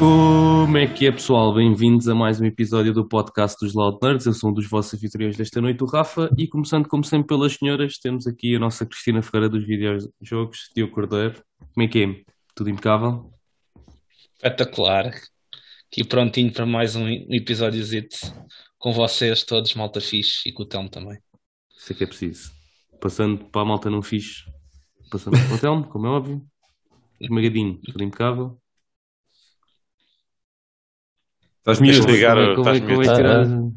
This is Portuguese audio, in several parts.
Como é que é, pessoal? Bem-vindos a mais um episódio do podcast dos Loud Nerds. Eu sou um dos vossos anfitriões desta noite, o Rafa, e começando como sempre pelas senhoras, temos aqui a nossa Cristina Ferreira dos videojogos, Tio Cordeiro. Como é que é? Tudo impecável? Espetacular. Aqui prontinho para mais um episódio com vocês todos, malta fixe, e com o Telmo também. Isso é que é preciso. Passando para a malta não fixe, passando para o Telmo, como é óbvio. Esmagadinho, tudo impecável. Estás-me a desligar. Estás-me a tirar. Não,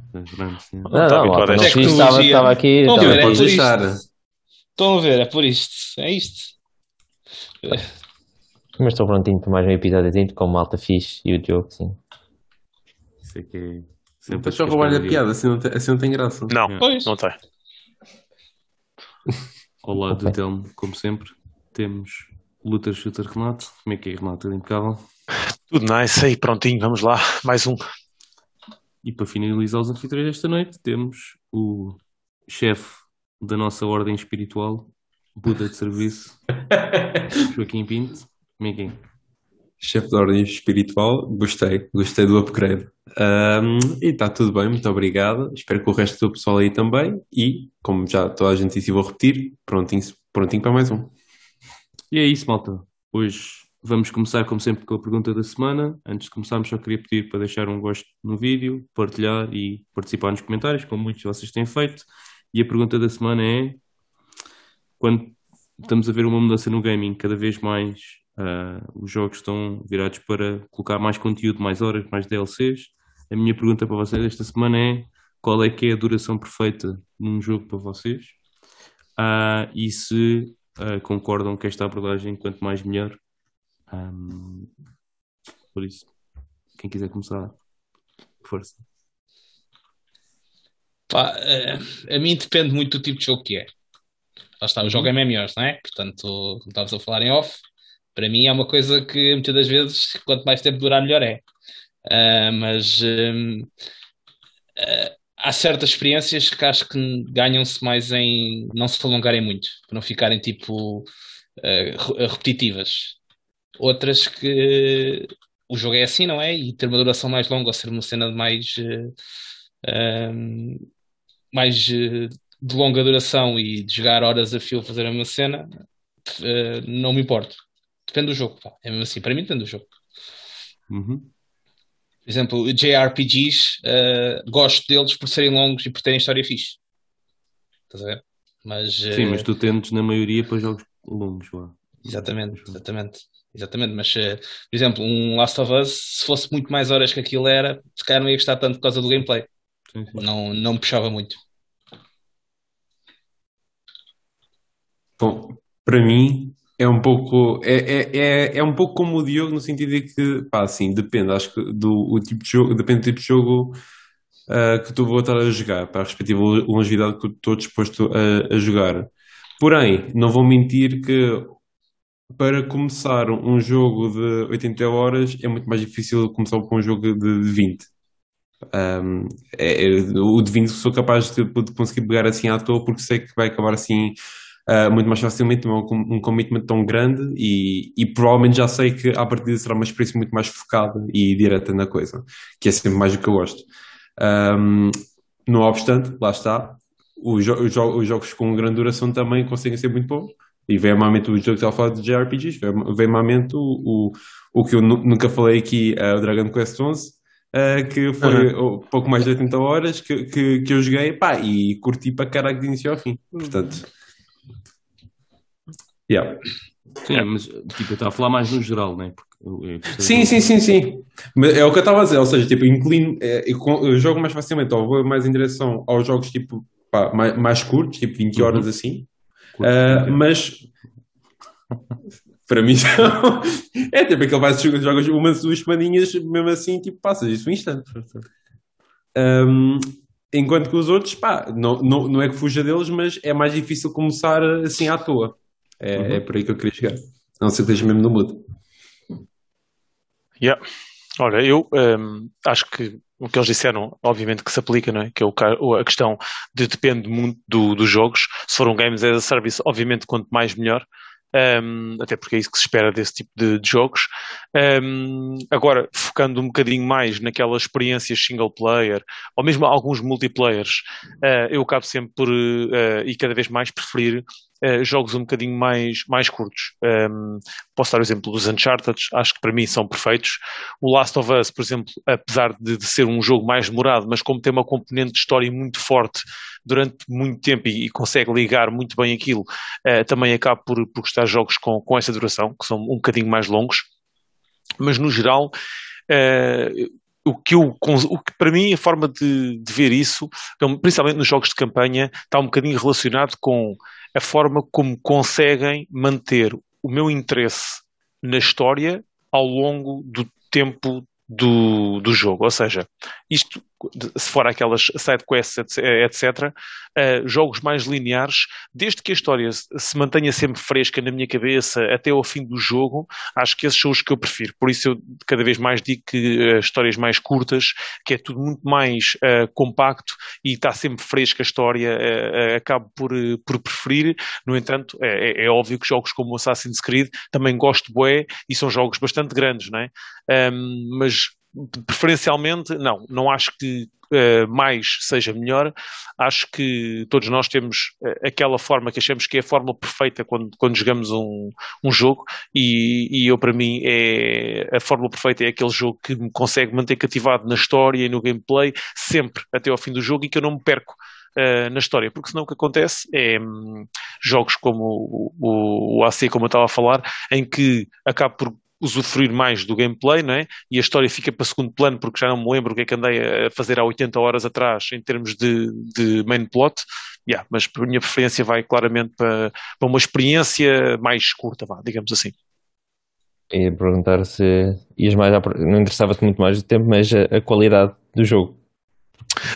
fiz, estava, estava aqui. Estão a estava ver, é aqui. por isto. Estão a ver, é por isto. É isto. Mas estou prontinho para mais um episódio com malta fixe e o Diogo, sim. Isso é que é. Sempre Deixa eu roubar-lhe a piada, assim não, tem, assim não tem graça. Não, Pois. não tem. Ao lado do. Telmo, como sempre, temos Luta Shooter Renato. Como é que é, Renato? Tudo impecável? Tudo nice aí, prontinho, vamos lá. Mais um. E para finalizar os anfitriões desta noite, temos o chefe da nossa ordem espiritual, Buda de Serviço, Joaquim Pinto. É? Chefe de ordem espiritual, gostei, gostei do upgrade. Ahm, e está tudo bem, muito obrigado. Espero que o resto do pessoal aí também. E, como já toda a gente disse e vou repetir, prontinho, prontinho para mais um. E é isso, malta. Hoje vamos começar, como sempre, com a pergunta da semana. Antes de começarmos, só queria pedir para deixar um gosto no vídeo, partilhar e participar nos comentários, como muitos de vocês têm feito. E a pergunta da semana é: quando estamos a ver uma mudança no gaming, cada vez mais ah, os jogos estão virados para colocar mais conteúdo, mais horas, mais DLCs. A minha pergunta para vocês esta semana é: qual é que é a duração perfeita num jogo para vocês? Ah, e se ah, concordam que esta abordagem, quanto mais melhor. Ahm, por isso, quem quiser começar, força. Pá, eh, a mim depende muito do tipo de jogo que é. Lá está, eu jogo MMOs, não é? Portanto, como estavas a falar em off, para mim é uma coisa que muitas das vezes, quanto mais tempo durar, melhor é. Ah, mas ah, há certas experiências que acho que ganham-se mais em não se alongarem muito, para não ficarem tipo re- repetitivas. Outras que o jogo é assim, não é? E ter uma duração mais longa ou ser uma cena de mais. eh, um, mais eh, de longa duração e de jogar horas a fio a fazer a mesma cena, eh, não me importo. Depende do jogo, pá. É mesmo assim, para mim depende do jogo. Uhum. Por exemplo, JRPGs, eh, gosto deles por serem longos e por terem história fixe. Estás a ver? Mas, Sim, eh, mas tu tendes na maioria para jogos longos, vá. Exatamente, exatamente, exatamente. Mas, eh, por exemplo, um Last of Us, se fosse muito mais horas que aquilo era, se calhar não ia gostar tanto por causa do gameplay. Sim, sim. Não, não me puxava muito. Bom, para mim é um pouco é, é, é, é um pouco como o Diogo no sentido de que, pá, assim, depende, acho que do o tipo de jogo, depende do tipo de jogo ah, que tu vou estar a jogar, para a respectiva longevidade que eu estou disposto a, a jogar. Porém, não vou mentir que para começar um jogo de 80 horas é muito mais difícil começar com um jogo de 20. Um, é, é- o de 20 sou capaz de, de conseguir pegar assim à toa porque sei que vai acabar assim ah, muito mais facilmente, não é um, um commitment tão grande e, e provavelmente já sei que à partida será uma experiência muito mais focada e direta na coisa, que é sempre mais o que eu gosto. Um, não obstante, lá está, os, os jo- os jogos com grande duração também conseguem ser muito bons. E vem à mente o jogo que estava a falar de JRPGs, vem- à mente o, o, o que eu nu- nunca falei aqui, ah, o Dragon Quest XI, ah, que foi pouco mais de 80 horas que, que, que eu joguei, pá, e curti para caralho de início ao fim. Portanto, yeah. Sim, mas tipo, eu estava a falar mais no geral, né? Porque Sim, sim, sim, sim. Mas é o que eu estava a dizer, ou seja, tipo, inclino, é, eu jogo mais facilmente, ou vou mais em direção aos jogos tipo, pá, mais, mais curtos, tipo 20 Uhum. horas assim, Entendo. mas para mim são- é tipo aquele vai jogar jogas uma duas semaninhas, mesmo assim, tipo, passas isso um instante. Ahm, enquanto que os outros, pá, não, não, não é que fuja deles, mas é mais difícil começar assim à toa. É, Uhum. é por aí que eu queria chegar. Não sei se esteja mesmo no mudo. Yeah. Olha, eu hum, acho que o que eles disseram, obviamente que se aplica, não é? Que é o, a questão de depende muito do- dos jogos. Se for um Games as a Service, obviamente quanto mais melhor. Hum, até porque é isso que se espera desse tipo de, de jogos. Hum, agora, focando um bocadinho mais naquelas experiências single player, ou mesmo alguns multiplayers, uh, eu acabo sempre por, uh, e cada vez mais, preferir uh, jogos um bocadinho mais, mais curtos. Um, posso dar o exemplo dos Uncharted, acho que para mim são perfeitos. O Last of Us, por exemplo, apesar de, de ser um jogo mais demorado, mas como tem uma componente de história muito forte durante muito tempo e, e consegue ligar muito bem aquilo, também acabo por, por gostar de jogos com, com essa duração, que são um bocadinho mais longos mas no geral uh, o que, o que para mim a forma de, de, ver isso, então, principalmente nos jogos de campanha, está um bocadinho relacionado com a forma como conseguem manter o meu interesse na história ao longo do tempo do, do jogo. Ou seja, isto, se for aquelas side quests, etc., uh, jogos mais lineares, desde que a história se mantenha sempre fresca na minha cabeça até ao fim do jogo, acho que esses são os que eu prefiro. Por isso eu cada vez mais digo que uh, histórias mais curtas, que é tudo muito mais uh, compacto e está sempre fresca a história, acabo por, por preferir. No entanto, é, é, é, óbvio que jogos como Assassin's Creed também gosto bué e são jogos bastante grandes, não é? Um, mas preferencialmente, não, não acho que uh, mais seja melhor. Acho que todos nós temos uh, aquela forma que achamos que é a fórmula perfeita quando, quando jogamos um, um jogo, e, e eu, para mim, é, a fórmula perfeita é aquele jogo que me consegue manter cativado na história e no gameplay, sempre até ao fim do jogo, e que eu não me perco. Uh, na história, porque senão o que acontece é um, jogos como o, o, o AC, como eu estava a falar, em que acabo por usufruir mais do gameplay, não é? E a história fica para segundo plano porque já não me lembro o que é que andei a fazer há 80 horas atrás em termos de, de main plot. Yeah, mas a minha preferência vai claramente para, para uma experiência mais curta, vá, digamos assim. Ia perguntar se ias mais, não interessava-te muito mais o tempo, mas a, a qualidade do jogo.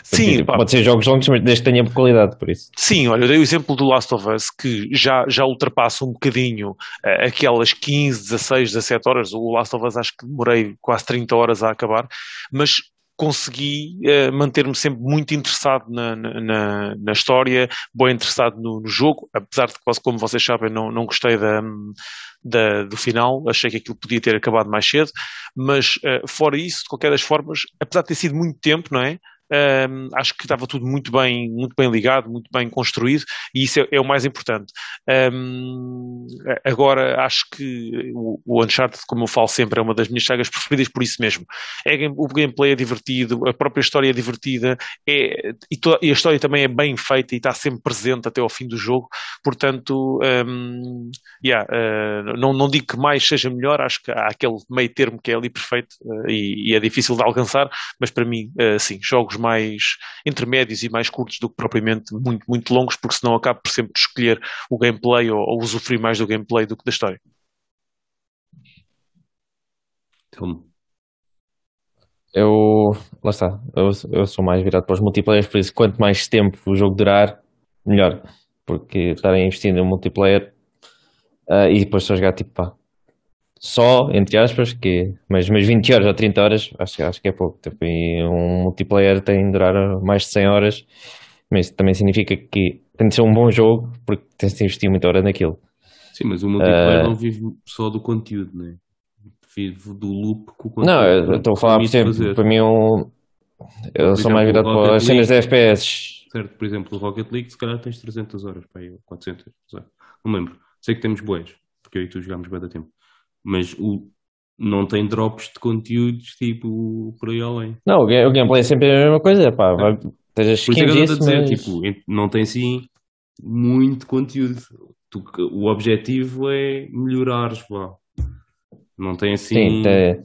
Sim, pode ser jogos longos, mas desde que tenha qualidade, por isso. Sim, olha, eu dei o exemplo do Last of Us, que já, já ultrapassa um bocadinho uh, aquelas 15, 16, 17 horas. O Last of Us acho que demorei quase 30 horas a acabar, mas consegui uh, manter-me sempre muito interessado na, na, na, história, bem interessado no, no, jogo, apesar de que, como vocês sabem, não, não gostei da, da, do final, achei que aquilo podia ter acabado mais cedo, mas uh, fora isso, de qualquer das formas, apesar de ter sido muito tempo, não é? Um, acho que estava tudo muito bem, muito bem ligado, muito bem construído e isso é, é o mais importante. Um, agora, acho que o, o, Uncharted, como eu falo sempre, é uma das minhas sagas preferidas por isso mesmo. É, o gameplay é divertido, a própria história é divertida é, e, to, e, a história também é bem feita e está sempre presente até ao fim do jogo. Portanto, um, yeah, uh, não, não digo que mais seja melhor, acho que há aquele meio termo que é ali perfeito uh, e, e, é difícil de alcançar, mas para mim, uh, sim, jogos mais intermédios e mais curtos do que propriamente muito, muito longos, porque senão acabo por sempre escolher o gameplay ou, ou usufruir mais do gameplay do que da história. Eu, lá está, eu, eu sou mais virado para os multiplayer, por isso quanto mais tempo o jogo durar, melhor. Porque estarem investindo em multiplayer uh, e depois só jogar tipo pá, só, entre aspas, que mas, mas 20 horas ou 30 horas acho, acho que é pouco. Tipo, e um multiplayer tem de durar mais de 100 horas, mas isso também significa que tem de ser um bom jogo porque tem de investir muita hora naquilo. Sim, mas o multiplayer uh, não vive só do conteúdo, né? vive do loop que o conteúdo. Não, eu estou a falar, por exemplo, para mim um, eu sou mais virado para as cenas de FPS. Certo, por exemplo, o Rocket League, se calhar tens 300 horas, para aí, 400, não lembro. Sei que temos boas, porque eu e tu jogámos bem da tempo mas o, não tem drops de conteúdos tipo por aí além. Não, o, gameplay é sempre a mesma coisa, pá. Vai, estejas por isso é que dizer, mas... tipo, não tem sim muito conteúdo. Tu, o objetivo é melhorares, pá. Não tem assim. Sim, tem...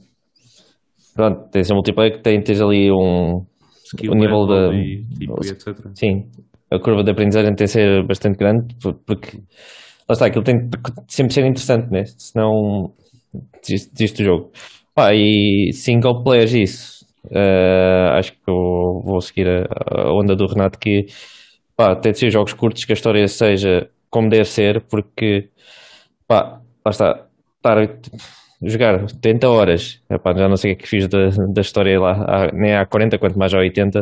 Pronto, tens um multiplayer que tem, tens ali um, Skill um nível de. E, tipo, etc. Sim, a curva de aprendizagem tem de ser bastante grande, porque lá está, aquilo tem de sempre ser interessante, né? Senão desiste do jogo. Pá, e single players, isso. Uh, acho que eu vou seguir a, a, onda do Renato que pá, tem de ser jogos curtos, que a história seja como deve ser, porque pá, lá está, estar a jogar 80 horas, epá, já não sei o que é que fiz da, da história lá, nem há 40, quanto mais há 80.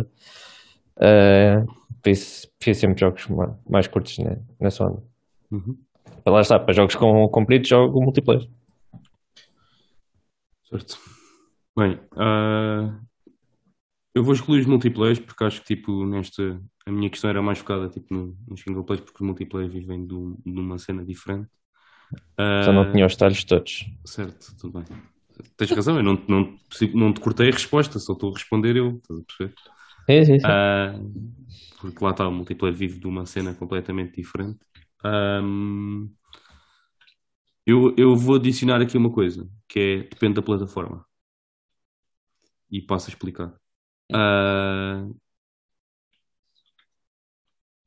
Uh, por isso, prefiro sempre jogos mais, mais curtos né, nessa onda. Uhum. Lá está, para jogos com compridos, jogo multiplayer. Certo. Bem, ah, eu vou excluir os multiplayers porque acho que tipo nesta a minha questão era mais focada tipo no, nos single players porque os multiplayers vivem de, um- de uma cena diferente. Não Ah, tinha os detalhes todos. Certo, tudo bem. Tens razão, eu não, não, não te cortei a resposta, só estou a responder eu, estás a perceber? Sim, sim, sim. Ah, porque lá está, o multiplayer vive de uma cena completamente diferente. Ahm, eu, eu vou adicionar aqui uma coisa, que é, depende da plataforma. E passo a explicar. Ah,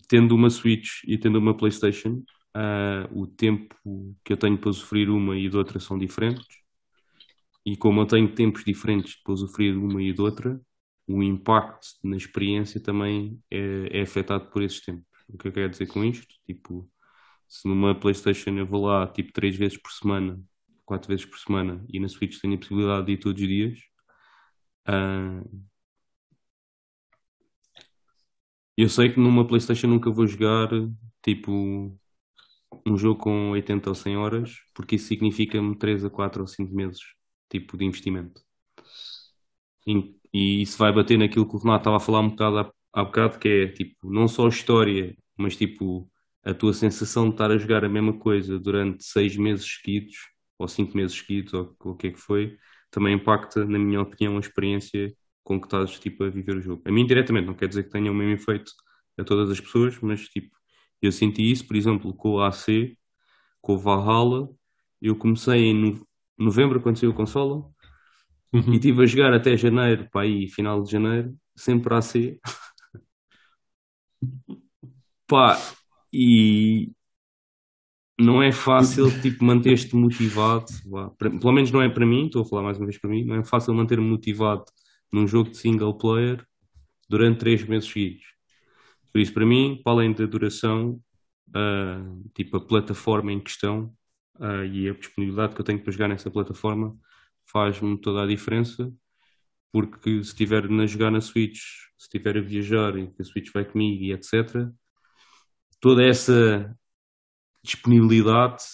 tendo uma Switch e tendo uma PlayStation, ah, o tempo que eu tenho para usufruir uma e de outra são diferentes. E como eu tenho tempos diferentes para de uma e de outra, o impacto na experiência também é, é afetado por esses tempos. O que eu quero dizer com isto? Tipo, se numa PlayStation eu vou lá tipo três vezes por semana, quatro vezes por semana, e na Switch tenho a possibilidade de ir todos os dias, ah, eu sei que numa PlayStation nunca vou jogar tipo um jogo com 80 ou 100 horas, porque isso significa-me 3 a 4 ou 5 meses tipo de investimento. E, e isso vai bater naquilo que o Renato estava a falar um bocado há, há bocado, que é tipo, não só história, mas tipo a tua sensação de estar a jogar a mesma coisa durante 6 meses seguidos, ou 5 meses seguidos, ou, ou o que é que foi, também impacta, na minha opinião, a experiência com que estás tipo, a viver o jogo. A mim diretamente, não quer dizer que tenha o mesmo efeito a todas as pessoas, mas tipo, eu senti isso, por exemplo, com o AC, com o Valhalla, eu comecei em no- novembro, quando saiu a consola, Uhum. e estive a jogar até janeiro, para aí, final de janeiro, sempre AC. Pá, e não é fácil, tipo, manter-te motivado, pelo menos não é para mim, estou a falar mais uma vez para mim, não é fácil manter-me motivado num jogo de single player durante três meses seguidos. Por isso, para mim, para além da duração, ah, tipo, a plataforma em questão, ah, e a disponibilidade que eu tenho para jogar nessa plataforma faz-me toda a diferença, porque se estiver a jogar na Switch, se estiver a viajar e que a Switch vai comigo e etc., toda essa disponibilidade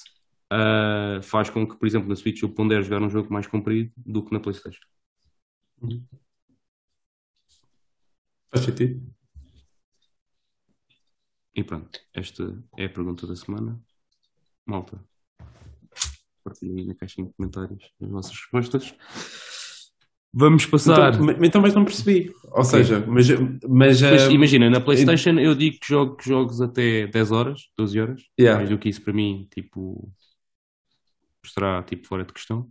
ah, faz com que, por exemplo, na Switch eu pondere jogar um jogo mais comprido do que na PlayStation. Faz sentido? E pronto, esta é a pergunta da semana. Malta, partilhem aí na caixinha de comentários as vossas respostas. Vamos passar. Então, mas- então, mas não percebi. Ou seja, mas, mas, Mas ah, imagina, na PlayStation eu digo que jogo jogos até 10 horas, 12 horas. yeah. Mais do que isso para mim, tipo, estará tipo fora de questão.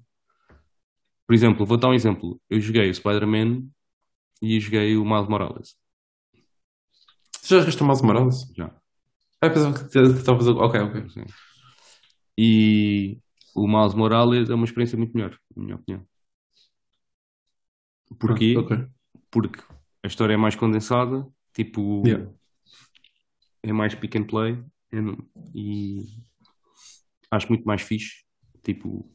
Por exemplo, vou dar um exemplo. Eu joguei o Spider-Man e joguei o Miles Morales. já jogaste o Miles Morales? Já. Ah, pensava que que estavas a... Ok, ok. Sim. E o Miles Morales é uma experiência muito melhor, na minha opinião. Porquê? Ah, ok. Porque a história é mais condensada, tipo, Yeah. é mais pick and play é e acho muito mais fixe, tipo,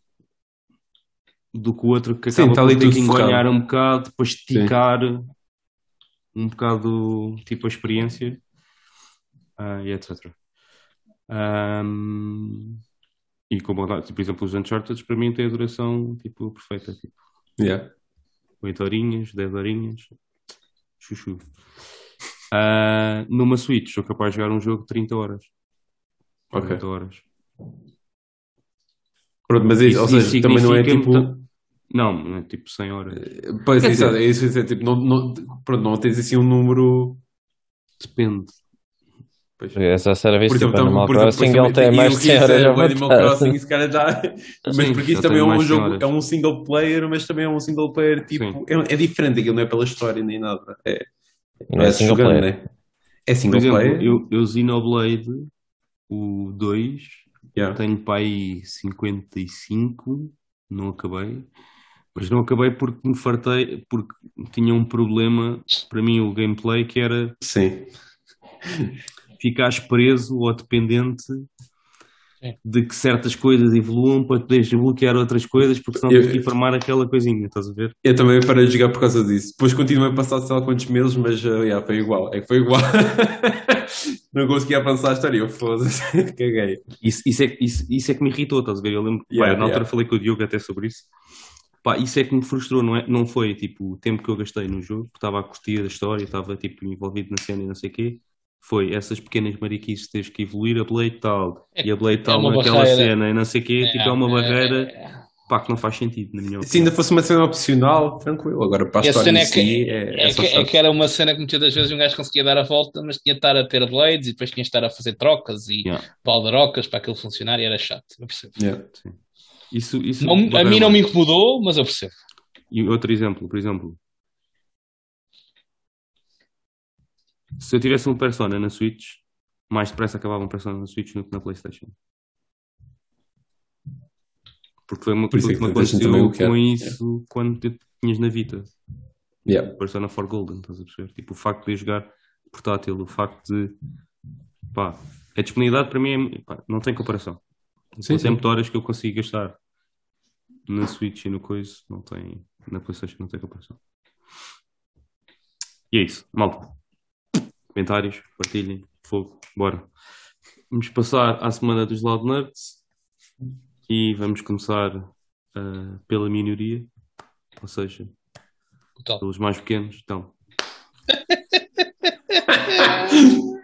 do que o outro que Sim, acaba tá por ter que enganhar um bocado para esticar um bocado tipo a experiência ah, e etc. Ahm, e como, tipo, por exemplo, os Uncharted para mim têm a duração tipo perfeita, tipo Yeah. 8 horinhas, 10 horinhas, chuchu. Ah, numa Switch sou capaz de jogar um jogo de 30 horas, Ok. 40 horas. Pronto, mas isso, ou Isso- seja, isso também não é tipo. Não, não é tipo 100 horas. Pois, Quer exato, dizer- é isso, é tipo, não, não, pronto, não tens assim um número. Depende. Pois. Essa será Por vista tam- Animal por exemplo, Crossing, ele tem mais de 100 tem horas o a Animal. Crossing, se calhar já. Mas Sim, porque isso também é um mais de 100 jogo, horas. é um single player, mas também é um single player tipo. É, é diferente, aquilo não é pela história nem nada. É, Não é se single jogando, player. né? É Por single exemplo, player. eu, eu Xenoblade, o 2, Yeah. tenho para aí 55, não acabei. Mas não acabei porque me fartei, porque tinha um problema, para mim, o gameplay, que era Sim. Ficares preso ou dependente Sim. de que certas coisas evoluam para poderes desbloquear outras coisas, porque senão Eu- tens que farmar aquela coisinha, estás a ver? Eu também parei de jogar por causa disso. Depois continuei a passar sei lá quantos meses, mas uh, yeah, foi igual. É que foi igual. não consegui avançar a história. Eu foda-se, caguei. Isso, isso, é, isso, isso é que me irritou, estás a ver? Eu lembro que, Yeah, pá, na altura yeah. falei com o Diogo até sobre isso. Pá, isso é que me frustrou, não, é, não foi tipo o tempo que eu gastei no jogo, porque estava a curtir a história, estava tipo envolvido na cena e não sei o quê. Foi essas pequenas mariquices tens que evoluir a Blade tal e a Blade tal uma naquela barreira. cena e não sei o quê, tipo, é uma barreira é. pá, que não faz sentido, na minha Se opinião. ainda fosse uma cena opcional, tranquilo. Agora para a história cena em é que, si, é, é, é que, é que era uma cena que muitas das vezes um gajo conseguia dar a volta, mas tinha de estar a ter blades e depois tinha de estar a fazer trocas e Yeah. baldarocas para aquilo funcionar e era chato. Eu percebo. Yeah. Isso, isso Não- a barreira mim não me incomodou, mas eu percebo. E outro exemplo, por exemplo, se eu tivesse um Persona na Switch, mais depressa acabava um Persona na Switch do que na PlayStation. Porque foi uma isso coisa é que me aconteceu com isso quando tu tinhas na Vita. Yeah. Persona 4 Golden, estás a perceber? Tipo, o facto de eu jogar portátil, o facto de pá, a disponibilidade para mim é, pá, não tem comparação. Sim, o tempo de horas que eu consigo gastar na Switch e no coisa não tem, na Playstation não tem comparação. E é isso, malta. Comentários, partilhem, fogo, bora. Vamos passar à semana dos Loud Nerds e vamos começar ah, pela minoria, ou seja, pelos mais pequenos. Então,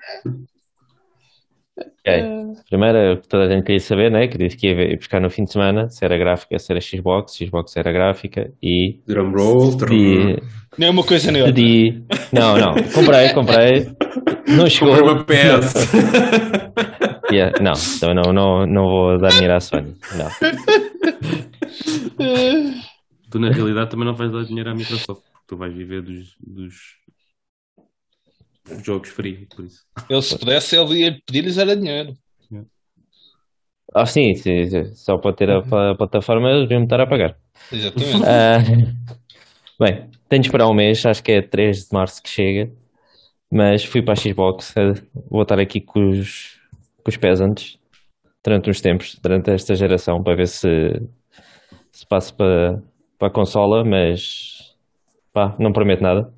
Ok. Primeiro, o que toda a gente queria saber, né? Que disse que ia buscar no fim de semana se era gráfica, se era Xbox, Xbox era gráfica e Drum roll, drum roll. Nem uma coisa nem outra. Não, não, comprei, comprei. Não chegou. Comprei uma PS. Yeah, não, então não, não, não vou dar dinheiro à Sony. Não. tu na realidade também não vais dar dinheiro à Microsoft, tu vais viver dos, dos jogos free, por isso. Ele, se pudesse, ele ia pedir-lhes era dinheiro. Ah, sim, sim, sim, só para ter a, pla- plataforma eles deviam me estar a pagar. Exatamente. Ah, bem, tenho de esperar um mês, acho que é 3 de março que chega, mas fui para a Xbox, eh, vou estar aqui com os, com os pés antes, durante uns tempos, durante esta geração, para ver se, se passo para, para a consola, mas pá, não prometo nada.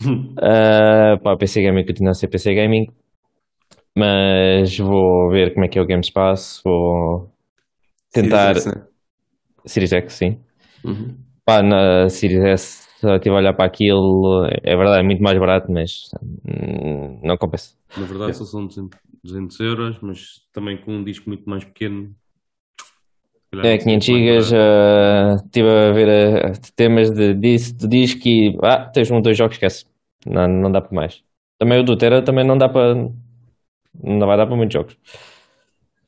Ah, pá, PC Gaming continua a ser PC Gaming, mas vou ver como é que é o Game Pass, vou tentar. Series X, né? Series X, sim. Uhum. Pá, na Series S, estive a olhar para aquilo, é verdade, é muito mais barato, mas hum, não compensa. Na verdade só são 200, 200 euros, mas também com um disco muito mais pequeno. É vai ser 500 mais gigas, ah, estive a ver ah, temas de, dis- de disco e ah, tens um, dois jogos, esquece. Não, não dá para mais. Também o do Tera também não dá para. Não vai dar para muitos jogos.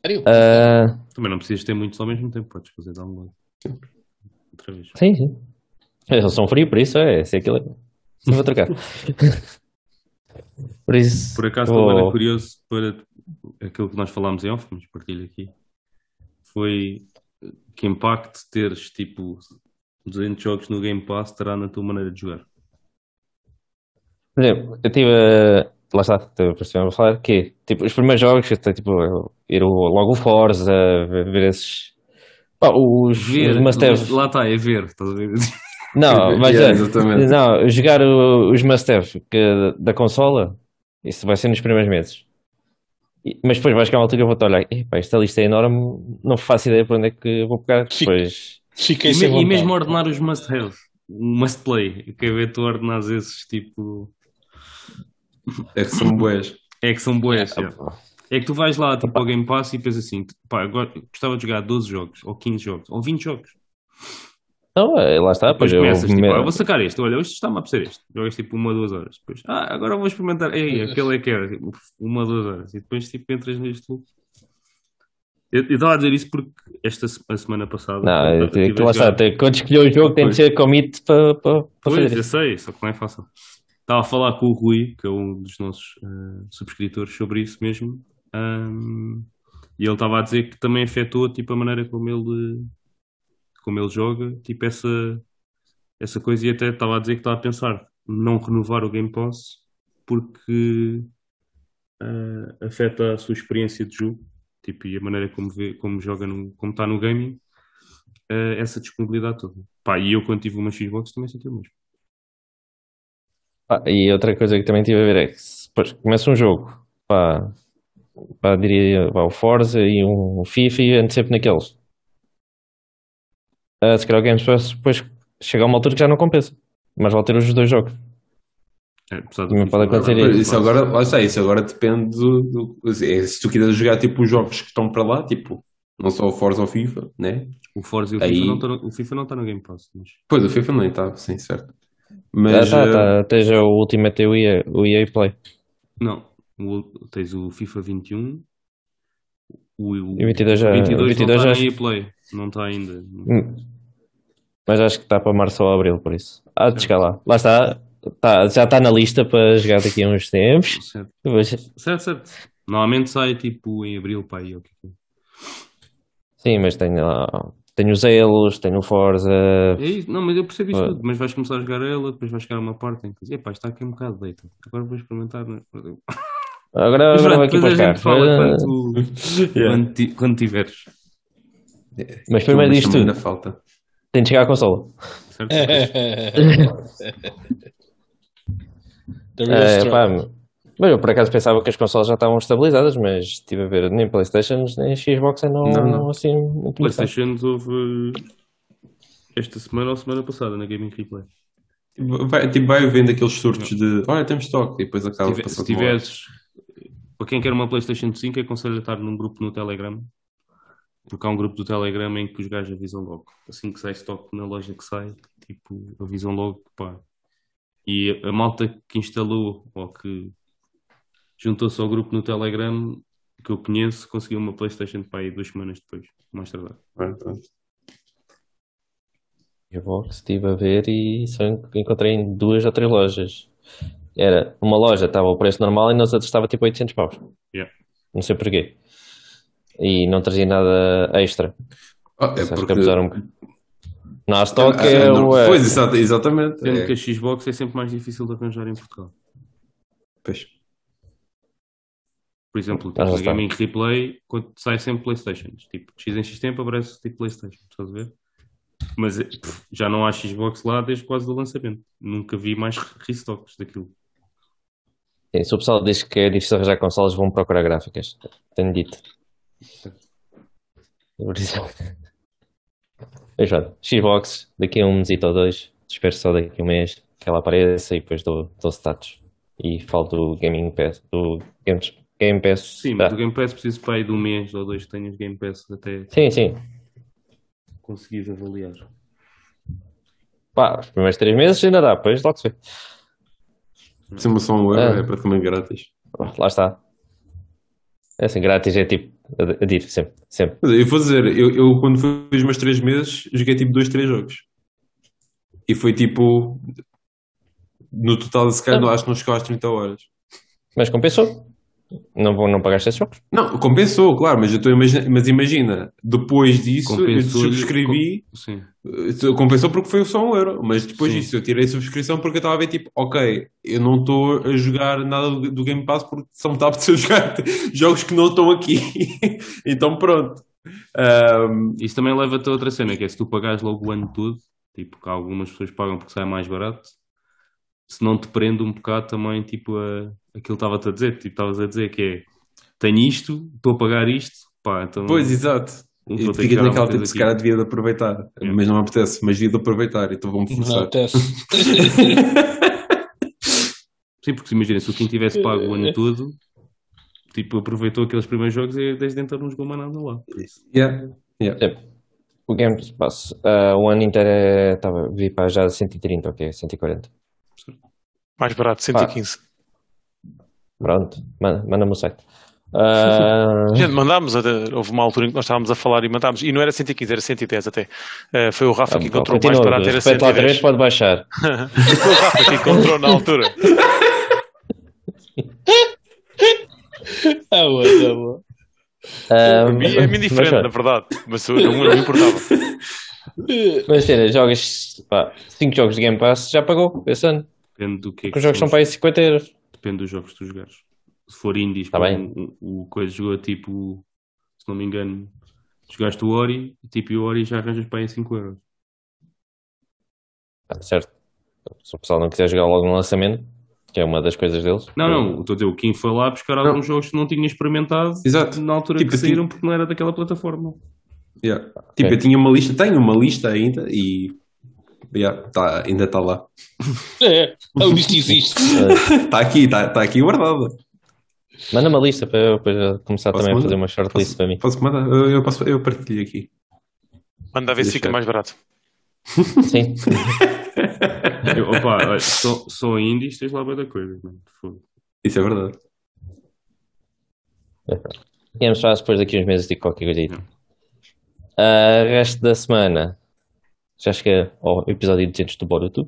Sério? Ah, Também não precisas ter muitos ao mesmo tempo, podes fazer download. Outra vez. sim, sim. Eles são frios, por isso é, se aquilo é. Só vou trocar. Por isso. Por acaso vou- também era curioso para aquilo que nós falámos em off, mas partilho aqui. Foi que impacto teres tipo 200 jogos no Game Pass terá na tua maneira de jogar. Por exemplo, eu tive. a- Lá está, tivemos a falar que tipo, os primeiros jogos, tipo, ir logo o Forza, ver, ver esses. Pá, os, os must have. lá está, é ver, estás a ver? Não, mas Yeah, é, exatamente. não, jogar o- os must have que, da consola, isso vai ser nos primeiros meses. E- mas depois vai chegar uma altura que eu vou-te olhar, "Epá, esta lista é enorme, não faço ideia para onde é que vou pegar depois. Fiquei E, sem e vontade. mesmo ordenar os must have, o must play, eu quero ver tu ordenares esses tipo. É que são boas. É que são boas. yeah. É que tu vais lá tipo, ao Game Pass e pensas assim: pá, agora gostava de jogar 12 jogos, ou 15 jogos, ou 20 jogos. Então, é, lá está, Depois pois eu começas, tipo, me- ah, eu vou sacar este, olha, hoje está-me a apetecer este. Jogas tipo uma, duas horas. Depois, ah, agora vou experimentar. Ei, aquele é que era, tipo, uma, duas horas. E depois tipo entras neste loop. Eu eu estava a dizer isso porque esta a semana passada. Não, eu eu- lá está, quando escolher o jogo tem de Pois. ser commit para, para, para Pois, fazer eu isso. sei, só que não é fácil. Estava a falar com o Rui, que é um dos nossos eh, subscritores, sobre isso mesmo. Ahm, e ele estava a dizer que também afetou tipo, a maneira como ele, como ele joga, tipo essa, essa coisa. E até estava a dizer que estava a pensar não renovar o Game Pass porque eh, afeta a sua experiência de jogo tipo, e a maneira como, vê, como joga, no, como está no gaming, eh, essa disponibilidade toda. Pá, e eu quando tive uma Xbox também senti o mesmo. Pá, e outra coisa que também tive a ver é que se depois começa um jogo, pá, pá, diria pá, o Forza e um FIFA e ando sempre naqueles. ah, se calhar o Game Pass depois chega a uma altura que já não compensa. Mas vale ter os dois jogos. É, apesar pode agora- acontecer Mas isso. Isso agora, lá está, isso agora depende do, do- é, se tu quiseres jogar tipo os jogos que estão para lá, tipo, não só o Forza ou o FIFA, né? O Forza e o Aí- FIFA não estão no, o FIFA não está no Game Pass. Mas... Pois, o FIFA nem está, sim, certo. Ah, Mas tá, eh, tá. Esteja o Ultimate o EA, o EA Play. Não, o- tens o FIFA 21. O, o, E o 22 já- 22 o 22 não já- está na EA Play. Não está ainda. Hum. Mas acho que está para março ou abril, por isso. Há de chegar lá. Lá está. Tá, já está na lista para jogar daqui a uns tempos. Certo, Mas- certo. certo. Normalmente sai tipo em abril para aí. é é. Sim, mas tenho lá. Tenho os Elos, tenho o Forza. É isso, não, mas eu percebo isso Ah. tudo. Mas vais começar a jogar ela, depois vais chegar a uma parte em que dizes, epá, está aqui um bocado deita. Agora vou experimentar. né? Agora, Mas agora vai aqui para cá. fala Mas, quando, Yeah. quando, ti- quando tiveres. mas primeiro Chama-me tudo, na falta. tem de chegar à consola. Certo? The real É, pá, mas eu por acaso pensava que as consolas já estavam estabilizadas, mas estive a ver nem Playstations nem Xbox não, Não, não. assim muito. PlayStation houve esta semana ou semana passada na Gaming Replay. Vai, tipo, vai havendo aqueles surtos de olha, temos estoque, e depois Se, acaba passando se tiveres, para quem quer uma PlayStation 5, aconselho a estar num grupo no Telegram. Porque há um grupo do Telegram em que os gajos avisam logo. Assim que sai stock na loja que sai, tipo, avisam logo, pá. E a malta que instalou ou que juntou-se ao grupo no Telegram que eu conheço conseguiu uma PlayStation para aí duas semanas depois, mais tardar. Pronto. Xbox estive a ver e só encontrei em duas ou três lojas. Era uma loja estava o preço normal e nas outras estava tipo 800 paus. Yeah. Não sei porquê. E não trazia nada extra. Ah, é porque abusaram um. Na stock Ah, é, não- o. é- Pois, exata- exatamente. Sendo É, que a Xbox é sempre mais difícil de arranjar em Portugal. pois. Por exemplo, Ah, tipo, está. Gaming Replay, quando sai sempre Playstations. Tipo, de X em X tempo aparece tipo Playstation, estás a ver? Mas eh, pff, já não há Xbox lá desde quase o lançamento. Nunca vi mais restocks daquilo. Sim, se o pessoal diz que é difícil arranjar consoles, vão procurar gráficas. Tenho dito. Pronto, Xbox, daqui a um mesito ou dois, espero só daqui a um mês que ela apareça e depois dou, dou status. E falo do Gaming Pass, do Games, Game Pass. Sim, tá. mas o Game Pass preciso para aí de um mês ou dois que tenhas Game Pass até sim, sim. conseguires avaliar. Pá, os primeiros três meses ainda dá, depois logo se vê. Só um euro Ah. é praticamente grátis. Lá está. É assim, grátis é tipo, a dir, sempre, sempre. Eu vou dizer, eu, eu quando fui os meus três meses, joguei tipo dois, três jogos. E foi tipo. No total, se calhar, Ah. acho que não chegou às 30 horas. Mas compensou. Não, vou, não pagaste esses jogos? Não, compensou, claro, mas eu estou a imaginar, mas imagina, depois disso eu Compensou-lhe- subscrevi, Sim. eh, compensou porque foi só um euro, mas depois Sim. disso eu tirei a subscrição porque eu estava a ver tipo, ok, eu não estou a jogar nada do, do Game Pass porque só me está a apetecer jogar jogos que não estão aqui, então pronto. Ahm, Isso também leva-te a outra cena, que é se tu pagares logo o ano todo, tipo, que algumas pessoas pagam porque sai mais barato, se não te prende um bocado também, tipo, a, aquilo que estava-te a dizer, tipo, estavas a dizer que é, tenho isto, estou a pagar isto, pá, então pois, exato. dar uma naquela tipo, se calhar devia de aproveitar, Yeah. mas não me apetece, mas devia de aproveitar, então vou-me Não forçar. apetece. Sim, porque imagina, se o Kim tivesse pago o ano todo, tipo, aproveitou aqueles primeiros jogos e desde então não jogou mais nada lá. Isso. Yeah, yeah. O Game Pass, ah, o ano inteiro é, estava, vi para já 130, ok, 140. Mais barato, 115. Pronto, manda- manda-me o site. Ah, Gente, mandámos, a- houve uma altura em que nós estávamos a falar e mandámos, e não era 115, era 110 até. Eh, foi o Rafa que encontrou mais continua, barato, era repete lá outra vez, 110. pode baixar. Foi o Rafa que encontrou na altura. Ah, boa, ah, boa. Ah, Para mim é mas muito diferente, pronto. na verdade, mas eu não, não me importava. Mas sério, jogas 5 jogos de Game Pass, já pagou esse ano. Depende do que é Porque os jogos são para aí 50 euros. Depende dos jogos que tu jogares. Se for indies, Tá bem. o, o coisa jogou tipo, se não me engano, jogaste o Ori, tipo, e o Ori já arranjas para aí 5 euros. Ah, certo. Se o pessoal não quiser jogar logo no lançamento, que é uma das coisas deles. Não, não, estou a dizer, o Kim foi lá buscar alguns jogos que não tinha experimentado Exato. na altura Tipo, que assim- saíram porque não era daquela plataforma. Yeah. Tipo, eu tinha uma lista, tenho uma lista ainda e yeah, tá, ainda está lá. É, a lista existe. Está aqui, está tá aqui guardada. Manda uma lista para eu depois começar Posso também a mandar? fazer uma shortlist para mim. posso mandar? Eu, eu, posso, eu partilho aqui. Manda ver se fica mais barato. Sim. Eu, opa, olha, só, só indies tens lá muita coisa. mano. Isso é verdade. Íamos falar depois daqui uns meses de qualquer coisa Ah, resto da semana. Já cheguei ao episódio 200 do Boruto.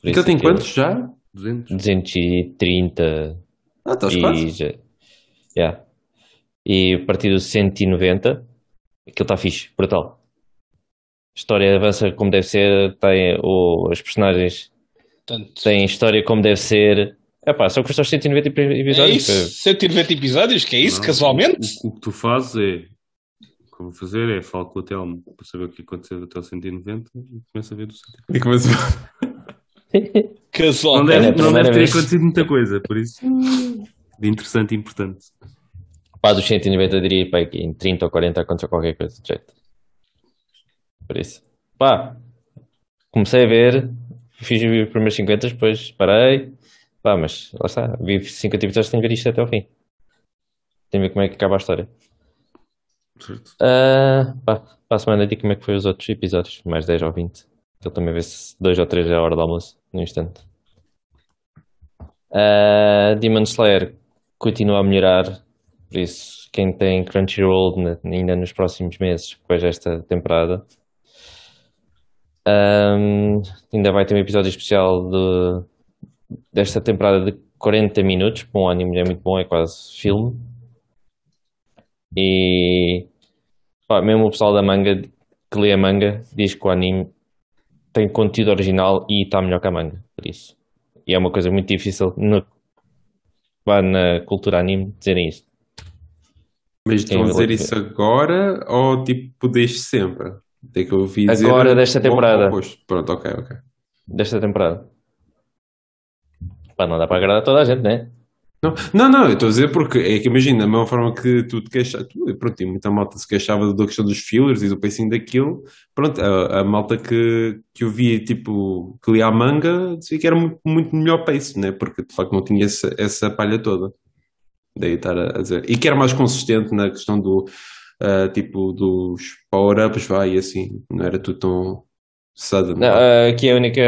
Por Então tem quantos já? 200. 230 Ah, estás e quase. já. Yeah. E a partir do 190, aquilo está fixe, brutal. A história avança como deve ser, tem o, os personagens Portanto, têm história como deve ser. Epá, só custa os 190 é episódios. isso? 190 episódios? Que é isso, Não, casualmente? O, o que tu fazes é. Que eu vou fazer é falo com o Telmo para saber o que aconteceu até o 190 e começo a ver o 190. E começa... Não Casualmente. deve, é a não deve ter vez. acontecido muita coisa, por isso. De interessante e importante. Pá, dos 190 eu diria pá, em 30 ou 40 aconteceu qualquer coisa de jeito. Por isso. Pá, comecei a ver, fiz os primeiros 50, depois parei. Pá, mas lá está, vi 50 episódios, tenho que ver isto até ao fim. Tenho que ver como é que acaba a história. Certo? Ah, pá, para a semana digo como é que foi os outros episódios, mais 10 ou 20. Ele também vê-se 2 ou 3 é a hora do almoço, no instante. Ah, Demon Slayer continua a melhorar, por isso, quem tem Crunchyroll ainda nos próximos meses, depois desta temporada, ahm, ainda vai ter um episódio especial de, desta temporada de 40 minutos, para um anime é muito bom, é quase filme. E pá, mesmo o pessoal da manga que lê a manga diz que o anime tem conteúdo original e está melhor que a manga, por isso. E é uma coisa muito difícil no, vá na cultura anime dizerem isso. Mas estão a dizer isso agora ou tipo desde sempre? Tem que eu ouvi dizer. Agora, desta temporada. Pronto, ok, ok. Desta temporada. Pá, não dá para agradar toda a gente, né? Não, não, não, eu estou a dizer porque é que imagina, da mesma forma que tu te queixas, tu, pronto, e muita malta se queixava da questão dos fillers e do pacing daquilo, pronto, a, a malta que, que eu via, tipo, que lia a manga, dizia que era muito, muito melhor pace, né? Porque de facto não tinha essa, essa palha toda. Daí estar a, a dizer. E que era mais consistente na questão do, ah, tipo, dos power-ups, vai, e assim, não era tudo tão sudden. Não, aqui a única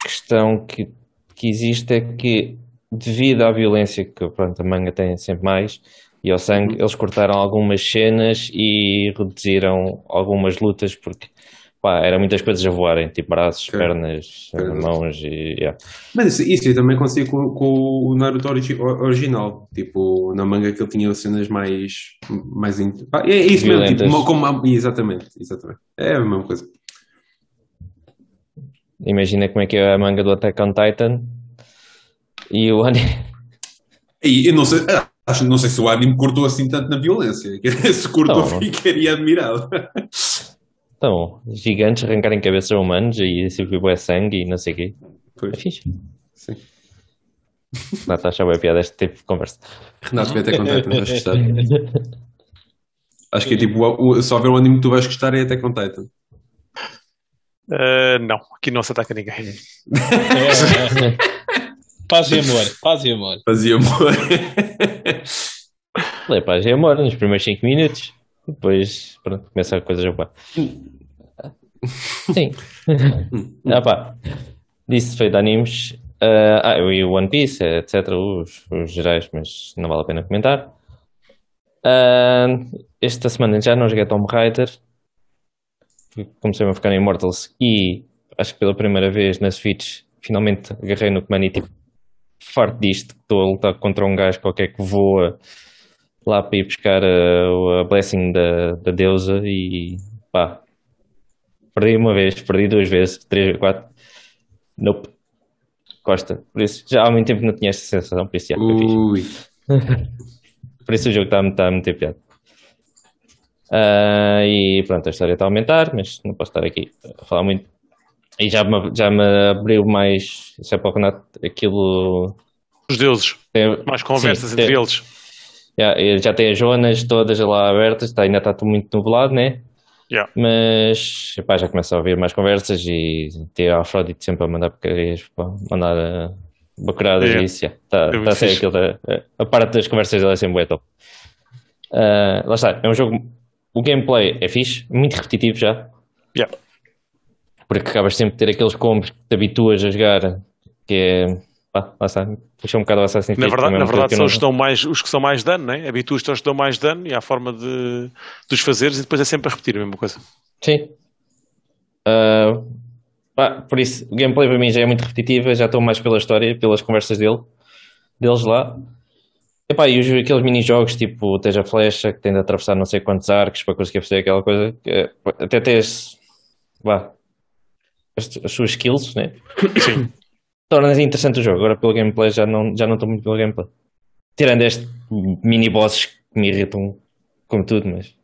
questão que, que existe é que, devido à violência que pronto, a manga tem sempre mais e ao sangue, eles cortaram algumas cenas e reduziram algumas lutas porque pá, eram muitas coisas a voarem, tipo braços, pernas, mãos e. yeah. Mas isso, isso eu também acontecia com, com o Naruto origi- original. Tipo, na manga que ele tinha cenas mais. mais Ah, é, é isso mesmo, tipo, Violentas. como, exatamente, exatamente. É a mesma coisa. Imagina como é que é a manga do Attack on Titan e o anime. E eu não sei, ah, acho, não sei se o anime cortou assim tanto na violência. Se cortou, Não. ficaria admirado. Então, gigantes arrancarem cabeças a humanos e sempre bué sangue e não sei o quê. É Pois, fixe. sim. Não está a achar bué piada este tipo de conversa. Renato, vai até contar, não vais gostar. Acho que é tipo, o, o, só ver um anime que tu vais gostar é até com Titan. Ah, não, aqui não se ataca ninguém. Paz e amor, paz e amor. Fazia amor. Lê paz e amor nos primeiros 5 minutos. Depois, pronto, começa a coisa a jogar. Sim. ah pá. Disse feito de animes. ah, ah, e o One Piece, etc. Os, os gerais, mas não vale a pena comentar. Ah, esta semana já não joguei Tomb Raider. Comecei a ficar em Immortals e acho que pela primeira vez na Switch finalmente agarrei no comando e tipo farto disto, que estou a lutar contra um gajo qualquer que voa lá para ir buscar a, a blessing da, da deusa e pá, perdi uma vez, perdi duas vezes, três, quatro, nope, Costa. Por isso, já há muito tempo não tinha esta sensação, por isso, fixe. Ui. Por isso o jogo está está a meter piada. Ah, e pronto, a história está a aumentar, mas não posso estar aqui a falar muito. E já me, já me abriu mais, já para o Renato, aquilo Os deuses, tem- mais conversas sim, entre tem- eles. Já, já tem as zonas todas lá abertas, tá, ainda está tudo muito nublado, né? Yeah. Mas epá, já começa a ouvir mais conversas e ter a Afrodite sempre a mandar porcarias, mandar uh, bacuradas Yeah. e isso. já. Tá, É tá a ser aquilo da, a parte das conversas dela é sempre top. Ah, lá está, é um jogo. O gameplay é fixe, muito repetitivo já. Yeah. Porque acabas sempre de ter aqueles combos que te habituas a jogar, que é. Pá, lá está, puxa um bocado o Assassin's Na Creed. verdade, é na verdade que eu são não- os que, dão mais, os que são mais dano, né? Habituas-te aos que dão mais dano e há a forma de, de os fazeres e depois é sempre a repetir a mesma coisa. Sim. Ah, pá, por isso, o gameplay para mim já é muito repetitivo, já estou mais pela história, pelas conversas dele, deles lá. Epá, e os, aqueles mini-jogos, tipo, tens a flecha que tem de atravessar não sei quantos arcos para conseguir fazer aquela coisa, que, eh, até tens, vá, as, as suas skills, né? Sim. Torna interessante o jogo. Agora pelo gameplay já não já não estou muito pelo gameplay. Tirando este mini-bosses que me irritam como tudo, mas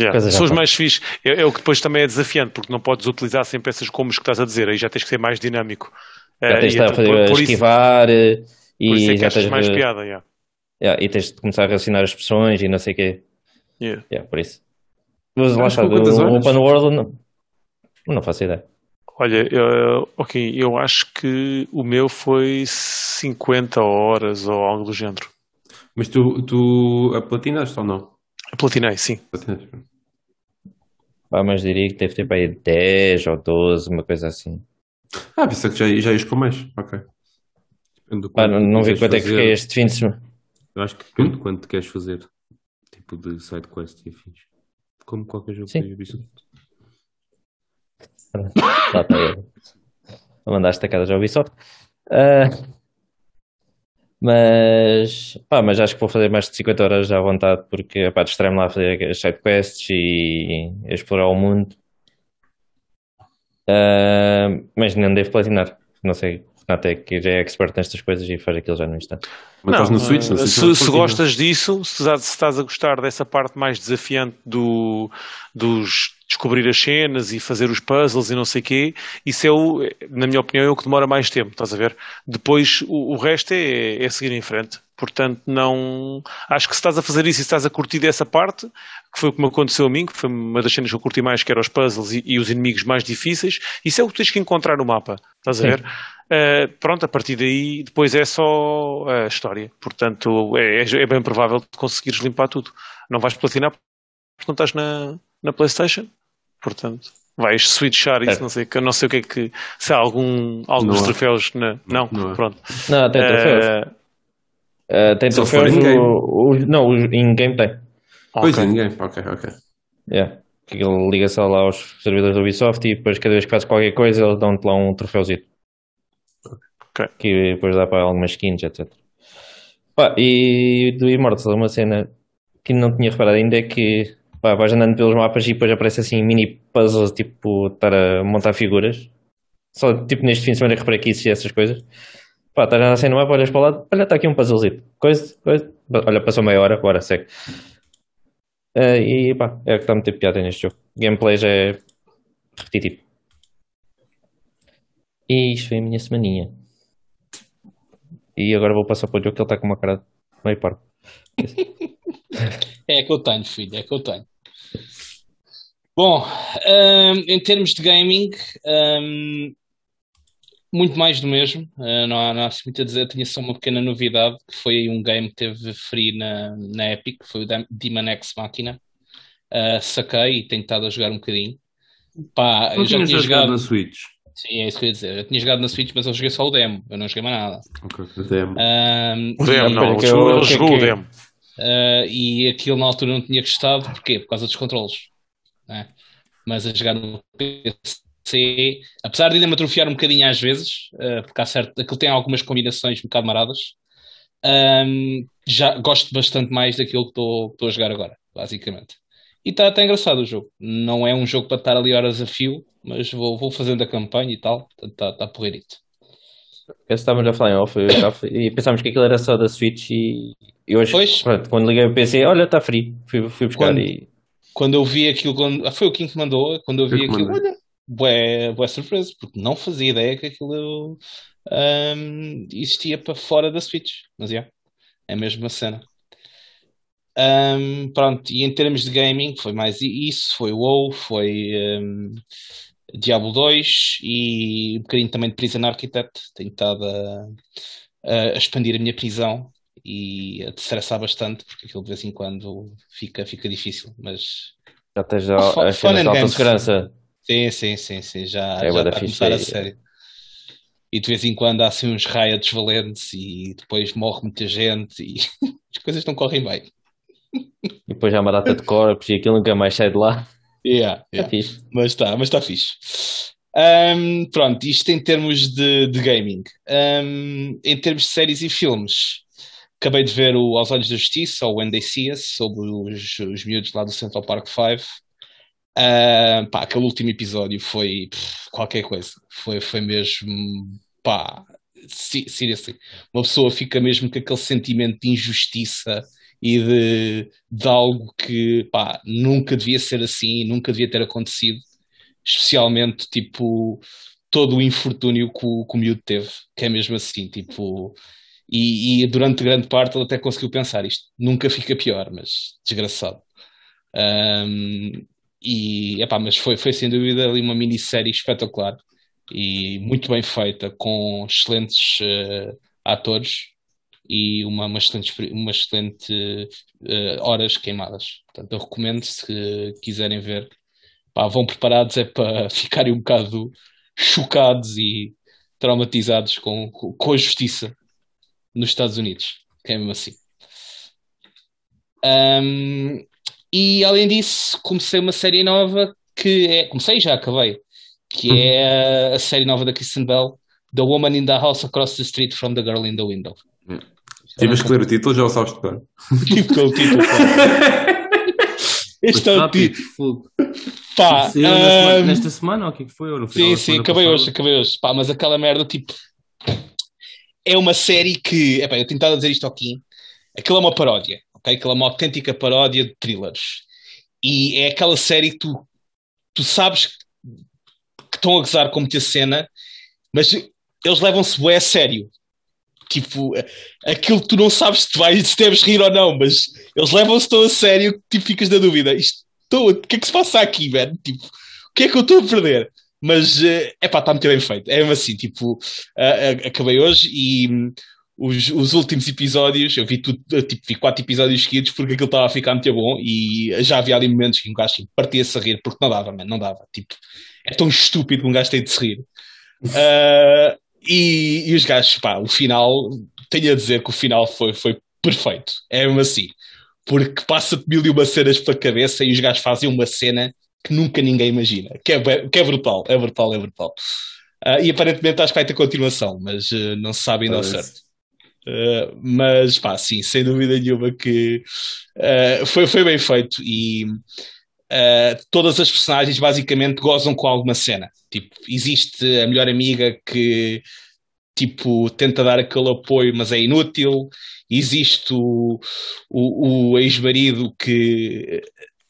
Yeah. Já São os mais fixes. É, é o que depois também é desafiante, porque não podes utilizar sempre essas combos que estás a dizer, aí já tens que ser mais dinâmico. já Eh, tens e de fazer por, a por isso, esquivar eh, por isso e é que já achas tens mais de- piada. yeah. Yeah, e tens de começar a relacionar as expressões e não sei o quê. Yeah. Yeah, por isso. Mas lá está, o? Open World não, não faço ideia. Olha, eu, ok, eu acho que o meu foi 50 horas ou algo do género. Mas tu, tu a platinaste ou não? Platinei, sim. Platinaste. Pá, mas diria que deve ter para aí 10 ou 12, uma coisa assim. Ah, pensei que já, já ias com mais. Ok. Pá, não, não vi quanto é que fazer. fiquei este fim de semana. Eu acho que depende de quanto queres fazer. Tipo de side quest e afins. Como qualquer jogo Sim. da Ubisoft. Lá está eu. A mandar estacadas ao Ubisoft. Ah, mas, pá, mas acho que vou fazer mais de 50 horas já à vontade, porque pá, distraio-me lá a fazer as sidequests e a explorar o mundo. Ah, mas não devo platinar. Não sei, o Renato é que já é expert nestas coisas e faz aquilo já no instante. Mas estás no Switch, Switch se, não se platina. gostas disso, se, estás- se estás a gostar dessa parte mais desafiante do, dos descobrir as cenas e fazer os puzzles e não sei quê, isso é o, na minha opinião, é o que demora mais tempo, estás a ver? Depois o, o resto é, é seguir em frente. Portanto, não. Acho que se estás a fazer isso e se estás a curtir dessa parte, que foi o que me aconteceu a mim, que foi uma das cenas que eu curti mais, que eram os puzzles e, e os inimigos mais difíceis, isso é o que tens que encontrar no mapa, estás a Sim. ver? Uh, pronto, a partir daí, depois é só a história. Portanto, é, é bem provável de conseguires limpar tudo. Não vais platinar porque não estás na, na PlayStation. Portanto, vais switchar isso. Certo. Não sei, que- não sei o que é que. Se há algum, alguns Não troféus. Na, não, Não pronto. Não, tem troféus. Uh, Ah, tem Só troféus. in-game. o- o- não, o in-game tem. Pois ok. ninguém. Ok, ok. Yeah. Que Aquilo liga só lá aos servidores do Ubisoft e depois cada vez que fazes qualquer coisa eles dão-te lá um troféuzito. Ok. Que depois dá para algumas skins, etc. Pá, e do Immortals, uma cena que não tinha reparado ainda é que pá, vais andando pelos mapas e depois aparece assim mini puzzles, tipo estar a montar figuras. Só tipo neste fim de semana reparei que existia essas coisas. Pá, estás a andar assim no mapa, olhas para o lado, olha, está aqui um puzzlezito. Coisa, coisa. Olha, passou meia hora, agora segue. Ah, e pá, é o que está meter piada neste jogo. Gameplay já é repetitivo. E isto foi a minha semaninha. E agora vou passar para o jogo que ele está com uma cara meio parvo. É que eu tenho, filho, é que eu tenho. Bom, hum, em termos de gaming, hum, muito mais do mesmo. Uh, não, há, não há assim muito a dizer. Tinha só uma pequena novidade que foi aí um game que teve free na, na Epic, foi o Dem- Demon X Machina. Uh, saquei e tenho estado a jogar um bocadinho. Pá, Não eu já tinha jogado jogado. na Switch. Sim, é isso que eu ia dizer. Eu tinha jogado na Switch, mas eu joguei só o demo. Eu não joguei mais nada. Ok. Até Um, O demo, não. que Ele que- jogou o que- demo. Uh, e aquilo na altura não tinha gostado, porquê? Por causa dos controles. né? Mas a jogar no PC, apesar de ainda me atrofiar um bocadinho às vezes, uh, porque há certo, aquilo tem algumas combinações um bocado maradas, um, já gosto bastante mais daquilo que estou a jogar agora, basicamente. E está até engraçado o jogo. Não é um jogo para estar ali horas a fio, mas vou, vou fazendo a campanha e tal, está tá porreirito. Estávamos a falar em off eu já fui- e pensámos que aquilo era só da Switch e, e hoje, Pois. pronto, quando liguei o PC, olha, está free. Fui, fui buscar Quando- e Quando eu vi aquilo, quando, ah, foi o Kim que mandou, quando eu vi que aquilo, olha, bué, bué surpresa, porque não fazia ideia que aquilo ahm, existia para fora da Switch. Mas é, é a mesma cena. Um, pronto, e em termos de gaming, foi mais isso, foi WoW, foi um, Diablo 2 e um bocadinho também de Prison Architect. Tenho estado a, a expandir a minha prisão e a estressar bastante, porque aquilo de vez em quando fica, fica difícil, mas Já tens já Oh, as cenas and de alta segurança. sim, sim, sim, sim, já, É já está a começar a aí. sério. E de vez em quando há assim uns riots valentes e depois morre muita gente e as coisas não correm bem. E depois há uma data de corpos e aquilo nunca mais sai de lá. Yeah, yeah. fixe. Mas está, mas está fixe. Ahm, pronto, isto em termos de, de gaming. Ahm, em termos de séries e filmes, acabei de ver o Aos Olhos da Justiça, ou When They See Us, sobre os, os miúdos lá do Central Park 5. Ahm, pá, aquele último episódio foi pff, qualquer coisa. Foi, foi mesmo, pá, se- seriously. Uma pessoa fica mesmo com aquele sentimento de injustiça e de, de algo que pá, nunca devia ser assim, nunca devia ter acontecido, especialmente tipo todo o infortúnio que o, que o miúdo teve, que é mesmo assim, tipo, e, e durante grande parte ele até conseguiu pensar isto, nunca fica pior, mas desgraçado. Ahm, e epá, mas foi, foi sem dúvida ali uma minissérie espetacular e muito bem feita, com excelentes eh, atores e uma, uma excelente, uma excelente eh, horas queimadas. Portanto, eu recomendo se quiserem ver. Pá, vão preparados é para ficarem um bocado chocados e traumatizados com, com, a justiça nos Estados Unidos, que é mesmo assim. Ahm, e além disso, comecei uma série nova que é. Comecei já, acabei. Que é a, a série nova da Kristen Bell, The Woman in the House Across the Street from the Girl in the Window. Tiveste que ler o título, já o sabes de cor. Tipo com o título. pá. Este é o título. Pá, Saiu na semana- ahm, nesta semana ou o que é que foi? Ou no final Sim, sim, acabei passada? hoje, acabei hoje. Pá, mas aquela merda, tipo. É uma série que. Epá, eu tentava dizer isto aqui. Aquilo é uma paródia, ok? Aquilo é uma autêntica paródia de thrillers. E é aquela série que tu, tu sabes que estão a gozar com muita cena, mas eles levam-se bué a sério. Tipo, aquilo que tu não sabes se, vais, se deves rir ou não, mas eles levam-se tão a sério que tipo, ficas na dúvida. Isto, tô- o que é que se passa aqui, velho? Tipo, o que é que eu estou a perder? Mas, é pá, está muito bem feito. É mesmo assim, tipo, acabei hoje e hum, os, os últimos episódios, eu vi tudo, tipo, vi quatro episódios seguidos porque aquilo estava a ficar muito bom e já havia ali momentos que um gajo tipo, partia-se a rir porque não dava, man, não dava. Tipo, é tão estúpido que um gajo tem de se rir. Ah, e, e os gajos, pá, o final, tenho a dizer que o final foi, foi perfeito. É mesmo assim. Porque passa-te mil e uma cenas pela cabeça e os gajos fazem uma cena que nunca ninguém imagina. Que é, que é brutal, é brutal, é brutal. Ah, e aparentemente acho que vai ter continuação, mas ah, não se sabe ainda ao certo. Uh, mas pá, sim, sem dúvida nenhuma que uh, foi, foi bem feito e uh, todas as personagens basicamente gozam com alguma cena. Tipo, existe a melhor amiga que tipo, tenta dar aquele apoio, mas é inútil. Existe o, o, o ex-marido que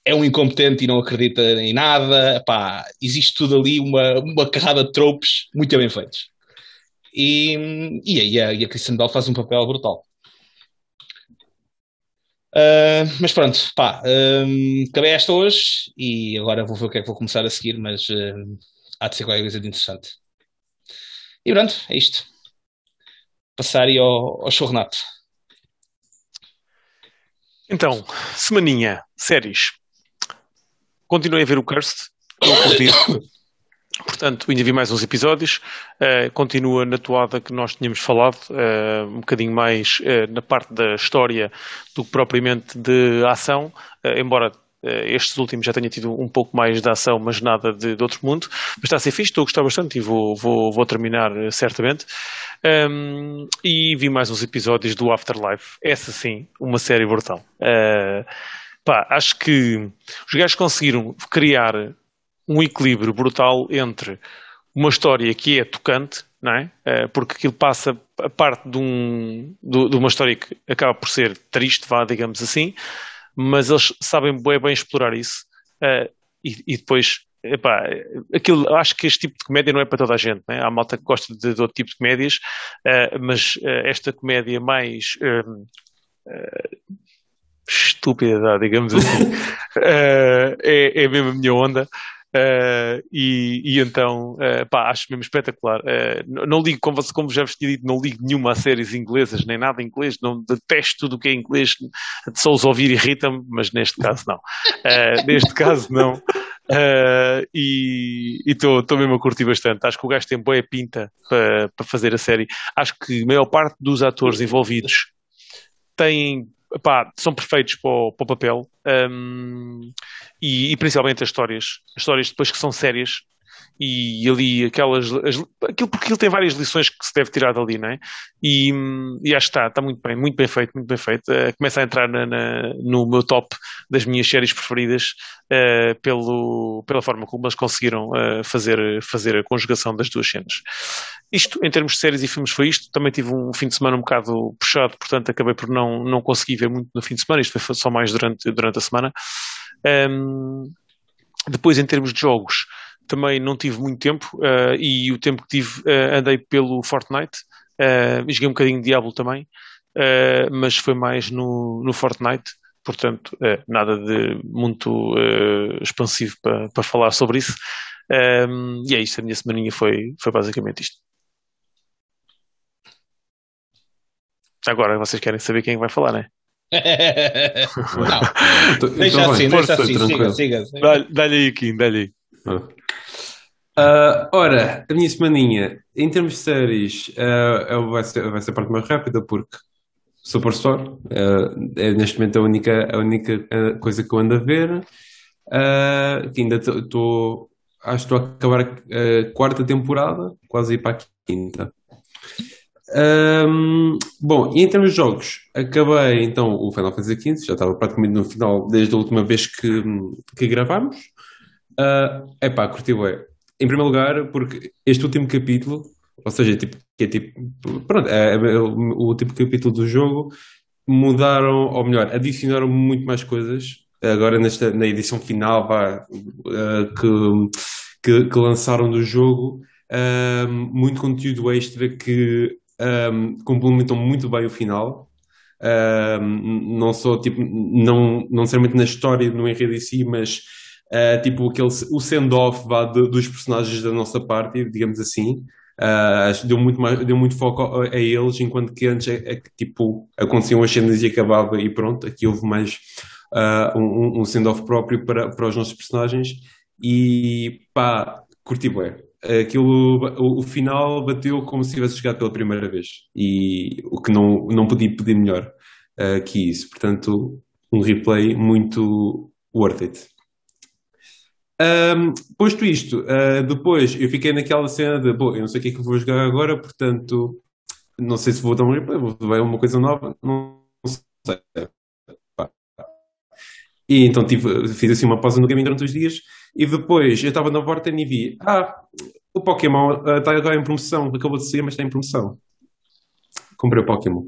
é um incompetente e não acredita em nada. Pá, existe tudo ali, uma, uma carrada de tropes muito bem feitos. E, e, aí a, e a Kristen Bell faz um papel brutal. Uh, mas pronto, pá, um, acabei esta hoje e agora vou ver o que é que vou começar a seguir, mas uh, há de ser qualquer coisa de interessante. E pronto, é isto. Passar aí ao, ao show Renato. Então, semaninha, séries. Continuei a ver o Cursed, estou. Portanto, ainda vi mais uns episódios. Uh, continua na toada que nós tínhamos falado, uh, um bocadinho mais uh, na parte da história do que propriamente de ação, embora estes últimos já tenha tido um pouco mais de ação, mas nada de, de outro mundo. Mas está a ser fixe, estou a gostar bastante e vou, vou, vou terminar certamente. Um, e vi mais uns episódios do Afterlife. Essa sim, uma série brutal. pá, acho que os gajos conseguiram criar um equilíbrio brutal entre uma história que é tocante, não é? Porque aquilo passa a parte de, um, de, uma história que acaba por ser triste, vá, digamos assim, mas eles sabem bem, bem explorar isso e, e depois epá, aquilo, acho que este tipo de comédia não é para toda a gente, né? há malta que gosta de, de outro tipo de comédias, mas esta comédia mais estúpida, digamos assim. é, é mesmo a minha onda. Uh, e, e, então, uh, pá, acho mesmo espetacular. Uh, não, não, ligo, como, como já vos tinha dito, não ligo nenhuma a séries inglesas, nem nada em inglês, não detesto tudo o que é inglês, só os ouvir irrita-me, mas neste caso não. neste caso não. e estou mesmo a curtir bastante. Acho que o gajo tem boa pinta para pa fazer a série. Acho que a maior parte dos atores envolvidos têm São perfeitos para o, para o papel um, e, e, principalmente as histórias. As histórias depois que são sérias e ali aquelas. As, aquilo, porque ele tem várias lições que se deve tirar dali, não é? E, e acho que está, está muito bem, muito bem feito, muito bem feito. Uh, começa a entrar na, na, no meu top das minhas séries preferidas uh, pelo, pela forma como eles conseguiram uh, fazer, fazer a conjugação das duas cenas. Isto, em termos de séries e filmes, foi isto. Também tive um fim de semana um bocado puxado, portanto acabei por não, não conseguir ver muito no fim de semana. Isto foi só mais durante, durante a semana. Um, depois, em termos de jogos, também não tive muito tempo uh, e o tempo que tive uh, andei pelo Fortnite. Uh, joguei um bocadinho de Diablo também, mas foi mais no, no Fortnite. Portanto, nada de muito expansivo para, para falar sobre isso. Um, e é isso, a minha semaninha foi, foi basicamente isto. Agora vocês querem saber quem vai falar, né? não. deixa então, assim, deixa assim, siga, siga. Dá-lhe aí, Kim, dá-lhe aí. Uh, ora, a minha semaninha, em termos de séries, uh, vai, ser, vai ser a parte mais rápida porque Superstore uh, é neste momento a única, a única coisa que eu ando a ver. Uh, que ainda estou, acho que estou a acabar a, quarta temporada, quase ir para a quinta. Um, bom, e em termos de jogos, acabei então o Final Fantasy XV, já estava praticamente no final desde a última vez que, que gravámos. Uh, epá, curti bem. Em primeiro lugar, porque este último capítulo, ou seja, tipo, que é tipo, pronto, é, é o, o último capítulo do jogo, mudaram, ou melhor, adicionaram muito mais coisas. Agora nesta, na edição final vá, uh, que, que, que, lançaram do jogo, muito conteúdo extra que um, complementam muito bem o final. Um, não só tipo, não, não necessariamente na história, no enredo em si, mas uh, tipo aquele, o send-off dos personagens da nossa parte, digamos assim. Uh, deu muito mais, deu muito foco a, a eles, enquanto que antes é, é, tipo, aconteciam as cenas e acabava e pronto, aqui houve mais uh, um, um send-off próprio para, para os nossos personagens e pá, curti bem. Aquilo, o, o, final bateu como se tivesse jogado pela primeira vez e o que não, não podia pedir melhor uh, que isso, portanto um replay muito worth it. Um, posto isto, uh, depois eu fiquei naquela cena de, bom, eu não sei o que é que vou jogar agora, portanto, não sei se vou dar um replay, vou uma coisa nova, não sei. E então tive, fiz assim uma pausa no gaming durante os dias e depois eu estava na porta e vi, ah, o Pokémon está agora em promoção, acabou de sair, mas está em promoção. Comprei o Pokémon.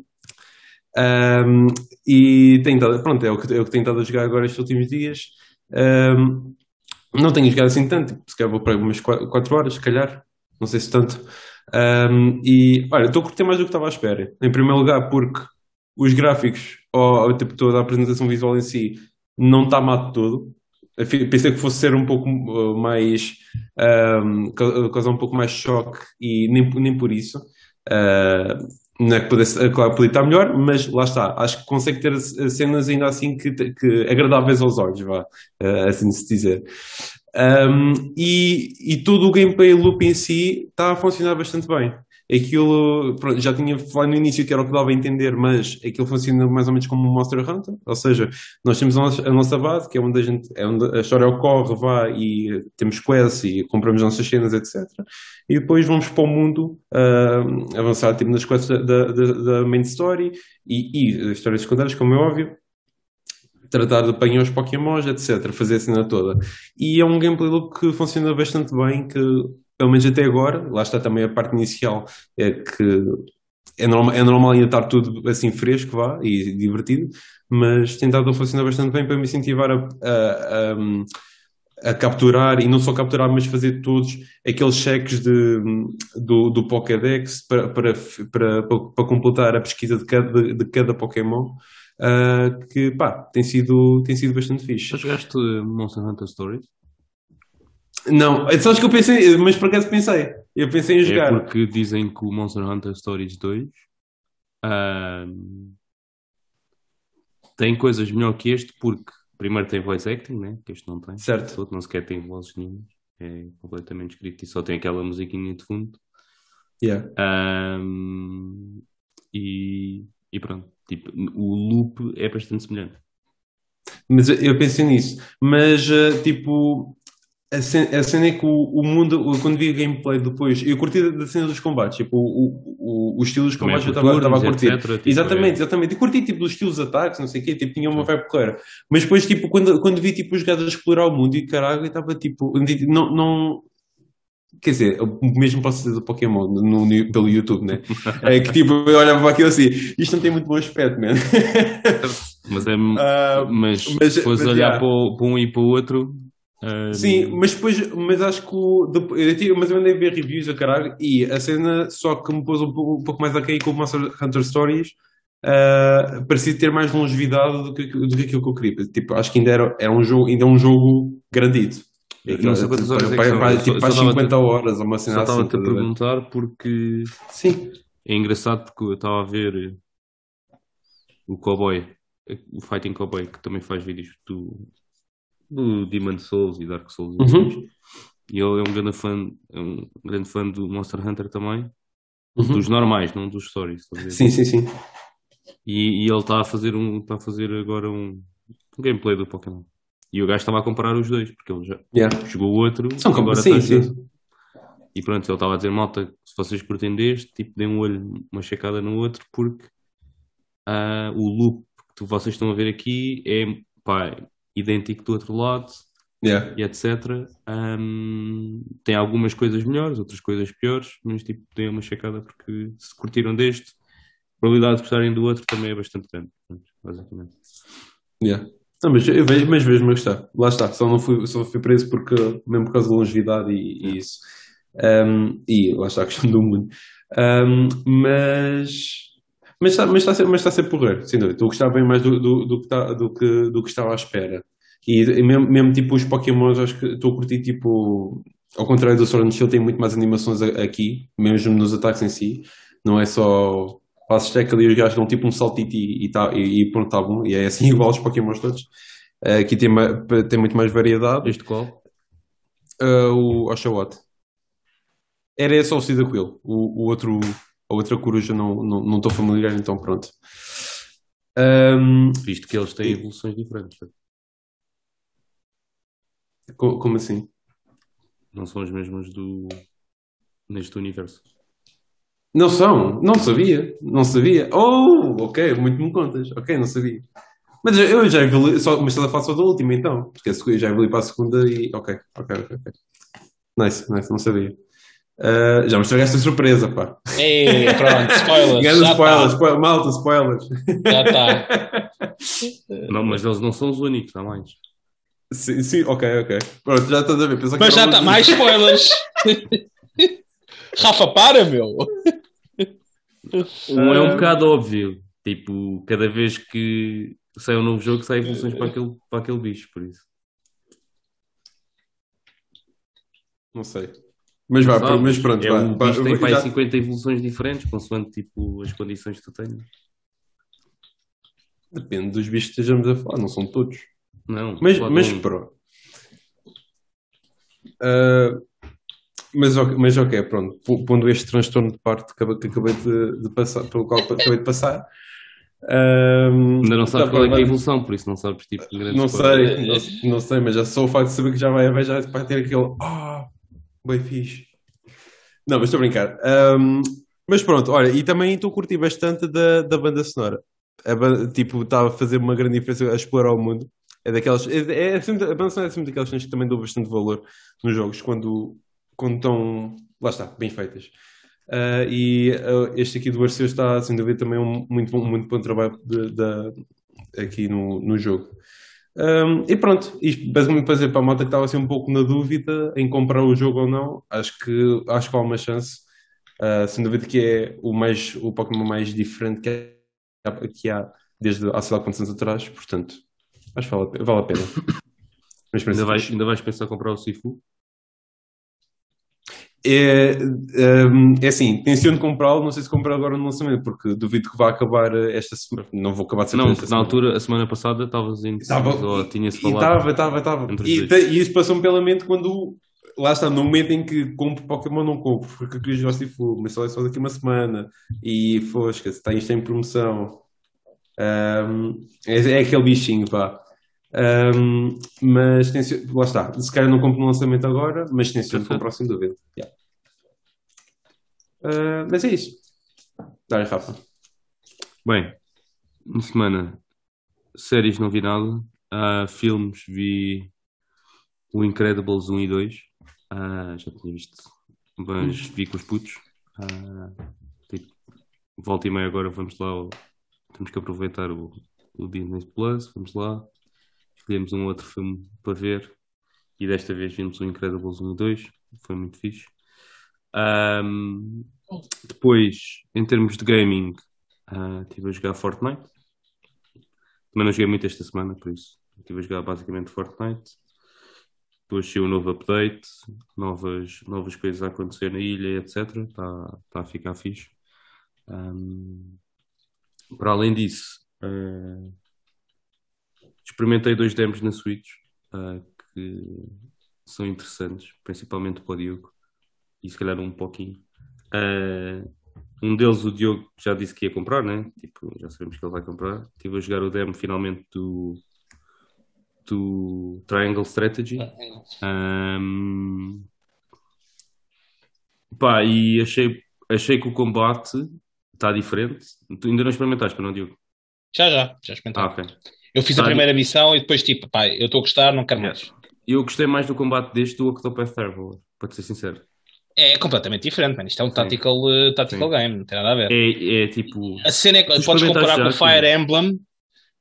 Um, e tem pronto, é o, que, é que tenho estado a jogar agora estes últimos dias. Um, não tenho jogado assim tanto, se calhar vou para umas 4 horas, se calhar, não sei se tanto. Um, e olha, estou a curtir mais do que estava à espera. Em primeiro lugar, porque os gráficos, ou tipo, toda a apresentação visual em si, não está má de todo. Pensei que fosse ser um pouco uh, mais. Um, causar um pouco mais choque e nem, nem por isso. Uh, não é que pudesse, claro, podia estar melhor, mas lá está. Acho que consegue ter cenas ainda assim que, que agradáveis aos olhos, vá, assim se dizer. Um, e, e todo o gameplay loop em si está a funcionar bastante bem. Aquilo, pronto, já tinha falado no início que era o que dava a entender, mas aquilo funciona mais ou menos como um Monster Hunter, ou seja, nós temos a nossa, base, que é onde a gente, é onde a história ocorre, vá e temos quests e compramos nossas cenas, etc. E depois vamos para o mundo uh, avançar tipo, nas quests da, da, da main story e, e as histórias secundárias, como é óbvio, tratar de apanhar os Pokémons, etc. Fazer a cena toda. E é um gameplay loop que funciona bastante bem, que pelo menos até agora, lá está também a parte inicial, é que é normal, é normal ainda estar tudo assim fresco, vá, e divertido, mas tem dado a funcionar bastante bem para me incentivar a, a, a, a, capturar, e não só capturar, mas fazer todos aqueles cheques de, do, do Pokédex para, para, para, para, completar a pesquisa de cada, de cada Pokémon. uh, que pá, tem sido, tem sido bastante fixe. Já jogaste Monster Hunter Stories? Não, é só que eu pensei, mas por acaso pensei. Eu pensei em jogar. É porque dizem que o Monster Hunter Stories 2 ahm, tem coisas melhor que este, porque primeiro tem voice acting, né? Que este não tem. Certo. O outro não sequer tem vozes nenhumas. É completamente escrito e só tem aquela musiquinha de fundo. Yeah. Ahm, e, e pronto. Tipo, o loop é bastante semelhante. Mas eu- pensei nisso. Mas, uh, tipo, a cena, a cena é que o, o mundo, o- quando vi a gameplay depois, eu curti da, cena dos combates. Tipo, o, o, o estilo dos Também combates eu estava a curtir. etc, tipo, Exatamente, é- exatamente. E curti tipo dos estilos de ataques, não sei o quê, tipo, tinha uma vibe porreira. Mas depois, tipo, quando, quando vi tipo, os gajos a explorar o mundo e caralho, estava tipo, não, não. Quer dizer, o mesmo posso dizer do Pokémon no, no- pelo YouTube, né? É que tipo, eu olhava para aquilo assim, isto não tem muito bom aspecto, man. Mas, é, Ah, mas, mas- se fores olhar yeah. o- para um e para o outro. Sim, mas depois, mas acho que o, depois, eu mas eu andei a ver reviews a caralho e a cena só que me pôs um pouco, um pouco mais a cair com o Monster Hunter Stories ah, parecia ter mais longevidade do que, do que aquilo que eu queria. Tipo, acho que ainda era, era um jogo, ainda é um jogo grandito. Não sei quantas horas é que são, só- tipo, só para estava a 50 ter- horas uma Só cena assim. estava-te a estás a ver? perguntar porque Sim. é engraçado porque eu estava a ver o Cowboy, o Fighting Cowboy, que também faz vídeos do, do Demon Souls e Dark Souls. e Uhum. E ele é um grande fã, é um grande fã do Monster Hunter também, Uhum. dos normais, não dos stories. Sim, sim, sim. E, e ele está a fazer um, está a fazer agora um, um gameplay do Pokémon. E o gajo estava a comparar os dois, porque ele já Yeah. jogou o outro, São agora sim, está sim. E pronto, ele estava a dizer, malta, se vocês curtem tipo, deem um olho, uma checada no outro, porque ah, o loop que tu- vocês estão a ver aqui é pá, idêntico do outro lado Yeah. e etc. Ahm, tem algumas coisas melhores, outras coisas piores, mas tipo, deem uma checada porque se curtiram deste, a probabilidade de gostarem do outro também é bastante grande, basicamente. Yeah. Não, mas, eu vejo, mas vejo-me a gostar. Lá está. Só não fui, só fui preso porque, mesmo por causa da longevidade e, e isso. Um, e lá está a questão do mundo. Um, mas. Mas está, mas está a ser, mas está a ser porreiro, sem dúvida. Estou a gostar bem mais do, do, do, que, está, do, que, do que estava à espera. E, e mesmo, mesmo tipo os Pokémons, acho que estou a curtir tipo. Ao contrário do Sword and Shield, tem muito mais animações aqui, mesmo nos ataques em si. Não é só. Fazes stack ali os gajos dão tipo um saltito e, e, tá, e, e pronto, está bom. E é assim igual aos Pokémons todos. Eh, aqui tem, tem muito mais variedade. Este qual? Uh, o Oshawott. Era só o Cyndaquil. O, o outro, a outra coruja não estou não, não familiar, então pronto. Um, Visto que eles têm evoluções diferentes, certo? co- como assim? não são as mesmas do neste universo. Não são, não sabia, não sabia. Oh, ok, muito me contas. Ok, não sabia. Mas eu já evolui, só, mas ela faz só da última então. Porque segunda- eu já evolui para a segunda e. Ok, ok. ok. Nice, nice, não sabia. Uh, já me estragaste a surpresa, pá. Ei, pronto, spoilers. Já spoilers, está. spoiler, malta, spoilers. Já está. Não, mas eles não são os únicos, há mais. Sim, sim, ok, ok. Pronto, já estás a ver. Pensava Mas já está. Mais spoilers. Rafa, para, meu. Um é um Ah. bocado óbvio. Tipo, cada vez que sai um novo jogo, sai evoluções para aquele, para aquele bicho, por isso. Não sei. Mas vá, mas pronto, é um Vá, tem para aí 50 evoluções diferentes, consoante tipo, as condições que tu tens. Depende dos bichos que estejamos a falar, não são todos. Não, Mas, mas um. pronto. Ah, mas, ok, mas ok, pronto. Pondo este transtorno de parte que acabei, que acabei de, de passar, pelo qual acabei de passar. ahm, Ainda não sabes dá qual é, que é a evolução, por isso não sabes tipo grandes Não coisas. sei, não, não sei, mas já só o facto de saber que já vai haver, já vai ter aquele. Ah, bem fixe. Não, mas estou a brincar. Ahm, mas pronto, olha, e também estou a curtir bastante da, da banda sonora. Banda, tipo, está a fazer uma grande diferença a explorar o mundo. É daquelas. É, é sempre, a banda sonora é sempre daquelas coisas que também dou bastante valor nos jogos quando, quando estão. Lá está, bem feitas. Ah, e ah, este aqui do Arceus está, sem dúvida, também um muito bom, muito bom trabalho de, de- aqui no, no jogo. Um, e pronto, isto basicamente para dizer para a malta que estava assim um pouco na dúvida em comprar o jogo ou não, acho que, acho que há uma chance. Uh, sem dúvida que é o, mais, o Pokémon mais diferente que há, que há desde há sei lá quantos anos atrás, portanto, acho que vale a pena. Vale a pena. Uma experiência Ainda vais, ainda vais pensar em comprar o Sifu? É, hum, é assim, tenciono comprá-lo, não sei se comprar agora no lançamento, porque duvido que vá acabar eh, esta semana. Não vou acabar de Não, esta porque na semana. altura, a semana passada, estavas em Estava, ou tinha-se falado. estava, estava, estava. E, e isso passou-me pela mente quando, lá está, no momento em que compro Pokémon, não compro, porque eu queria jogar Sifu, mas só é só daqui uma semana. E fosca, se está isto em promoção. Hum, é, é aquele bichinho, pá. Hum, mas tencio- lá está, se calhar não compro no lançamento agora, mas tenciono Perfeito. comprar sem dúvida. Yeah. Ah, mas é isso. Dá-lhe, Rafa. Bem, uma semana, séries não vi nada. Ah, filmes vi o Incredibles 1 e 2. Ah, já tinha visto, mas vi com os putos. Ah, tipo, volta e meia agora vamos lá. Temos que aproveitar o, o Disney Plus. Vamos lá. Escolhemos um outro filme para ver. E desta vez vimos o Incredibles 1 e 2. Foi muito fixe. Ahm, depois, em termos de gaming, ah, estive a jogar Fortnite. Também não joguei muito esta semana, por isso. Estive a jogar basicamente Fortnite. Depois saiu um novo update, novas, novas coisas a acontecer na ilha, etc. Está tá a ficar fixe. Ahm, para além disso, ah, experimentei dois demos na Switch ah, que são interessantes, principalmente para o Diogo e se calhar um pouquinho. Ah, um deles o Diogo já disse que ia comprar, né? Tipo, já sabemos que ele vai comprar. Estive a jogar o demo finalmente do, do Triangle Strategy. Ahm, pá, e achei, achei que o combate está diferente. Tu ainda não experimentaste, para não, Diogo? Já, já, já experimentei. Ah, ok. Eu fiz Tá a primeira missão e depois, tipo, pá, eu estou a gostar, não quero mais. Eu gostei mais do combate deste do Octopath Traveler, para ser sincero. É completamente diferente, mano. Isto é um Sim. tactical, uh, tactical Sim. game, não tem nada a ver. É, é tipo. A cena é que podes comparar experimentaste com o já, Fire sim. Emblem,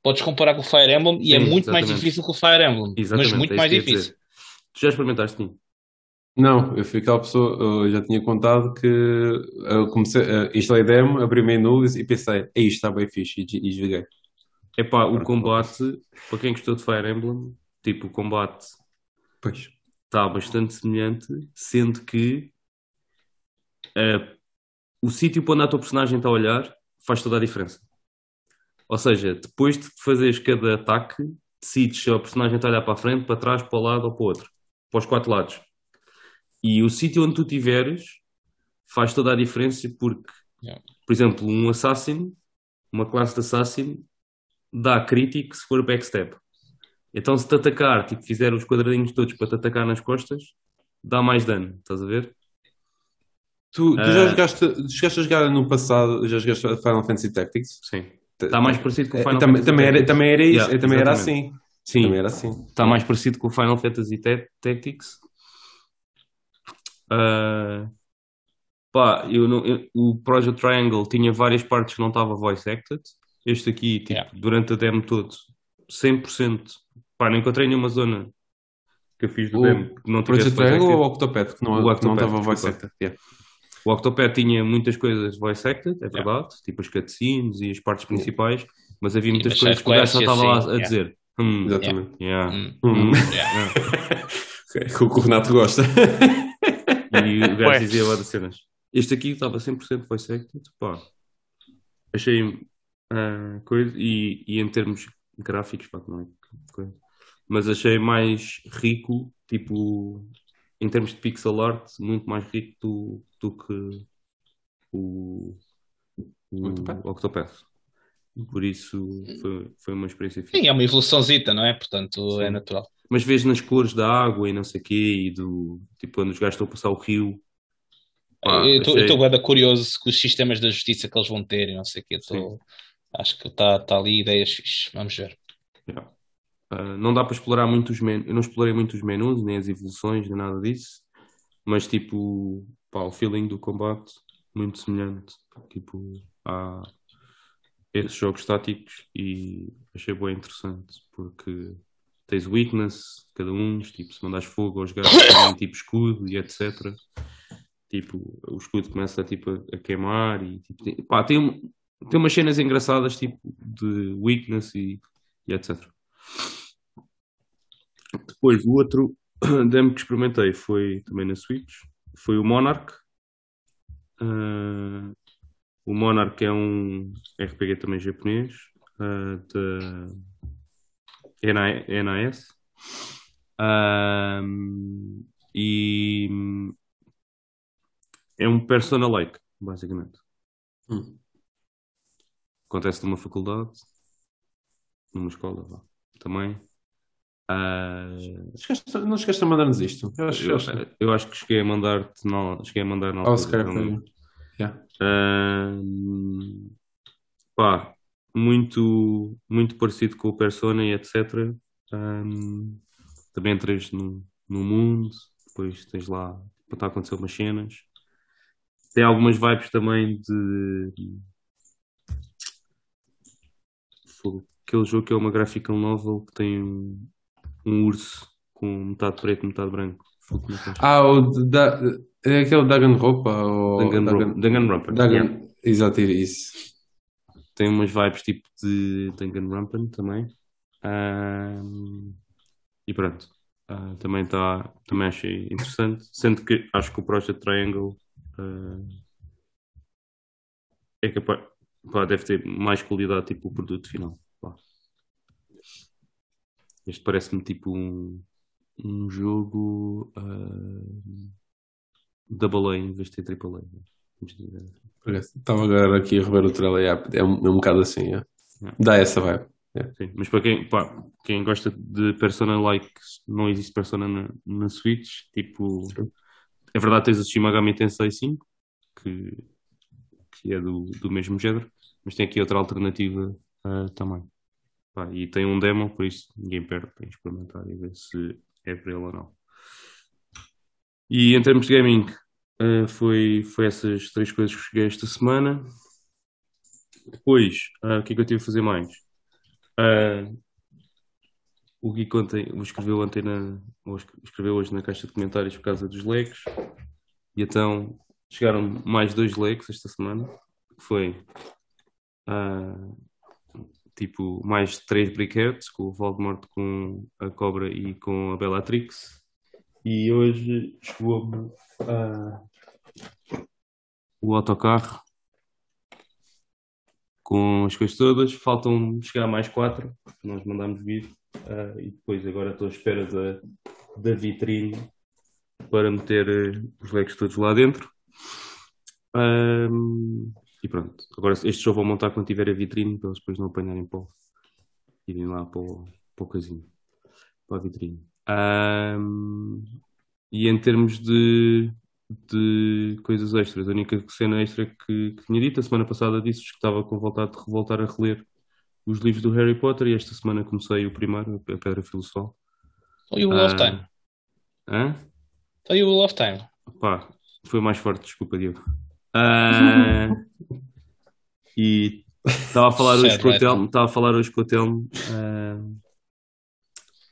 podes comparar com o Fire Emblem e é Sim, muito mais exatamente. difícil que o Fire Emblem, Exatamente, mas muito é mais que difícil. Tu já experimentaste, sim? Não, eu fui aquela pessoa, eu já tinha contado que eu comecei, uh, instalei demo, abri menu e pensei, "Ei, isto está bem fixe, e, e joguei. Epá, o combate, para quem gostou de Fire Emblem, tipo, o combate Pois. está bastante semelhante, sendo que eh, o sítio para onde a tua personagem está a olhar faz toda a diferença. Ou seja, depois de fazeres cada ataque, decides se a personagem está a olhar para a frente, para trás, para o lado ou para o outro, para os quatro lados. E o sítio onde tu estiveres faz toda a diferença porque, Yeah. por exemplo, um assassin, uma classe de assassin, dá crítico se for backstab. Então, se te atacar, tipo, fizer os quadradinhos todos para te atacar nas costas, dá mais dano, estás a ver? Tu, tu Ah. já jogaste, chegaste a jogar no passado, já jogaste Final Fantasy Tactics? Sim. Está mais parecido com o É, Final também, Fantasy também, era, Tactics. também era isso, Yeah, também era assim. Sim, Também era assim. está mais parecido com o Final Fantasy Ta- Tactics. Ah, pá, eu não, eu- o Project Triangle tinha várias partes que não estava voice acted. Este aqui, tipo, Yeah. durante a demo todo, 100%. Pá, não encontrei nenhuma zona que eu fiz do O demo que não tivesse Project ou acted. Octopath? Que não, O que não estava voice acted. Yeah. O Octopath tinha muitas coisas voice acted, é verdade, tipo as cutscenes e as partes principais, mas havia muitas mas coisas que o gajo só estava lá a yeah. dizer. Hum, Exatamente. yeah, Hum. Hum. hum, Yeah. Que o Renato gosta. E o gajo dizia lá das cenas. Este aqui estava 100% voice acted, pá. Achei ah, coisa, e, e em termos gráficos, pá, não é coisa. Mas achei mais rico, tipo, em termos de pixel art, muito mais rico do, do que o, o Octopath? Octopath. Por isso foi, foi uma experiência fixe. Sim, é uma evoluçãozita, não é? Portanto, Sim. é natural. Mas vês nas cores da água e não sei o quê, e do tipo quando os gajos estão a passar o rio. Pá, eu estou achei- da curioso com os sistemas da justiça que eles vão ter e não sei o quê. Estou- Acho que está tá ali ideias fixe. Vamos ver. Yeah. Ah, não dá para explorar muito os menus. Eu não explorei muito os menus, nem as evoluções, nem nada disso. Mas tipo, pá, o feeling do combate muito semelhante. Tipo, a esses jogos táticos e achei bem interessante porque tens weakness, cada um, tipo, se mandas fogo aos gajos têm tipo escudo e etc. Tipo, o escudo começa tipo, a, a queimar e tipo, tem, pá, tem, tem umas cenas engraçadas tipo, de weakness e, e etc. Depois, o outro demo que experimentei foi também na Switch, foi o Monarch. Uh, o Monarch é um RPG também japonês, uh, da NIS. Um, e é um persona-like, basicamente. Hum. Acontece numa faculdade, numa escola vá, também. Uh, Chegaste- Não chegaste a mandar-nos isto? Eu acho que eu, eu acho que cheguei a mandar-te, não, cheguei a mandar na Oh, altura foi. Yeah. Ahm, pá, muito, muito parecido com o Persona e etc. Ahm, também entras no, no mundo, depois tens lá para estar a acontecer umas cenas. Tem algumas vibes também de Aquele jogo que é uma graphical novel que tem um, um urso com metade preto e metade branco. É? Ah, o da, é aquele Danganronpa Danganronpa. Yeah. Exato, isso. tem umas vibes tipo de Danganronpa também. Ahm, e pronto. Ah, também tá, também achei interessante. Sendo que acho que o Project Triangle ah, é capaz, pá, deve ter mais qualidade tipo o produto final. pá. Este parece-me tipo um, um jogo ah, double A em vez de ter triple A. Vamos dizer. Estava agora aqui a rever o trailer. yeah, É um, é um bocado assim. yeah. Yeah. Dá essa vibe. Sim, mas para quem, pá, quem gosta de Persona-like, não existe Persona na, na Switch. Tipo, é verdade, tens o Shin Megami Tensei 5, que, que é do, do mesmo género, mas tem aqui outra alternativa ah, também. Pá, e tem um demo, por isso ninguém perde para experimentar e ver se é para ele ou não. E em termos de gaming, ah, foi, foi essas três coisas que cheguei esta semana. Depois, ah, o que é que eu tive a fazer mais? Ah, o Gui ontem, escreveu ontem na, escreveu hoje na caixa de comentários por causa dos legs. E então chegaram mais dois legs esta semana, que foi ah, tipo mais três briquetes, com o Voldemort, com a Cobra e com a Bellatrix. E hoje chegou-me ah, o autocarro com as coisas todas. Faltam chegar mais quatro, que nós mandámos vir. ah, e depois agora estou à espera da, da vitrine para meter eh, os legos todos lá dentro. Ahm, e pronto. Agora este show vou montar quando tiver a vitrine para eles depois não apanharem pó. Irem lá para o, para o coisinho. Para a vitrine. Ahm, e em termos de, de coisas extras, a única cena extra que, que tinha dito, a semana passada disse que estava com vontade de voltar a reler os livros do Harry Potter e esta semana comecei o primeiro, a Pedra Filosofal. E o Ah, Time. Hã? E o of Time. Pá, foi mais forte, desculpa, Diogo. Ah, e estava a falar hoje com o Telmo, estava a falar hoje com o Telmo, ah,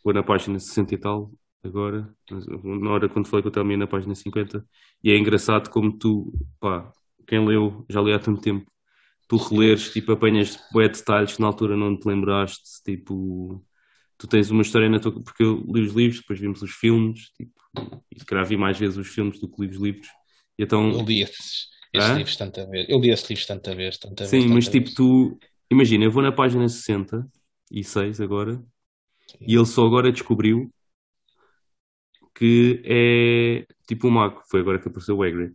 vou na página 60 e tal, agora, na hora quando falei com o Telmo ia na página 50, e é engraçado como tu, pá, quem leu, já leu há tanto tempo, tu releres, tipo, apanhas bué detalhes que na altura não te lembraste, tipo, tu tens uma história na tua, porque eu li os livros, depois vimos os filmes, tipo, e se calhar vi mais vezes os filmes do que li os livros, e então, li esses, livros tanta vez. Eu li esses livros tanta vez, tanta vez. sim, tanta mas tipo, vez. tu, imagina, eu vou na página 66 agora, e ele só agora descobriu que é tipo um mago, foi agora que apareceu o Hagrid.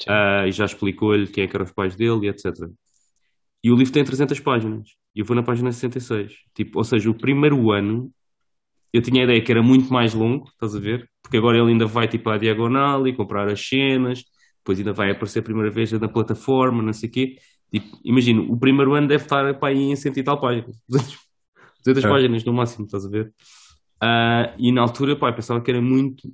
Sim. Ah, e já explicou-lhe quem é que eram os pais dele e etc. E o livro tem 300 páginas. E eu vou na página 66. Tipo, ou seja, o primeiro ano eu tinha a ideia que era muito mais longo, estás a ver? Porque agora ele ainda vai tipo à diagonal e comprar as cenas, depois ainda vai aparecer a primeira vez na plataforma, não sei o quê. Tipo, imagino, o primeiro ano deve estar pá, aí em 100 e tal páginas. 200, 200 É. páginas no máximo, estás a ver? Ah, e na altura, pá, pensava que era muito.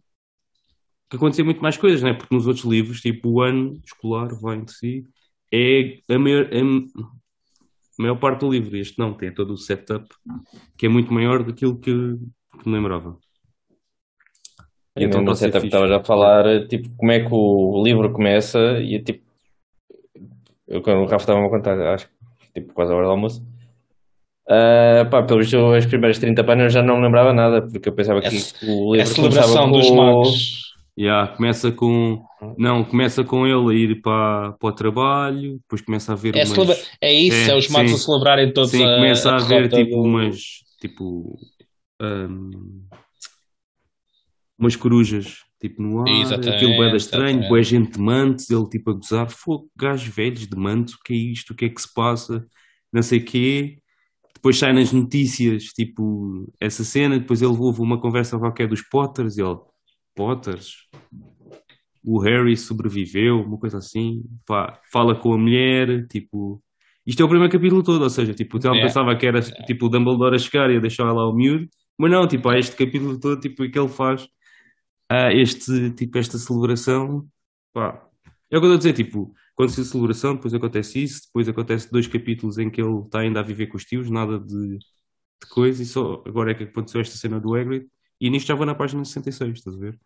que acontecia muito mais coisas, né? Porque nos outros livros, tipo, o ano escolar vai entre si, é a maior, a maior parte do livro. Este não, tem todo o setup que é muito maior daquilo que, que me lembrava. E Então então, no está a a falar, tipo, como é que o livro começa e tipo, eu, quando o Rafa estava a contar, acho que tipo, quase a hora do almoço, Uh, pá, pelos as primeiras 30 páginas já não me lembrava nada, porque eu pensava que É, o é livro a celebração começava dos com... magos. Yeah, começa com. Não, começa com ele a ir para, para o trabalho, depois começa a ver É, umas. celebra- é isso, é, É, os magos sim. a celebrarem todos Sim, a, começa a, haver derrota tipo do- umas. Tipo. hum, umas corujas, tipo no ar, Exatamente, aquilo bem estranho, boa gente de mantos, ele tipo a gozar, fogo, gajos velhos de mantos, o que é isto, o que é que se passa, não sei o quê. Depois sai nas notícias, tipo, essa cena, depois ele ouve uma conversa qualquer dos Potters, e ele, Potters? O Harry sobreviveu, uma coisa assim, pá, fala com a mulher, tipo... Isto é o primeiro capítulo todo, ou seja, tipo, o Telmo É. pensava que era tipo o Dumbledore a chegar e a deixar lá o miúdo, mas não, tipo, há este capítulo todo, tipo, que ele faz há este, tipo, esta celebração, pá. É o que eu estou a dizer, tipo, acontece a celebração, depois acontece isso, depois acontece dois capítulos em que ele está ainda a viver com os tios, nada de, de coisa, e só agora é que aconteceu esta cena do Hagrid, e nisto já vou na página 66, estás a ver?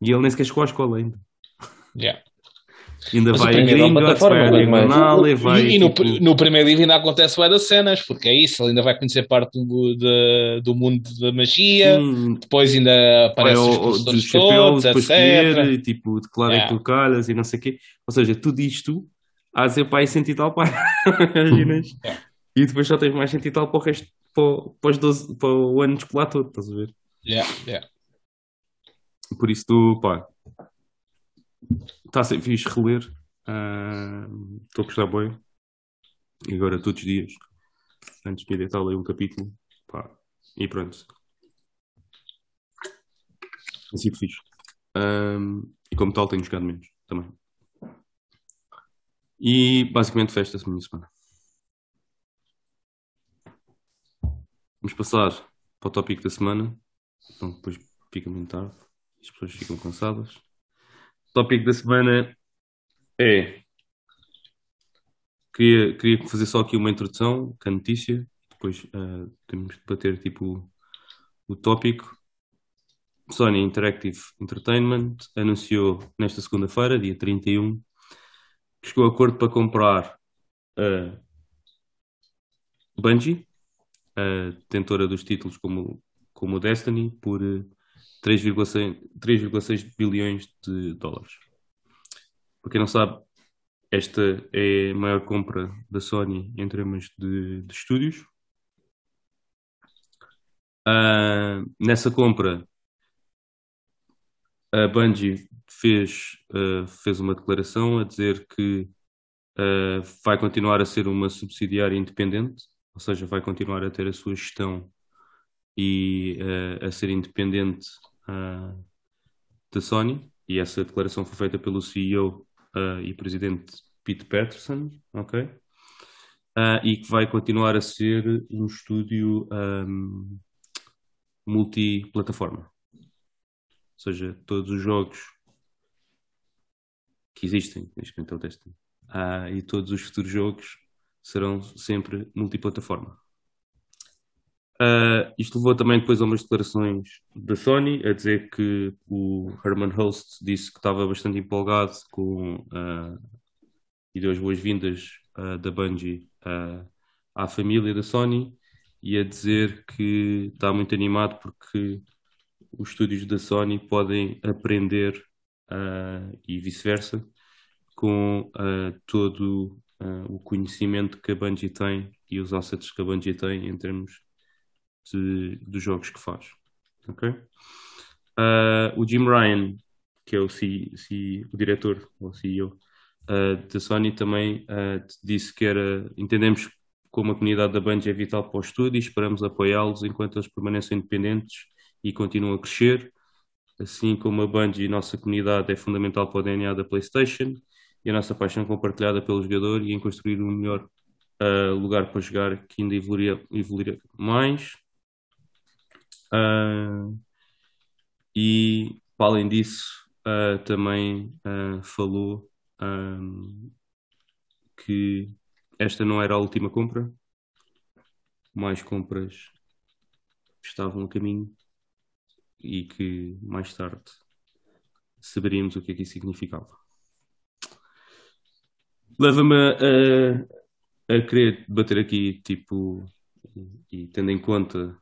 E ele nem sequer chegou à escola ainda. Yeah. Ainda Mas vai primeiro é vai a não é? Diagonal, e vai, E, no, tipo, no primeiro livro ainda acontece das cenas, porque é isso, ele ainda vai conhecer parte do, da- do mundo da magia, sim, depois ainda vai aparecem ao, os dos chapéus, depois etc. escolher, e, tipo, declara Yeah. por calhas e não sei o quê. Ou seja, tudo isto há de ser para aí cento e tal pá. Imaginas? Yeah. E depois só tens mais cento e tal para o resto, para, o- para, os 12, para o ano escolar todo, estás a ver? Yeah, yeah. Por isso tu, pá, está a ser fixe reler. Ah, Estou a gostar bem. E agora todos os dias, antes de me deitar, leio um capítulo. Pá, e pronto. Tem sido fixe. Ahm, e como tal, tenho jogado menos também. E basicamente festa esta minha semana. Vamos passar para o tópico da semana. Então depois fica muito tarde. As pessoas ficam cansadas. Tópico da semana é. Queria, queria fazer só aqui uma introdução com a notícia. Depois ah, temos de debater tipo o tópico. Sony Interactive Entertainment anunciou nesta segunda-feira, dia 31, que chegou a acordo para comprar a Bungie, a detentora dos títulos como, como Destiny, por eh, 3,6 3,6 bilhões de dólares. Para quem não sabe, esta é a maior compra da Sony em termos de, de estúdios. Ah, nessa compra, a Bungie fez, ah, fez uma declaração a dizer que ah, vai continuar a ser uma subsidiária independente, ou seja, vai continuar a ter a sua gestão e a ser independente ah, da Sony. E essa declaração foi feita pelo CEO ah, e presidente Pete Patterson, ok? Ah, e que vai continuar a ser um estúdio ahm, multiplataforma. Ou seja, todos os jogos que existem, neste momento é o e todos os futuros jogos serão sempre multiplataforma. Ah, isto levou também depois a umas declarações da Sony a dizer que o Herman Host disse que estava bastante empolgado com ah, e deu as boas-vindas ah, da Bungie à família da Sony e a dizer que está muito animado porque os estúdios da Sony podem aprender e vice-versa com todo o conhecimento que a Bungie tem e os assets que a Bungie tem em termos de, dos jogos que faz. ok? Ah, o Jim Ryan, que é o, C, C- o diretor, ou CEO ah, da Sony, também ah, disse que era, entendemos como a comunidade da Bungie é vital para o estúdio e esperamos apoiá-los enquanto eles permaneçam independentes e continuam a crescer. Assim como a Bungie e a nossa comunidade é fundamental para o DNA da PlayStation e a nossa paixão compartilhada pelo jogador e em construir um melhor ah, lugar para jogar que ainda evoluiria, evoluiria mais. Ah, e, para além disso, ah, também ah, falou que esta não era a última compra, mais compras estavam a caminho e que mais tarde saberíamos o que é que isso significava. Leva-me a, a querer debater aqui, tipo, e, e tendo em conta.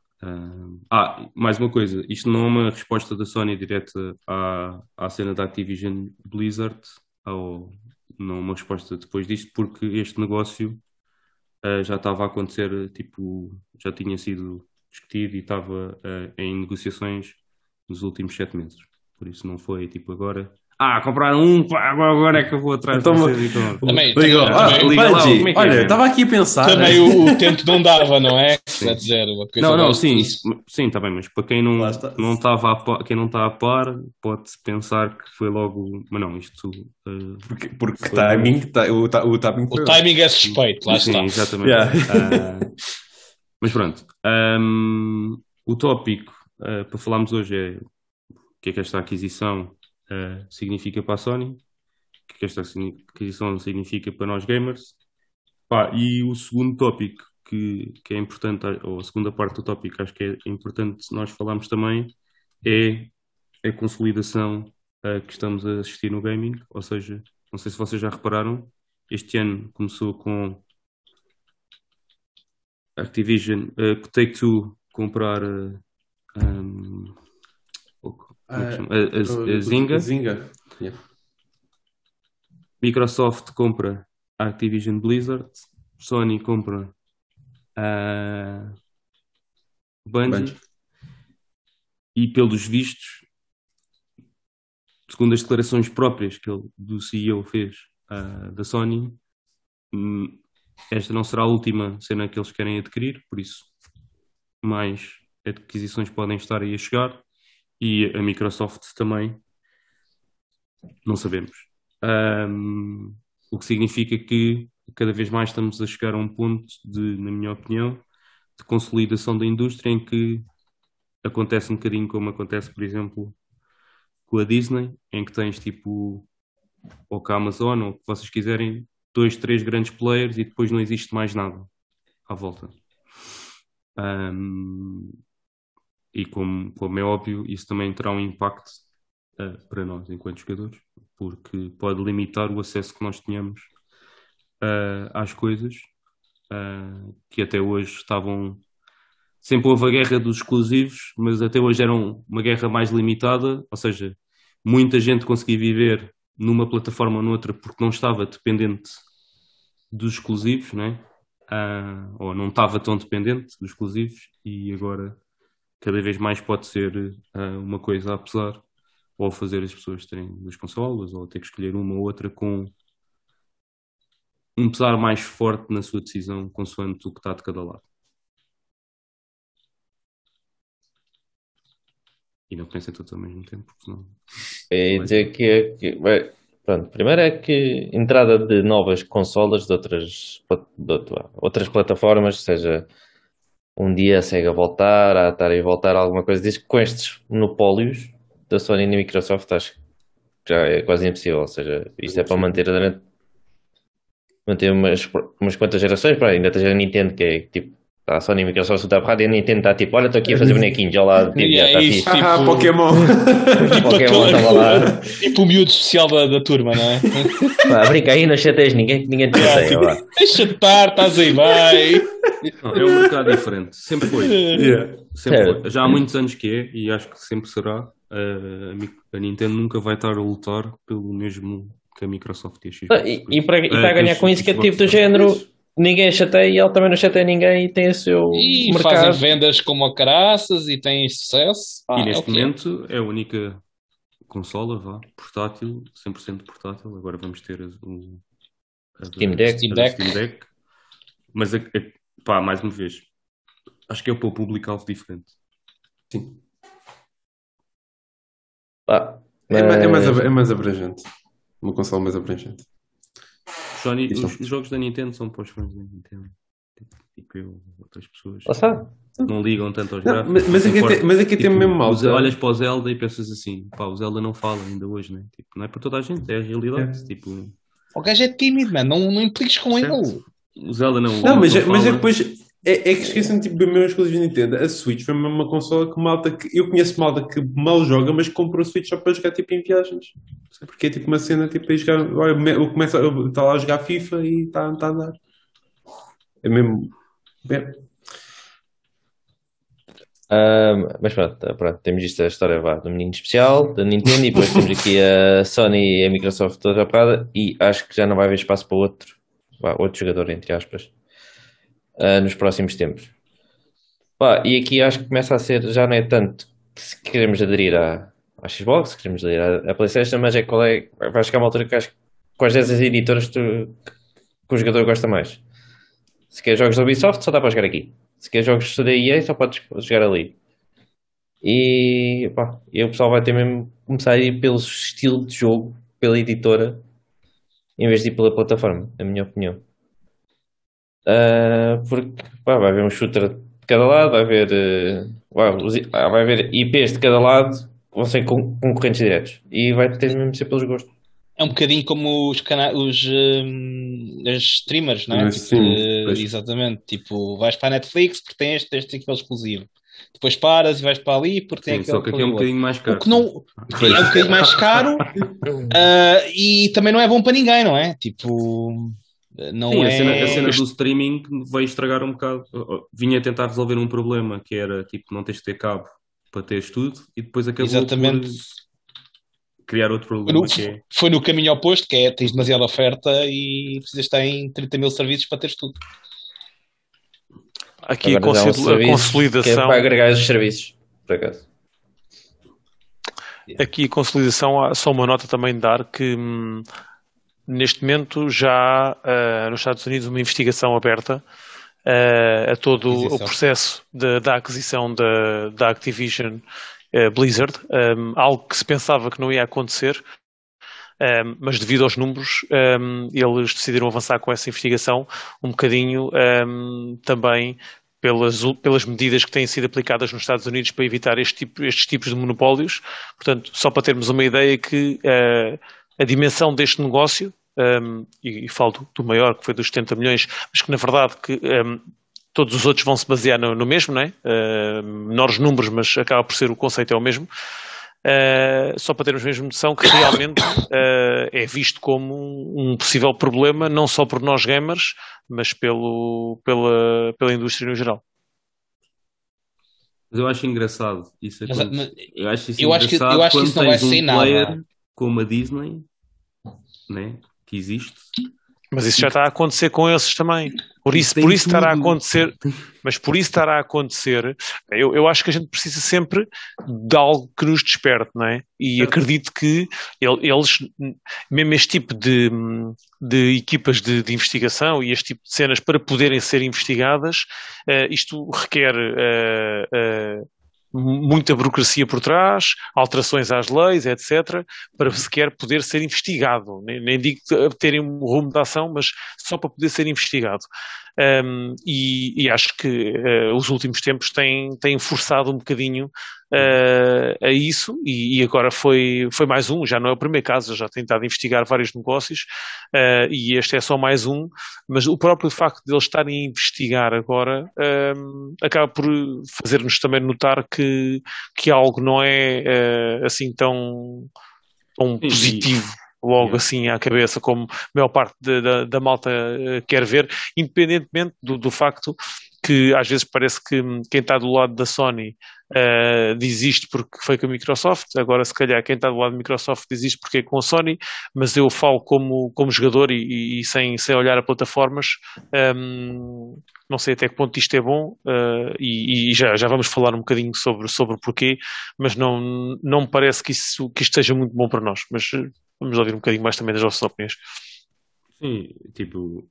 Ah, mais uma coisa, isto não é uma resposta da Sony direta à, à cena da Activision Blizzard, ou não é uma resposta depois disto, porque este negócio ah, já estava a acontecer, tipo, já tinha sido discutido e estava ah, em negociações nos últimos sete meses. Por isso não foi tipo agora. Ah, compraram um, pá, agora agora é que eu vou atrás Então, de vocês e tal. Também, Liga, ah, também- liga lá, é que é, olha, meu? estava aqui a pensar. também o, o tempo não dava, não é? Uma coisa Não, não, sim, sim, está bem, mas para quem não não estava a par, quem não está a par, pode-se pensar que foi logo, mas não, isto ah, Porque, porque Foi timing, tá- o, ta- o timing O timing é suspeito, lá sim, está. exatamente. Yeah. Ah, mas pronto, ahm, o tópico ah, para falarmos hoje é o que é que esta aquisição ah, significa para a Sony, o que esta aquisição significa para nós gamers. Pá, e o segundo tópico que, que é importante, ou a segunda parte do tópico, acho que é importante nós falarmos também, é a consolidação ah, que estamos a assistir no gaming. Ou seja, não sei se vocês já repararam, este ano começou com Activision, uh, Take-Two comprar uh, um, o- como é que chama? A, a- a Zynga, Zinga. Yeah. Microsoft compra Activision Blizzard, Sony compra a Bungie, Bungie. e pelos vistos, segundo as declarações próprias que ele, do CEO fez ah, da Sony, hum, esta não será a última cena que eles querem adquirir, por isso mais adquisições podem estar aí a chegar e a Microsoft também, não sabemos. Ahm, o que significa que cada vez mais estamos a chegar a um ponto de, na minha opinião, de consolidação da indústria em que acontece um bocadinho como acontece, por exemplo, com a Disney, em que tens tipo, ou com a Amazon, ou o que vocês quiserem, dois, três grandes players e depois não existe mais nada à volta. Ahm, e como, como é óbvio, isso também terá um impacto ah, para nós enquanto jogadores, porque pode limitar o acesso que nós tínhamos ah, às coisas ah, que até hoje estavam. Sempre houve a guerra dos exclusivos, mas até hoje eram uma guerra mais limitada, ou seja, muita gente conseguia viver numa plataforma ou noutra porque não estava dependente dos exclusivos, né? Ah, ou não estava tão dependente dos exclusivos, e agora cada vez mais pode ser ah, uma coisa a pesar, ou fazer as pessoas terem duas consolas, ou ter que escolher uma ou outra com um pesar mais forte na sua decisão, consoante o que está de cada lado. E não pensem todos ao mesmo tempo, porque senão. É dizer que, que- bem, pronto, primeiro é que entrada de novas consolas de outras, de outra- outras plataformas, seja um dia a Sega voltar, a Atari voltar, alguma coisa disso, com estes monopólios da Sony e da Microsoft, acho que já é quase impossível. Ou seja, isto é para manter durante manter umas, umas quantas gerações, para ainda tens a Nintendo que é tipo. A Sony e a Microsoft está porrada e a Nintendo está tipo, olha, estou aqui a fazer bonequinhos, já lá, tipo, E já é está isso. fixe. Ah, Tipo- Pokémon. Tipo, Pokémon estava lá. tipo o miúdo especial da, da turma, não é? Pá, brinca aí, não chateias ninguém, ninguém te chateia. vá. Deixa de estar, estás aí. Não, é um mercado diferente, sempre foi. Yeah. Sempre Certo. foi. Já há muitos anos que é, e acho que sempre será. Uh, a, Mi- a Nintendo nunca vai estar a lutar pelo mesmo que a Microsoft e a Xbox. Ah, E, e para, e para ganhar que com isso, que é tipo do género, isso. Ninguém chateia e ele também não chateia ninguém e tem o seu E mercado. fazem vendas como a caraças e têm sucesso. Ah, E é neste que é. momento é a única consola, vá, portátil, 100% portátil. Agora vamos ter o Steam Deck. Steam Deck. Steam Deck. Mas, a- a- pá, mais uma vez, acho que é para o público-alvo diferente. Sim. Pá, É, ma- é mais, mas- é mais abrangente. Uma consola mais abrangente. Sony, os, os jogos da Nintendo são para os fãs da Nintendo. Tipo, eu, outras pessoas. Lá. Não ligam tanto aos Não, gráficos. mas, mas, não aqui tem, mas aqui tem Tipo, mesmo mal. Olhas para o Zelda e pensas assim, pá, o Zelda não fala ainda hoje, né? Tipo, não é para toda a gente, é a realidade. Tipo, O gajo é tímido, mano. Não, não impliques com Certo. ele. o Zelda não. Não, mas, é- mas é fala. que depois. É, é que esquecem tipo, bem mesmo as coisas da Nintendo. A Switch foi mesmo uma consola que malta que. Eu conheço malta que mal joga, mas comprou a Switch só para jogar tipo em viagens. Porque é tipo uma cena tipo aí jogar. Olha, eu começo a- está lá a jogar FIFA e está tá a andar. É mesmo. É, Um, mas pronto, tá, pronto, temos isto a história vá, do menino especial, da Nintendo, e depois temos aqui a Sony e a Microsoft toda rapada, e acho que já não vai haver espaço para outro, vá, outro jogador, entre aspas, uh, nos próximos tempos. Pá, e aqui acho que começa a ser, já não é tanto que se queremos aderir à, à Xbox, se queremos aderir à, à PlayStation, mas é qual é, vai chegar uma altura que acho que quais dessas editoras tu, que o jogador gosta mais. Se quer jogos da Ubisoft, só dá para jogar aqui. Se quer jogos da EA, só podes jogar ali. E, pá, e o pessoal vai ter mesmo começar a ir pelo estilo de jogo, pela editora, em vez de ir pela plataforma, na minha opinião. Uh, porque pá, vai haver um shooter de cada lado, vai haver, uh, vai haver IPs de cada lado que vão ser concorrentes diretos. E vai ter mesmo de ser pelos gostos. É um bocadinho como os, cana os um, as streamers, não é? Sim, tipo, exatamente. Tipo, vais para a Netflix porque tem este, este aquele exclusivo. Depois paras e vais para ali porque tem Sim, aquele. só que aqui é um bocadinho mais caro. O que não é um bocadinho mais caro uh, e também não é bom para ninguém, não é? Tipo, não Sim, é. a cena, a cena do streaming veio estragar um bocado. Vinha tentar resolver um problema que era tipo não tens de ter cabo para teres tudo e depois acabou Exatamente. por criar outro Foi problema no, que é. foi no caminho oposto, que é tens demasiada oferta e precisas estar em 30 mil serviços para teres tudo. Aqui a, Agora um consil- a serviço consolidação. É para agregar os serviços, por acaso. Aqui a consolidação, há só uma nota também de dar que hum, neste momento já há ah, nos Estados Unidos uma investigação aberta ah, a todo o Aquisição. processo de- da aquisição da, da Activision ah, Blizzard, um, algo que se pensava que não ia acontecer, um, mas devido aos números um, eles decidiram avançar com essa investigação um bocadinho também pelas, pelas medidas que têm sido aplicadas nos Estados Unidos para evitar este tipo- estes tipos de monopólios. Portanto, só para termos uma ideia que eh, a dimensão deste negócio, um, e, e falo do, do maior, que foi dos 70 milhões, mas que na verdade que um, todos os outros vão se basear no, no mesmo, não é? Uh, menores números, mas acaba por ser o conceito é o mesmo. Uh, só para termos mesmo noção que realmente uh, é visto como um possível problema, não só por nós gamers, mas pelo, pela, pela indústria no geral. Mas eu acho engraçado isso Mas- aconte- mas- Eu acho isso eu acho que- eu acho que quando isso não vai um sair nada. Como a Disney, né? Que existe. Mas isso já está a acontecer com esses também. Por isso, Tem por isso estará a acontecer, mas por isso estará a acontecer, eu, eu acho que a gente precisa sempre de algo que nos desperte, não é? E acredito que el- eles, mesmo este tipo de, de equipas de, de investigação e este tipo de cenas para poderem ser investigadas, eh, isto requer eh, eh, muita burocracia por trás, alterações às leis, etc., para sequer poder ser investigado. Nem, nem digo terem um rumo de ação, mas só para poder ser investigado. Um, e, e acho que uh, os últimos tempos têm, têm forçado um bocadinho uh, a isso, e, e agora foi, foi mais um, já não é o primeiro caso, já tenho estado a investigar vários negócios, uh, e este é só mais um, mas o próprio facto de eles estarem a investigar agora um, acaba por fazer-nos também notar que, que algo não é uh, assim tão, tão positivo. logo assim à cabeça, como a maior parte da, da, da malta quer ver, independentemente do, do facto que às vezes parece que quem está do lado da Sony eh, diz isto porque foi com a Microsoft, agora se calhar quem está do lado da Microsoft diz isto porque é com a Sony, mas eu falo como, como jogador e, e- sem, sem olhar a plataformas, hum, não sei até que ponto isto é bom eh, e, e já, já vamos falar um bocadinho sobre, sobre o porquê, mas não, não me parece que, isso, que isto seja muito bom para nós, mas eh, vamos ouvir um bocadinho mais também das vossas opiniões. Sim, tipo,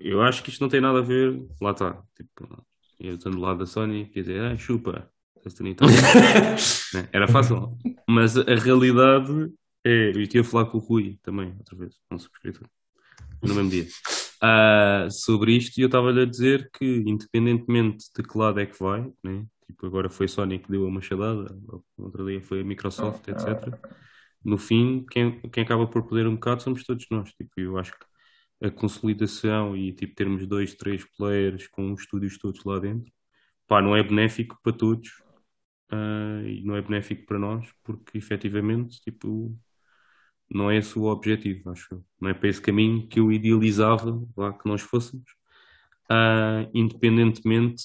eu, acho que isto não tem nada a ver. Lá está. Tipo, eu estando do lado da Sony, quer dizer, ah, chupa. Esta Nintendo." Né? Era fácil. Mas a realidade é. Eu tinha a falar com o Rui também, outra vez, um subscritor, no mesmo dia, ah, sobre isto, e eu estava-lhe a dizer que, independentemente de que lado é que vai, né? tipo, agora foi a Sony que deu a machadada, outro dia foi a Microsoft, etc. No fim, quem, quem acaba por perder um bocado somos todos nós. Tipo, eu acho que a consolidação e tipo, termos dois, três players com os estúdios todos lá dentro, pá, não é benéfico para todos ah, e não é benéfico para nós, porque efetivamente, tipo, não é esse o objetivo, acho eu. Não é para esse caminho que eu idealizava lá que nós fôssemos, Ah, independentemente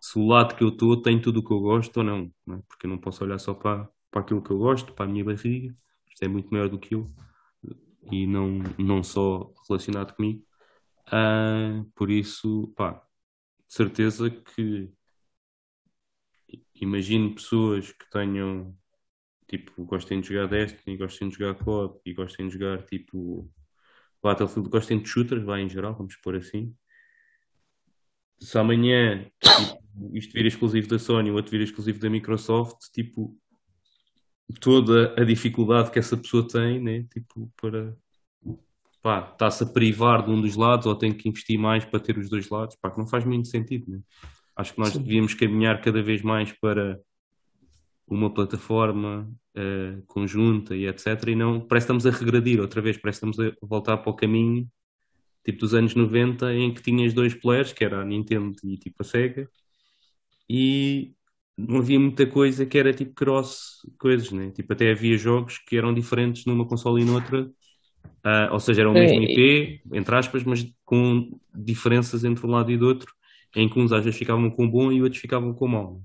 se o lado que eu estou tem tudo o que eu gosto ou não, não é? porque eu não posso olhar só para, para aquilo que eu gosto, para a minha barriga, isto é muito maior do que eu e não, não só relacionado comigo. Ah, por isso, pá, certeza que imagino pessoas que tenham tipo, gostem de jogar Destiny, gostem de jogar COD e gostem de jogar tipo Battlefield, gostem de shooters, vai em geral, vamos pôr assim. Se amanhã tipo, isto vir exclusivo da Sony ou outro vir exclusivo da Microsoft, tipo, toda a dificuldade que essa pessoa tem, né? Tipo, para pá, está-se a privar de um dos lados ou tem que investir mais para ter os dois lados, pá, que não faz muito sentido, né? Acho que nós Sim. devíamos caminhar cada vez mais para uma plataforma uh, conjunta e etc. E não, parece que estamos a regredir outra vez, parece que estamos a voltar para o caminho tipo dos anos 90 em que tinhas dois players, que era a Nintendo e tipo a Sega, e não havia muita coisa que era tipo cross coisas, né? Tipo, até havia jogos que eram diferentes numa consola e noutra, uh, ou seja, era o mesmo IP, entre aspas, mas com diferenças entre um lado e do outro, em que uns às vezes ficavam com bom e outros ficavam com mau.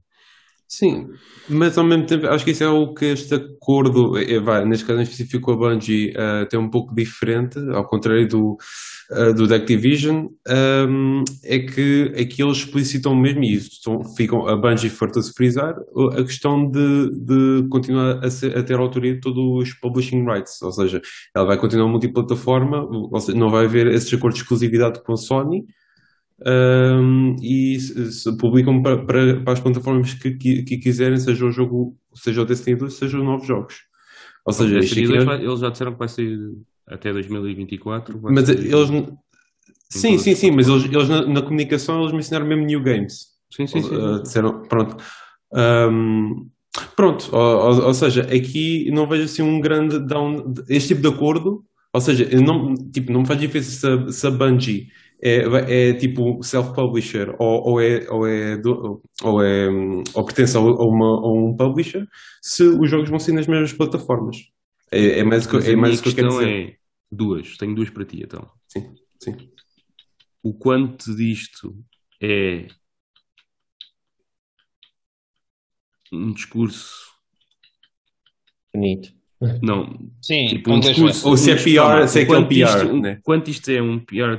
Sim, mas ao mesmo tempo acho que isso é o que este acordo, é, vai, neste caso em específico a Bungie, uh, tem um pouco diferente, ao contrário do, uh, do da Activision, um, é que aqui eles explicitam mesmo, e isso ficam, a Bungie farta-se frisar, a questão de, de continuar a, ser, a ter autoria de todos os publishing rights, ou seja, ela vai continuar multiplataforma, ou seja, não vai haver esses acordos de exclusividade com a Sony, um, e se, se publicam para, para, para, as plataformas que, que, que, quiserem, seja o jogo, seja o Destiny 2, seja os novos jogos. Ou seja, o Destiny 2 vai, eles já disseram que vai sair até 2024. Mas sair... eles. Sim, sim, sim, mas eles, eles na, na, comunicação eles mencionaram mesmo New Games. Sim, sim, sim. Uh, disseram, pronto. Um, pronto, ou, ou, seja, aqui não vejo assim um grande down. Este tipo de acordo, ou seja, não, tipo, não me faz diferença se, se a Bungie é, é tipo self-publisher ou, ou, é, ou, é, do, ou, é, ou pertence a, uma, a um publisher se os jogos vão ser nas mesmas plataformas. É, é mais o que, é mais que eu quero dizer. É duas, tenho duas para ti então. Sim, sim. O quanto disto é um discurso bonito. Não, sim, tipo um discurso. Ou se é PR, se é aquele PR. Isto, né? Quanto isto é um PR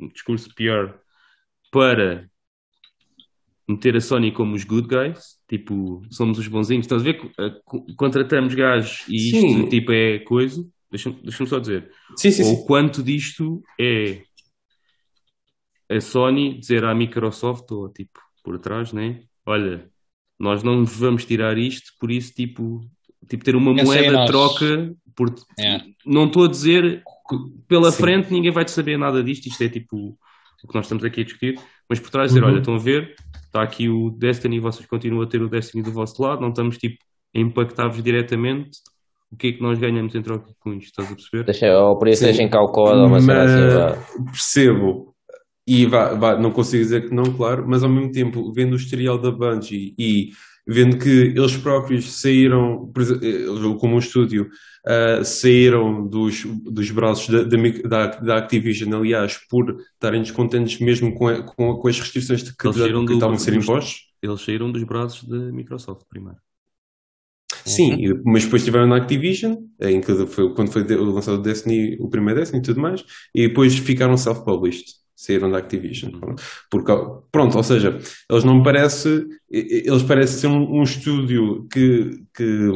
um discurso pior para meter a Sony como os good guys, tipo, somos os bonzinhos. Estás a ver? Contratamos gajos e isto Sim. tipo é coisa. Deixa-me deixa só dizer. Sim, sim, Ou sim. quanto disto é a Sony dizer à Microsoft, ou tipo, por trás, né? Olha, nós não vamos tirar isto, por isso, tipo, tipo ter uma é moeda troca. Por... É. Não estou a dizer pela Sim. frente ninguém vai te saber nada disto, isto é tipo o que nós estamos aqui a discutir, mas por trás dizer, Uhum. olha, estão a ver, está aqui o Destiny, vocês continuam a ter o Destiny do vosso lado, não estamos tipo a impactar-vos diretamente, o que é que nós ganhamos em troca com isto, estás a perceber? Deixa, ou por isso Sim. deixem cá o código ou uma cena assim. percebo e vá, vá, não consigo dizer que não, claro, mas ao mesmo tempo, vendo o historial da Bungie e vendo que eles próprios saíram, eh, como um estúdio, ah, saíram dos, dos braços da, da, da, Activision, aliás, por estarem descontentes mesmo com, a- com, com as restrições de que, Eles saíram que do- estavam a ser impostos. Eles saíram dos braços da Microsoft primeiro. Sim, e- mas depois estiveram na Activision, em que foi, quando foi lançado o Destiny, o primeiro Destiny e tudo mais, e depois ficaram self-published, saíram da Activision. Pronto. Porque, pronto, ou seja, eles não parece, e- e- eles parecem ser um, um estúdio que, que,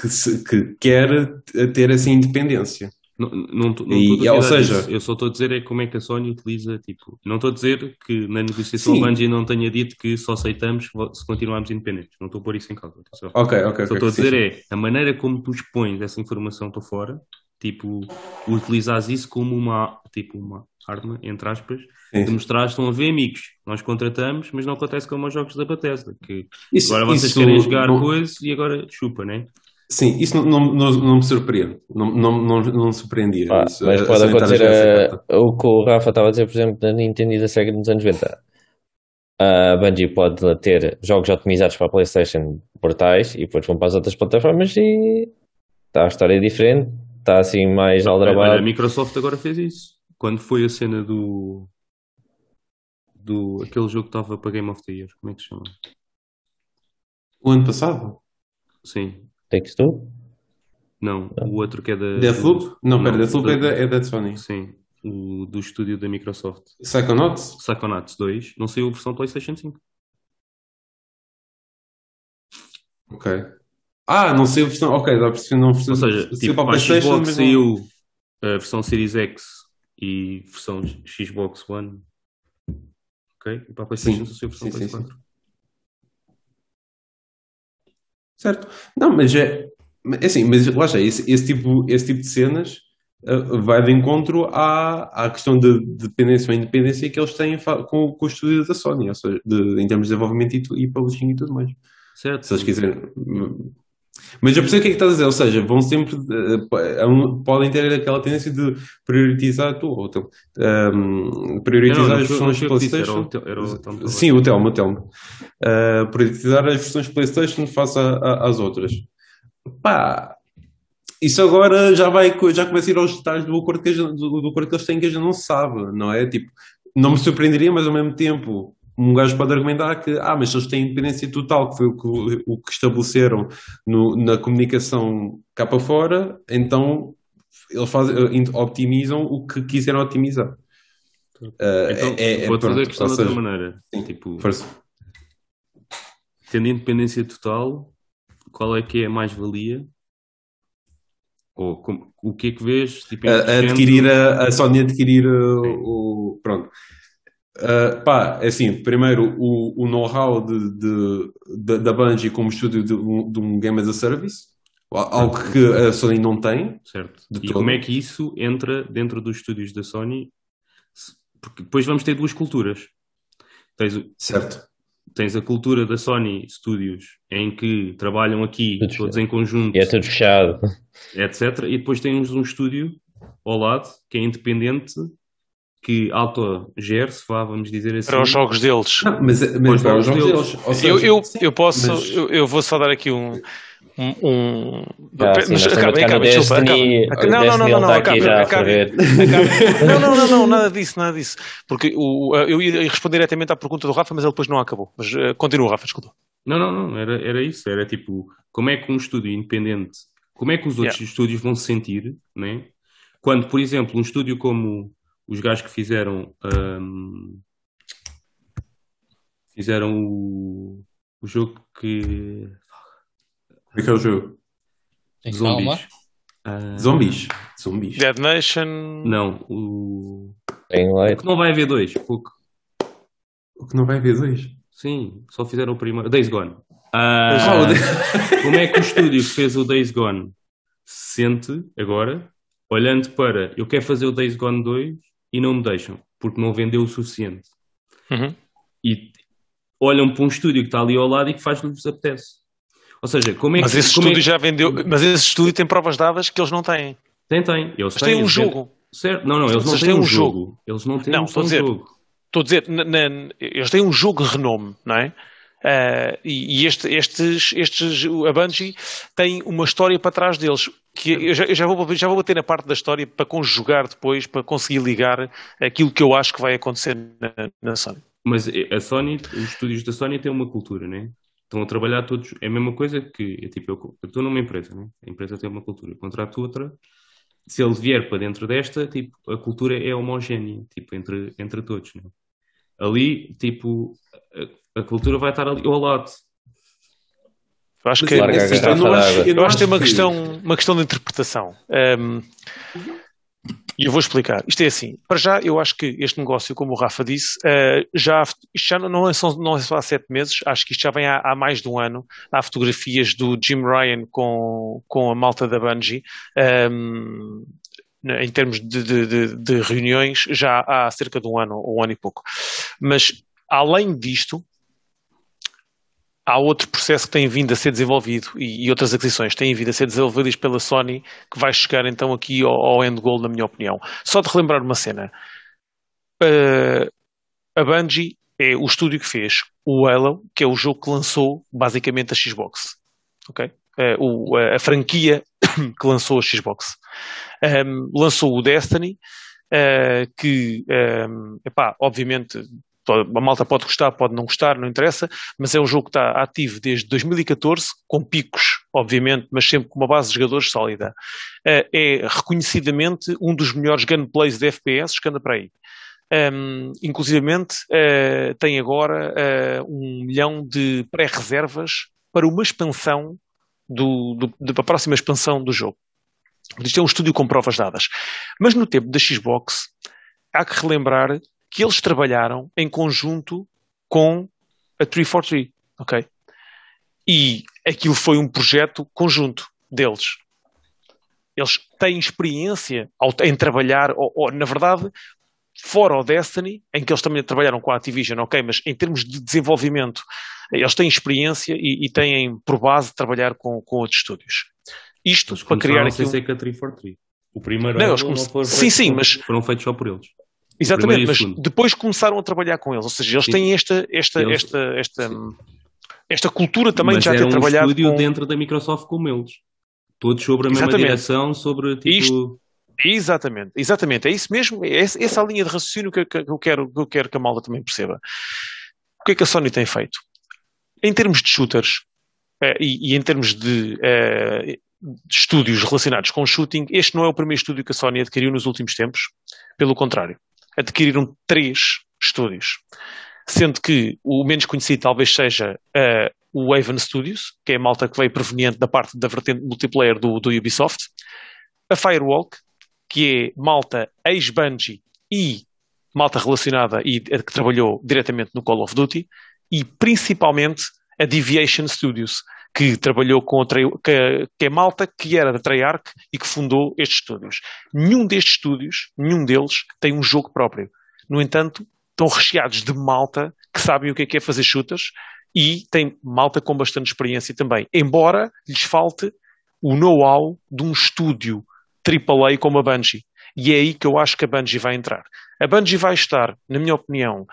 que, se- que quer ter essa independência. Não, não, não E- a ou seja- disso. eu só estou a dizer é como é que a Sony utiliza, tipo, não estou a dizer que na negociação Sim. a Bungie não tenha dito que só aceitamos se continuarmos independentes, não estou a pôr isso em causa, atenção. Ok, ok, Só ok. estou a sim, dizer é a maneira como tu expões essa informação para fora, tipo, utilizas isso como uma, tipo, uma arma, entre aspas, Sim. de mostrar estão a ver amigos. Nós contratamos, mas não acontece como aos jogos da Bethesda, que Isso- agora vocês isso querem jogar não- coisa e agora chupa, né? Sim, isso não, não, não, não me surpreende. Não, não, não, não me surpreendia. Pá, isso, mas a- a pode a acontecer essa eh, o que o Rafa estava a dizer, por exemplo, da Nintendo e da Sega nos anos 90. A Bungie pode ter jogos otimizados para a PlayStation portais e depois vão para as outras plataformas e está a história diferente, está assim mais Olha, a. Microsoft agora fez isso. Quando foi a cena do do aquele jogo que estava para Game of the Year. Como é que se chama? O ano passado? Sim. Takes Two? Não, o outro que é da. Deathloop? Não, pera, Deathloop da- é da, é da Sony. Sim, o do estúdio da Microsoft. Psychonauts? Psychonauts 2 não saiu a versão PlayStation 5. Ok. Ah, não sei a versão. Ok, dá para perceber. Não Ou seja, saiu tipo, para a para a PlayStation, Xbox mas não- saiu a versão Series X e versão Xbox One. Ok? E para a PlayStation Sim, só saiu a versão sim, sim, sim. PS4. Certo. Não, mas é. É assim, mas lá está, esse, esse tipo, esse tipo de cenas uh, vai de encontro à, à questão de, de dependência ou independência que eles têm com, com o estúdio da Sony, ou seja, de- em termos de desenvolvimento e, tu- e publishing e tudo mais. Certo? Se eles quiserem. Mas eu percebo o que é que estás a dizer, ou seja, vão sempre. uh, um- podem ter aquela tendência de priorizar tu, ou tu, um, priorizar Não, não, as versões disse, era PlayStation. o Tel- era o Telmo Sim, o Telmo, o Telmo. Uh, priorizar as versões PlayStation face a- a- às outras. Pá, isso agora já vai, já começa a ir aos detalhes do acordo que, gente- do, do acordo que eles têm que a gente não sabe, não é? Tipo, não me surpreenderia, mas ao mesmo tempo, um gajo pode argumentar que, ah, mas eles têm independência total, que foi o que, o que estabeleceram no- na comunicação cá para fora, então eles fazem, eh, optimizam o que quiseram otimizar. Uh, Então, é- é- vou-te fazer a questão de outra maneira. sim. Tipo, força. tendo independência total, qual é que é a mais-valia? Ou como- o que é que vês? Tipo, a, adquirir a, a Sony adquirir o pronto Uh, pá, é assim, primeiro o, o know-how de, de- da- da Bungie como estúdio de, um- de um Game as a Service, algo que a Sony não tem. Certo. De e todo. como é que isso entra dentro dos estúdios da Sony? Porque depois vamos ter duas culturas. Tens, o- Certo. tens a cultura da Sony Studios, em que trabalham aqui Tudo todos em conjunto, E é tudo fechado. etc. E depois tens um estúdio ao lado, que é independente, que autogere-se, vá, vamos dizer assim. Para os jogos deles. Não, mas mas Pois, para os jogos deles. deles. Seja, Eu, eu, sim, eu posso, mas- eu, eu vou só dar aqui um. um, um- Ah, sim, mas nós estamos acabem, a tocar no acabem, desculpa, Destiny, acabem. o Não, não, não, não, não, está aqui acabem, já a acabem, ferver. acabem. Não, não, não, não, nada disso, nada disso. Porque o, eu ia responder diretamente à pergunta do Rafa, mas ele depois não acabou. Mas eh, continua, Rafa, desculpa. Não, não, não, era, era isso. Era tipo, como é que um estúdio independente, como é que os outros estúdios vão se sentir, né? Quando, por exemplo, um estúdio como os gajos que fizeram hum, fizeram o, o jogo que Como é que é o jogo? Tem calma. zombies. Ah, Zombies. Zombies. Dead Nation. Não, o leite. que não vai haver dois, porque O que não vai haver dois. sim, só fizeram o primeiro. Days Gone. O de- Como é que o estúdio que fez o Days Gone se sente agora, olhando para eu quero fazer o Days Gone 2 e não me deixam, porque não vendeu o suficiente. Uhum. E olham para um estúdio que está ali ao lado e que faz o que lhes apetece. Ou seja, como é Mas que. esse como é estúdio que- já vendeu. Mas esse estúdio tem provas dadas que eles não têm. Tem, tem. Eles Mas tem um eles jogo. Certo? Não, não, eles não Vocês têm têm um um jogo. Eles não têm Não, um estou só dizer- jogo. Estou a dizer, na- na- eles têm um jogo de renome, não é? Ah, e e este- estes, estes, a Bungie tem uma história para trás deles. Que eu já, eu já vou, já vou bater na parte da história para conjugar depois, para conseguir ligar aquilo que eu acho que vai acontecer na, na Sony. Mas a Sony, os estúdios da Sony têm uma cultura, né? Estão a trabalhar todos. É a mesma coisa que. é tipo, eu estou numa empresa, né? A empresa tem uma cultura. Eu contrato outra. Se ele vier para dentro desta, tipo, a cultura é homogénea, tipo, entre, entre todos, né? Ali, tipo, a, cultura vai estar ali ao lado. Eu acho Mas que, é- eu não acho- eu não acho que tem uma que- questão, uma questão de interpretação. Um, e eu vou explicar. Isto é assim. Para já, eu acho que este negócio, como o Rafa disse, eh, já, isto já não é, só, não é só há sete meses, acho que isto já vem há, há mais de um ano. Há fotografias do Jim Ryan com, com a malta da Bungie. um, em termos de, de- de- de reuniões, já há cerca de um ano, ou um ano e pouco. Mas, além disto, há outro processo que tem vindo a ser desenvolvido e, e outras aquisições têm vindo a ser desenvolvidas pela Sony que vai chegar então aqui ao, ao end goal, na minha opinião. Só de relembrar uma cena. Uh, a Bungie é o estúdio que fez o Halo, que é o jogo que lançou basicamente a Xbox. Ok? Uh, o- a, a franquia que lançou a Xbox. Um, lançou o Destiny, uh, que, um, epá, obviamente a malta pode gostar, pode não gostar, não interessa, mas é um jogo que está ativo desde 2014, com picos, obviamente, mas sempre com uma base de jogadores sólida. Uh, é reconhecidamente um dos melhores gunplays de FPS que anda para aí. Um, inclusivamente uh, tem agora uh, um milhão de pré-reservas para uma expansão do, do, da próxima expansão do jogo. Isto é um estúdio com provas dadas. Mas no tempo da Xbox, há que relembrar que eles trabalharam em conjunto com a 343, ok? E aquilo foi um projeto conjunto deles. Eles têm experiência em trabalhar, ou, ou, na verdade, fora o Destiny, em que eles também trabalharam com a Activision, ok, mas em termos de desenvolvimento, eles têm experiência e, e têm por base trabalhar com, com outros estúdios. Isto Eles para criar começaram aquilo. sem ser com a 343. O primeiro Não, eles come- não foram Sim, feitos sim, mas- foram feitos só por eles. Exatamente, mas segundo. depois começaram a trabalhar com eles, ou seja, eles têm esta, esta, Eles- esta, esta, esta cultura também Mas de já ter um trabalhado estúdio com... dentro da Microsoft como eles. Todos sobre a mesma Exatamente. direção, sobre tipo. Isto- Exatamente, exatamente, é isso mesmo, é essa essa a linha de raciocínio que, que- que eu quero, que eu quero que a malda também perceba. O que é que a Sony tem feito? Em termos de shooters eh, e, e em termos de, eh, de estúdios relacionados com shooting, este não é o primeiro estúdio que a Sony adquiriu nos últimos tempos, pelo contrário, adquiriram três estúdios, sendo que o menos conhecido talvez seja eh, o Haven Studios, que é a malta que veio proveniente da parte da vertente multiplayer do, do Ubisoft, a Firewalk, que é malta ex-Bungie e malta relacionada e a que trabalhou diretamente no Call of Duty, e principalmente a Deviation Studios, que trabalhou com a que, que é malta que era da Treyarch e que fundou estes estúdios. Nenhum destes estúdios, nenhum deles, tem um jogo próprio. No entanto, estão recheados de malta que sabem o que é que é fazer shooters e tem malta com bastante experiência também. Embora lhes falte o know-how de um estúdio AAA como a Bungie. E é aí que eu acho que a Bungie vai entrar. A Bungie vai estar, na minha opinião,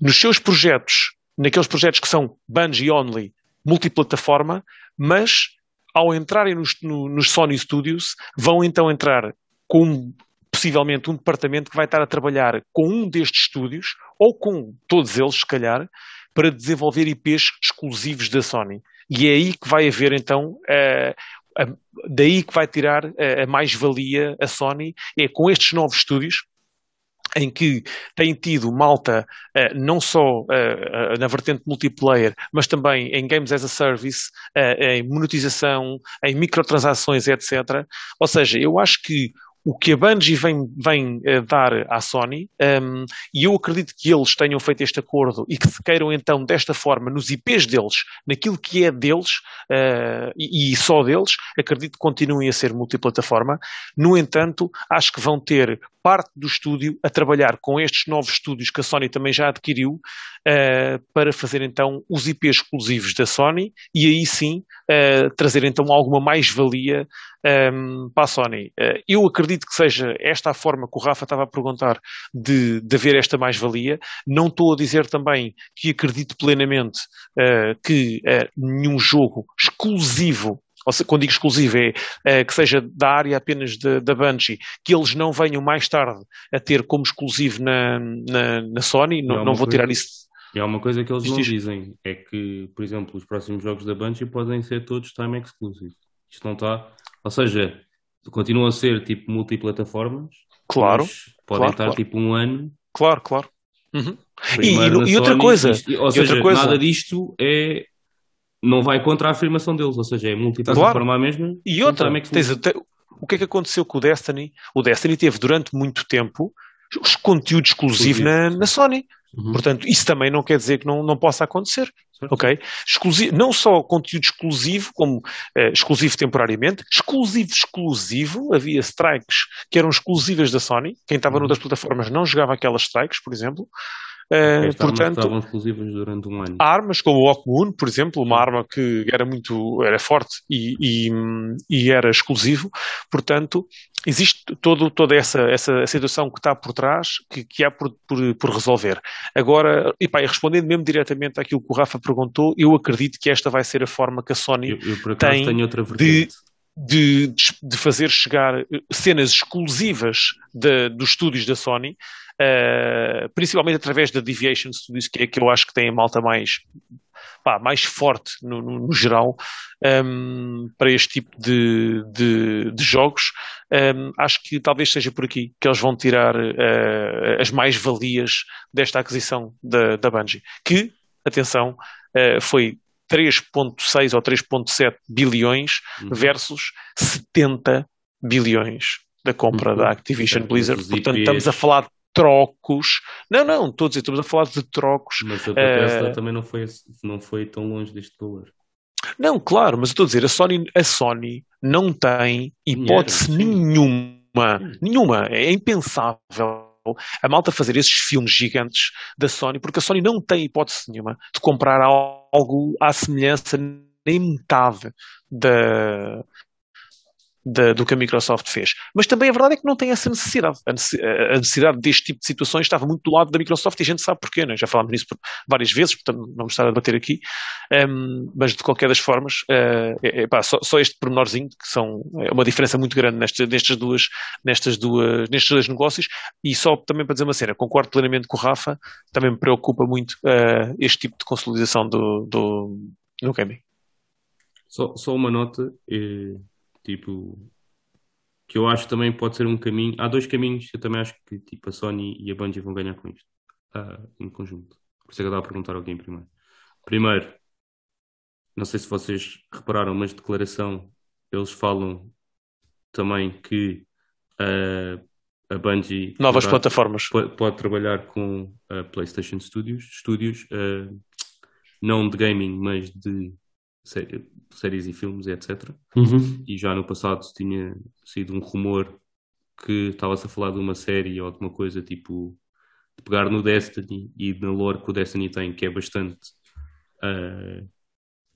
nos seus projetos, naqueles projetos que são Bungie only, multiplataforma, mas ao entrarem nos, no- nos Sony Studios, vão então entrar com possivelmente um departamento que vai estar a trabalhar com um destes estúdios, ou com todos eles, se calhar, para desenvolver IPs exclusivos da Sony. E é aí que vai haver então a- daí que vai tirar a, a mais-valia a Sony, é com estes novos estúdios, em que tem tido malta eh, não só eh, eh, na vertente multiplayer, mas também em Games as a Service, eh, em monetização, em microtransações, etc. Ou seja, eu acho que o que a Bungie vem, vem eh, dar à Sony, ehm, e eu acredito que eles tenham feito este acordo e que se queiram então desta forma nos IPs deles, naquilo que é deles eh, e, e só deles, acredito que continuem a ser multiplataforma. No entanto, acho que vão ter parte do estúdio a trabalhar com estes novos estúdios que a Sony também já adquiriu eh, para fazer então os IPs exclusivos da Sony e aí sim eh, trazer então alguma mais-valia ehm, para a Sony. Eh, eu acredito que seja esta a forma que o Rafa estava a perguntar de, de haver esta mais-valia. Não estou a dizer também que acredito plenamente que nenhum jogo exclusivo ou seja, quando digo exclusivo é eh, que seja da área apenas da, da Bungie, que eles não venham mais tarde a ter como exclusivo na, na, na Sony, não, Não, vou tirar isso. E há uma coisa que eles Diz, não diz. dizem, é que, por exemplo, os próximos jogos da Bungie podem ser todos time exclusive. Isto não está. Ou seja, continuam a ser tipo multiplataformas, Claro, mas podem claro, estar claro. tipo um ano. claro, claro. Uhum. e- na e outra Sony, coisa, isto- ou e seja, outra coisa. nada disto é. Não vai contra a afirmação deles, ou seja, é multiplataforma mesma. E outra, tens o que é que aconteceu com o Destiny? O Destiny teve durante muito tempo os conteúdos exclusivos na, Exclusivo, na Sony. Uhum. Portanto, isso também não quer dizer que não, não possa acontecer. Certo. Ok? Exclusivo, não só conteúdo exclusivo, como eh, exclusivo temporariamente, exclusivo exclusivo, havia strikes que eram exclusivas da Sony, quem estava Uhum. noutras plataformas não jogava aquelas strikes, por exemplo. Armas portanto, estavam exclusivas durante um ano. armas como o Moon, por exemplo, uma arma que era muito era forte e, e, e era exclusivo, portanto existe todo, toda essa, essa situação que está por trás que, que há por, por, por resolver. Agora, e pá, respondendo mesmo diretamente àquilo que o Rafa perguntou, eu acredito que esta vai ser a forma que a Sony Eu, eu, por acaso tem tenho outra vertente. de, de fazer chegar cenas exclusivas de- dos estúdios da Sony uh, principalmente através da Deviation Studios, que é que eu acho que tem a malta mais, pá, mais forte no, no, no geral um, para este tipo de, de, de jogos. Um, acho que talvez seja por aqui que eles vão tirar uh, as mais-valias desta aquisição da, da Bungie, que, atenção, uh, foi 3.6 ou 3.7 bilhões uhum. versus 70 bilhões da compra uhum. da Activision Blizzard. Portanto, estamos a falar de trocos. Não, não, estou a dizer, estamos a falar de trocos. Mas a Bethesda uh... também não foi, não foi tão longe deste valor. Não, claro, mas estou a dizer, a Sony, a Sony não tem hipótese nenhuma, nenhuma, é impensável a malta fazer esses filmes gigantes da Sony, porque a Sony não tem hipótese nenhuma de comprar algo à semelhança nem metade da, do que a Microsoft fez. Mas também a verdade é que não tem essa necessidade. A necessidade deste tipo de situações estava muito do lado da Microsoft e a gente sabe porquê, né? já falámos nisso várias vezes, portanto não vamos estar a debater aqui. Um, mas de qualquer das formas, uh, é, é, pá, só, só, este pormenorzinho, que são é uma diferença muito grande nestas, duas, nestas duas, nestes dois negócios, e só também para dizer uma cena, concordo plenamente com o Rafa, também me preocupa muito uh, este tipo de consolidação do, do, do gaming. Só, só uma nota. Eh, Tipo, que eu acho também pode ser um caminho. Há dois caminhos que eu também acho que tipo, a Sony e a Bungie vão ganhar com isto, uh, em conjunto. Por isso é que eu estava a perguntar alguém primeiro. Primeiro, não sei se vocês repararam, mas declaração, eles falam também que uh, a Bungie novas plataformas pode, pode, trabalhar com a PlayStation Studios, Studios uh, não de gaming, mas de séries e filmes, etc. Uhum. E já no passado tinha sido um rumor que estava-se a falar de uma série ou de uma coisa tipo de pegar no Destiny e na lore que o Destiny tem, que é bastante uh,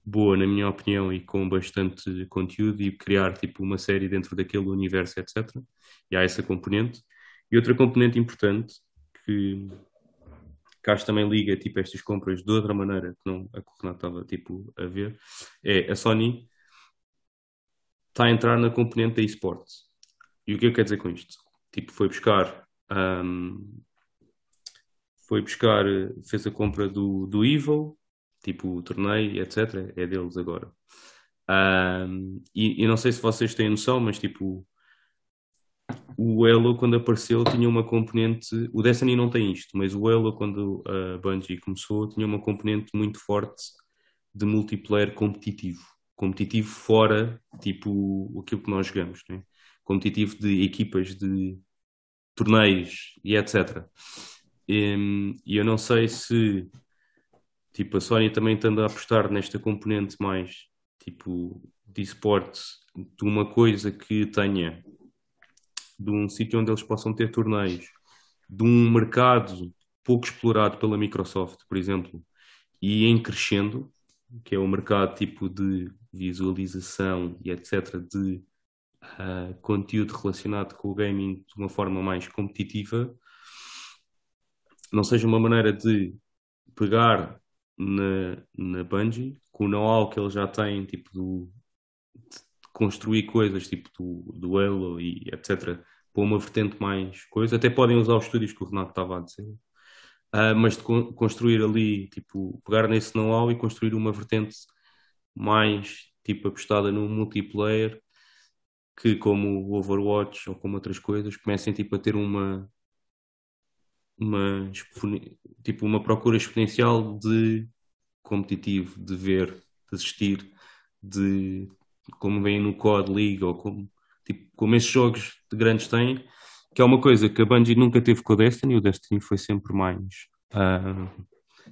boa, na minha opinião, e com bastante conteúdo, e criar tipo uma série dentro daquele universo, etc. E há essa componente. E outra componente importante que acho também liga tipo, estas compras de outra maneira que não a que o Renato estava tipo, a ver, é a Sony está a entrar na componente da esportes. E o que eu quero dizer com isto? Tipo, foi buscar um, foi buscar, fez a compra do, do Evil, tipo o torneio, etc. É deles agora. Um, e, e, não sei se vocês têm noção, mas tipo, o Halo, quando apareceu, tinha uma componente. O Destiny não tem isto, mas o Halo, quando a Bungie começou, tinha uma componente muito forte de multiplayer competitivo. Competitivo fora, tipo, aquilo que nós jogamos, né? competitivo de equipas, de torneios e etc. E, eu não sei se tipo, a Sony também está a apostar nesta componente mais tipo de esportes de uma coisa que tenha de um sítio onde eles possam ter torneios, de um mercado pouco explorado pela Microsoft, por exemplo, e em crescendo, que é o mercado tipo de visualização e etc., de uh, conteúdo relacionado com o gaming de uma forma mais competitiva, não seja uma maneira de pegar na, na Bungie, com o know-how que eles já têm, tipo, do, construir coisas tipo do, do e etc. para uma vertente mais coisa. Até podem usar os estúdios que o Renato estava a dizer. Uh, mas de con construir ali, tipo, pegar nesse know-how e construir uma vertente mais tipo apostada no multiplayer que como o Overwatch ou como outras coisas comecem tipo a ter uma uma tipo uma procura exponencial de competitivo, de ver, de assistir, de como vem no COD League ou como, tipo, como esses jogos de grandes têm, que é uma coisa que a Bungie nunca teve com o Destiny, o Destiny foi sempre mais uh,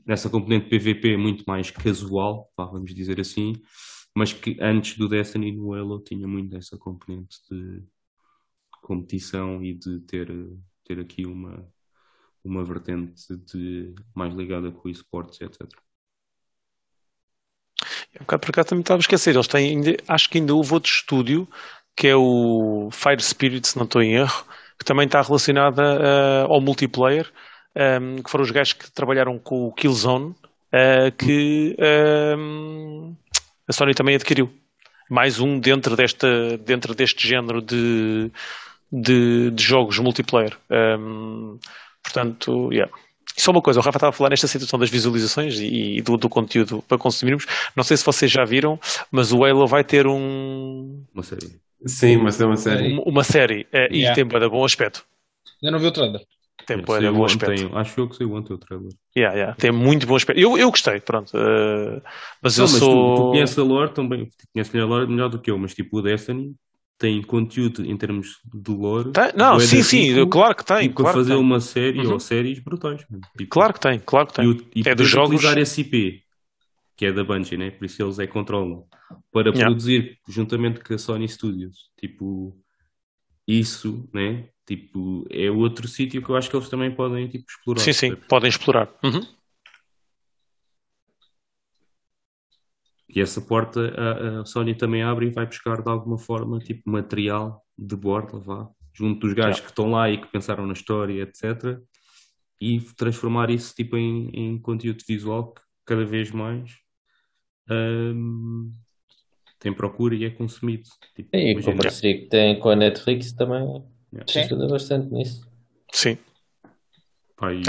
nessa componente PVP muito mais casual, vamos dizer assim, mas que antes do Destiny no Halo tinha muito dessa componente de competição e de ter, ter aqui uma, uma vertente de, mais ligada com o esportes, etc. Um bocado por cá também estava a esquecer. Eles têm acho que ainda houve outro estúdio que é o Fire Spirit, se não estou em erro, que também está relacionada uh, ao multiplayer, um, ehm, que foram os gajos que trabalharam com o Killzone, uh, que um, ehm, a Sony também adquiriu. Mais um dentro, desta, dentro deste género de, de, de jogos multiplayer. Um, ehm, Portanto, yeah. Só uma coisa, o Rafa estava a falar nesta situação das visualizações e, e do, do conteúdo para consumirmos. Não sei se vocês já viram, mas o Halo vai ter um, Uma série. Sim, mas é uma série. uma, uma série eh, Yeah. e tem de bom aspecto. Ainda não vi o trailer. Tem É, saiu bom ontem, aspecto. acho que eu que sei ontem o trailer. Yeah, yeah, tem muito bom aspecto. Eu, eu gostei, pronto. eh, mas Não, eu mas sou. tu, tu conheces a lore também, tu conheces a lore melhor do que eu, mas tipo o Destiny tem conteúdo em termos de lore. Tem? Não, sim, de sim, rico, claro que tem. tipo, Claro fazer tem. uma série Uhum. ou séries brutais. Tipo, Claro que tem, claro que E, tem. o- e É dos jogos. esse IP, que é da Bungie, né? Por isso eles é controlam, para Yeah. produzir juntamente com a Sony Studios. Tipo, isso, né? Tipo, é outro sítio que eu acho que eles também podem tipo, explorar. Sim, sim, podem explorar. Uhum. E essa porta a, a Sony também abre e vai buscar de alguma forma tipo material de borda, vá, junto dos gajos Yeah. que estão lá e que pensaram na história, etc. E transformar isso tipo em, em conteúdo visual que cada vez mais hum, tem procura e é consumido. Tipo, E com a parceria que tem com a Netflix também Yeah. Ajuda bastante nisso. Sim.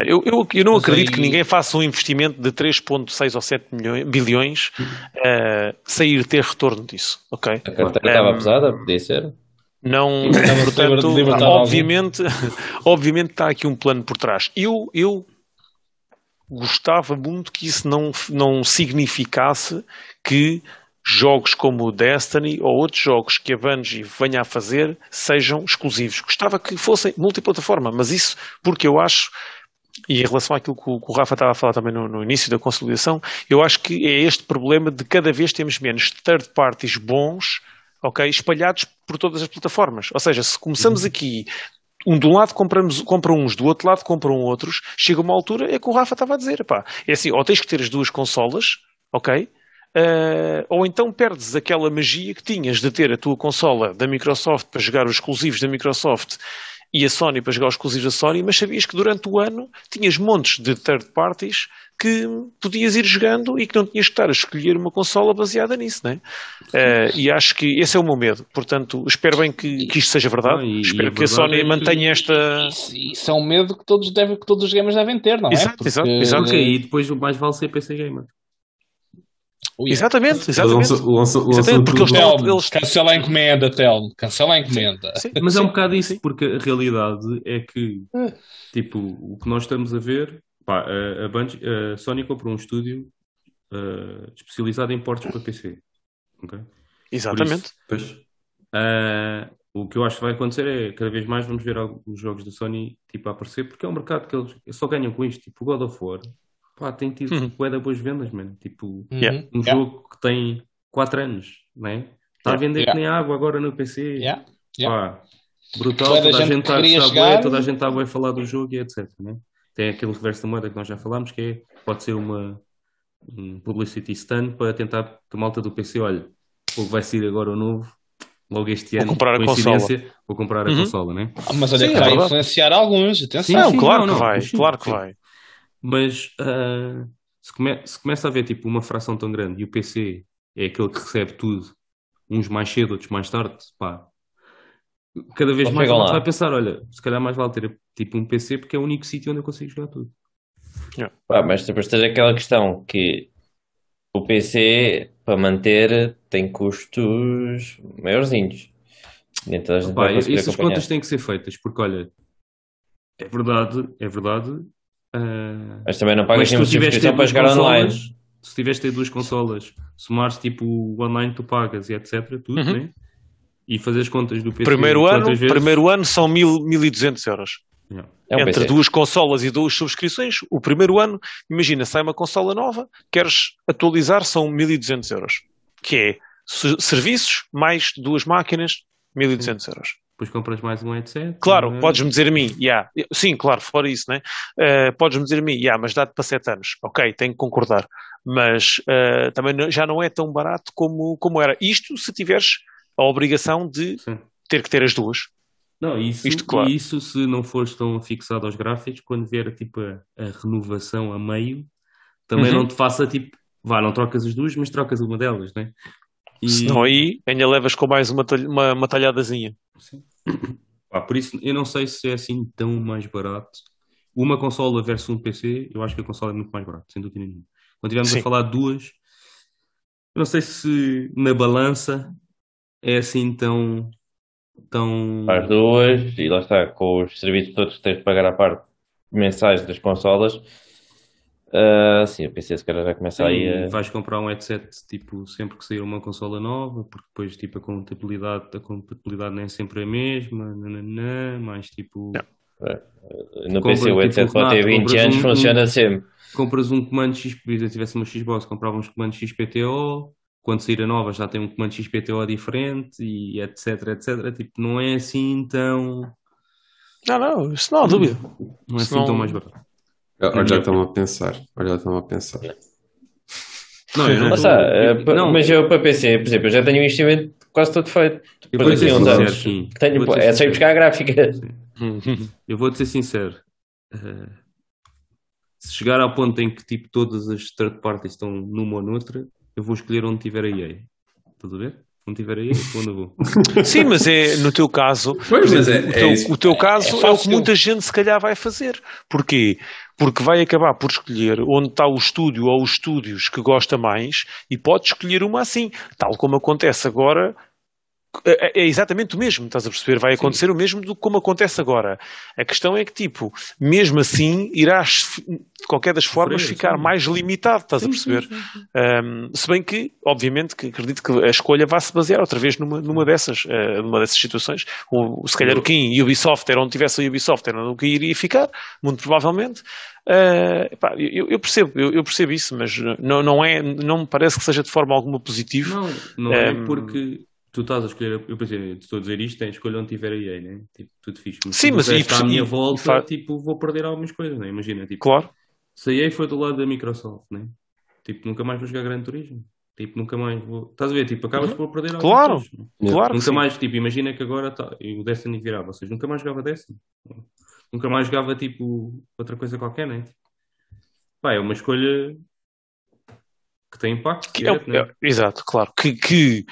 Eu, eu, eu não Mas acredito aí- que ninguém faça um investimento de 3,6 ou 7 milhões, bilhões eh, sair ter retorno disso. Ok? A carteira estava Um, pesada, podia ser. Não, portanto, obviamente, obviamente está aqui um plano por trás. Eu, eu gostava muito que isso não, não significasse que jogos como o Destiny ou outros jogos que a Bungie venha a fazer sejam exclusivos. Gostava que fossem multiplataforma, mas isso porque eu acho, e em relação àquilo que o, Rafa estava a falar também no, no início da consolidação, eu acho que é este problema de cada vez temos menos third parties bons ok? Espalhados por todas as plataformas. Ou seja, se começamos aqui, um do lado compramos, compra uns, do outro lado compram outros, chega uma altura, é que o Rafa estava a dizer, pá, é assim, ou tens que ter as duas consolas, ok? Uh, ou então perdes aquela magia que tinhas de ter a tua consola da Microsoft para jogar os exclusivos da Microsoft e a Sony para jogar os exclusivos da Sony, mas sabias que durante o ano tinhas montes de third parties que podias ir jogando e que não tinhas que estar a escolher uma consola baseada nisso, né? Uh, e acho que esse é o meu medo. Portanto, espero bem que, que isto seja verdade. Ah, e- espero e a que a verdade Sony é que- mantenha esta. Isso, é um medo que todos, devem, que todos os gamers devem ter, não é? Exato, exato, exato. Ok, e depois o mais vale ser PC Gamer. Ui, é. Exatamente, exatamente. lançam- lançam- Exatamente, lançam porque eles Telmo, eles- cancela a encomenda, Telmo. Cancela a encomenda. Sim, Mas é sim, um bocado isso, sim. porque a realidade é que, tipo, o que nós estamos a ver, pá, a, a, Bungie- a Sony comprou um estúdio ah, especializado em portos para PC. ok? Por Exatamente. isso, Pois. ah, o que eu acho que vai acontecer é cada vez mais vamos ver alguns jogos da Sony tipo, a aparecer, porque é um mercado que eles só ganham com isto. Tipo, o God of War, pá, tem tido Uhum. bué boas vendas, mano. Tipo, Yeah. um Yeah. jogo que tem 4 anos, né? Está a Yeah. vender Yeah. que nem água agora no PC. Yeah. Yeah. Pá, brutal, Toda a toda a gente está a gostar jogar. toda a gente está a a falar do jogo e etc. Né? Tem aquele reverso da moeda que nós já falámos, que é, pode ser uma um publicity stunt para tentar que a malta do PC, olha, o vai sair agora o novo, logo este Vou ano, comprar a coincidência, vou comprar a Uhum. consola, né? Ah, Mas olha Sim, que é vai verdade. influenciar alguns, atenção. Sim, não, sim, claro não, que não, vai, sim, claro que vai. Mas ah, se, come- se começa a haver tipo uma fração tão grande e o PC é aquele que recebe tudo, uns mais cedo, outros mais tarde, pá, cada vez Não mais a vai pensar, olha, se calhar mais vale ter tipo um PC porque é o único sítio onde eu consigo jogar tudo. Pá, mas depois tens aquela questão que o PC para manter tem custos maiorzinhos. Nem toda a gente Pá, vai conseguir essas acompanhar. contas têm que ser feitas porque olha, é verdade, é verdade. Ah, Mas também não pagas se ter subscrição para duas jogar online. consolas, se tiveres de ter duas consolas, somares tipo o online tu pagas e etc, tudo, Uhum. né? E fazer as contas do PC Primeiro ano, vezes- primeiro ano são mil, 1200 euros. Yeah. É um Entre PC. duas consolas e duas subscrições, o primeiro ano, imagina, sai uma consola nova, queres atualizar, são 1200 euros. Que é se- serviços mais duas máquinas, 1200 euros. Depois compras mais um headset. Claro, não é? podes-me dizer a mim, yeah. sim, claro, fora isso, né? Eh, podes-me dizer a mim, yeah, mas dá-te para 7 anos. Ok, tenho que concordar. Mas eh, também não- já não é tão barato como, como era. Isto se tiveres a obrigação de Sim. ter que ter as duas. Não, isso, Isto, claro. isso se não fores tão fixado aos gráficos, quando vier tipo a, a renovação a meio, também Uhum. não te faça tipo, vá, não trocas as duas, mas trocas uma delas, né? E- Senão aí ainda levas com mais uma, uma, uma talhadazinha. Sim. Pá, por isso eu não sei se é assim tão mais barato uma consola versus um PC, eu acho que a consola é muito mais barata, sem dúvida nenhuma. Quando estivermos Sim. a falar duas, eu não sei se na balança é assim tão. tão... As duas, e lá está, com os serviços todos que tens de pagar à parte mensais das consolas, ah, sim, a PC se calhar já começa aí a. vais comprar um headset tipo sempre que sair uma consola nova, porque depois tipo a compatibilidade, a compatibilidade nem é sempre a mesma, nananã, mais tipo No compra, PC o tipo, headset pode ter Renato, 20 compras anos, um- funciona sempre. compras um comando X, por exemplo, se tivesse uma Xbox, comprava uns comandos XPTO, quando sair a nova já tem um comando XPTO diferente e etc, etc. Tipo, não é assim tão, Não, não, isso não há dúvida. não é assim Não- tão mais barato. Olha, já estão a pensar. Olha, já estão a pensar. Não, eu não tô- está, eh, eu- não, mas eu para PC, por exemplo, eu já tenho um investimento quase todo feito. eu Depois daqui a uns sincero, anos. sim. Tenho, Vou ser é só ir sincero. buscar a gráfica. Eu vou-te ser sincero. eh, se chegar ao ponto em que tipo, todas as third parties estão numa ou noutra, eu vou escolher onde tiver a EA. Estás a ver? Onde tiver a EA, onde eu vou. Sim, mas é no teu caso. Pois, mas é, o, é teu, isso. o teu caso é, o que muita gente se calhar vai fazer. Porquê? Porque vai acabar por escolher onde está o estúdio ou os estúdios que gosta mais e pode escolher uma assim, tal como acontece agora. É é exatamente o mesmo, estás a perceber? Vai acontecer o mesmo do que como acontece agora. A questão é que, tipo, mesmo assim, irás, de qualquer das formas, Sofrer, ficar sim. mais limitado, estás a perceber? Um, se bem que, obviamente, que acredito que a escolha vai se basear outra vez numa, numa dessas, eh, numa dessas situações. O, se calhar o Kim e Ubisoft era onde tivesse a Ubisoft, era no que iria ficar, muito provavelmente. Eh, pá, eu, eu percebo, eu, eu percebo isso, mas não, não, é, não me parece que seja de forma alguma positivo. Não, não é Ehm, porque tu estás a escolher. Eu pensei, estou a dizer isto, tem escolha onde tiver a EA, né? Tipo, tudo fixe. Mas Sim, mas e resto à minha volta, e tipo, vou perder algumas coisas, né? Imagina, tipo, Claro, se a EA foi do lado da Microsoft, né? Tipo, nunca mais vou jogar Gran Turismo. Tipo, nunca mais vou. Estás a ver? Tipo, acabas por perder algumas Uhum. Claro. coisas, né? claro. Nunca sim. mais, tipo, imagina que agora tá, e o Destiny virava, ou seja, nunca mais jogava Destiny. Nunca mais jogava, tipo, outra coisa qualquer, né? Pá, é uma escolha que tem impacto, Que é- direto, né? é- exato, claro. Que, que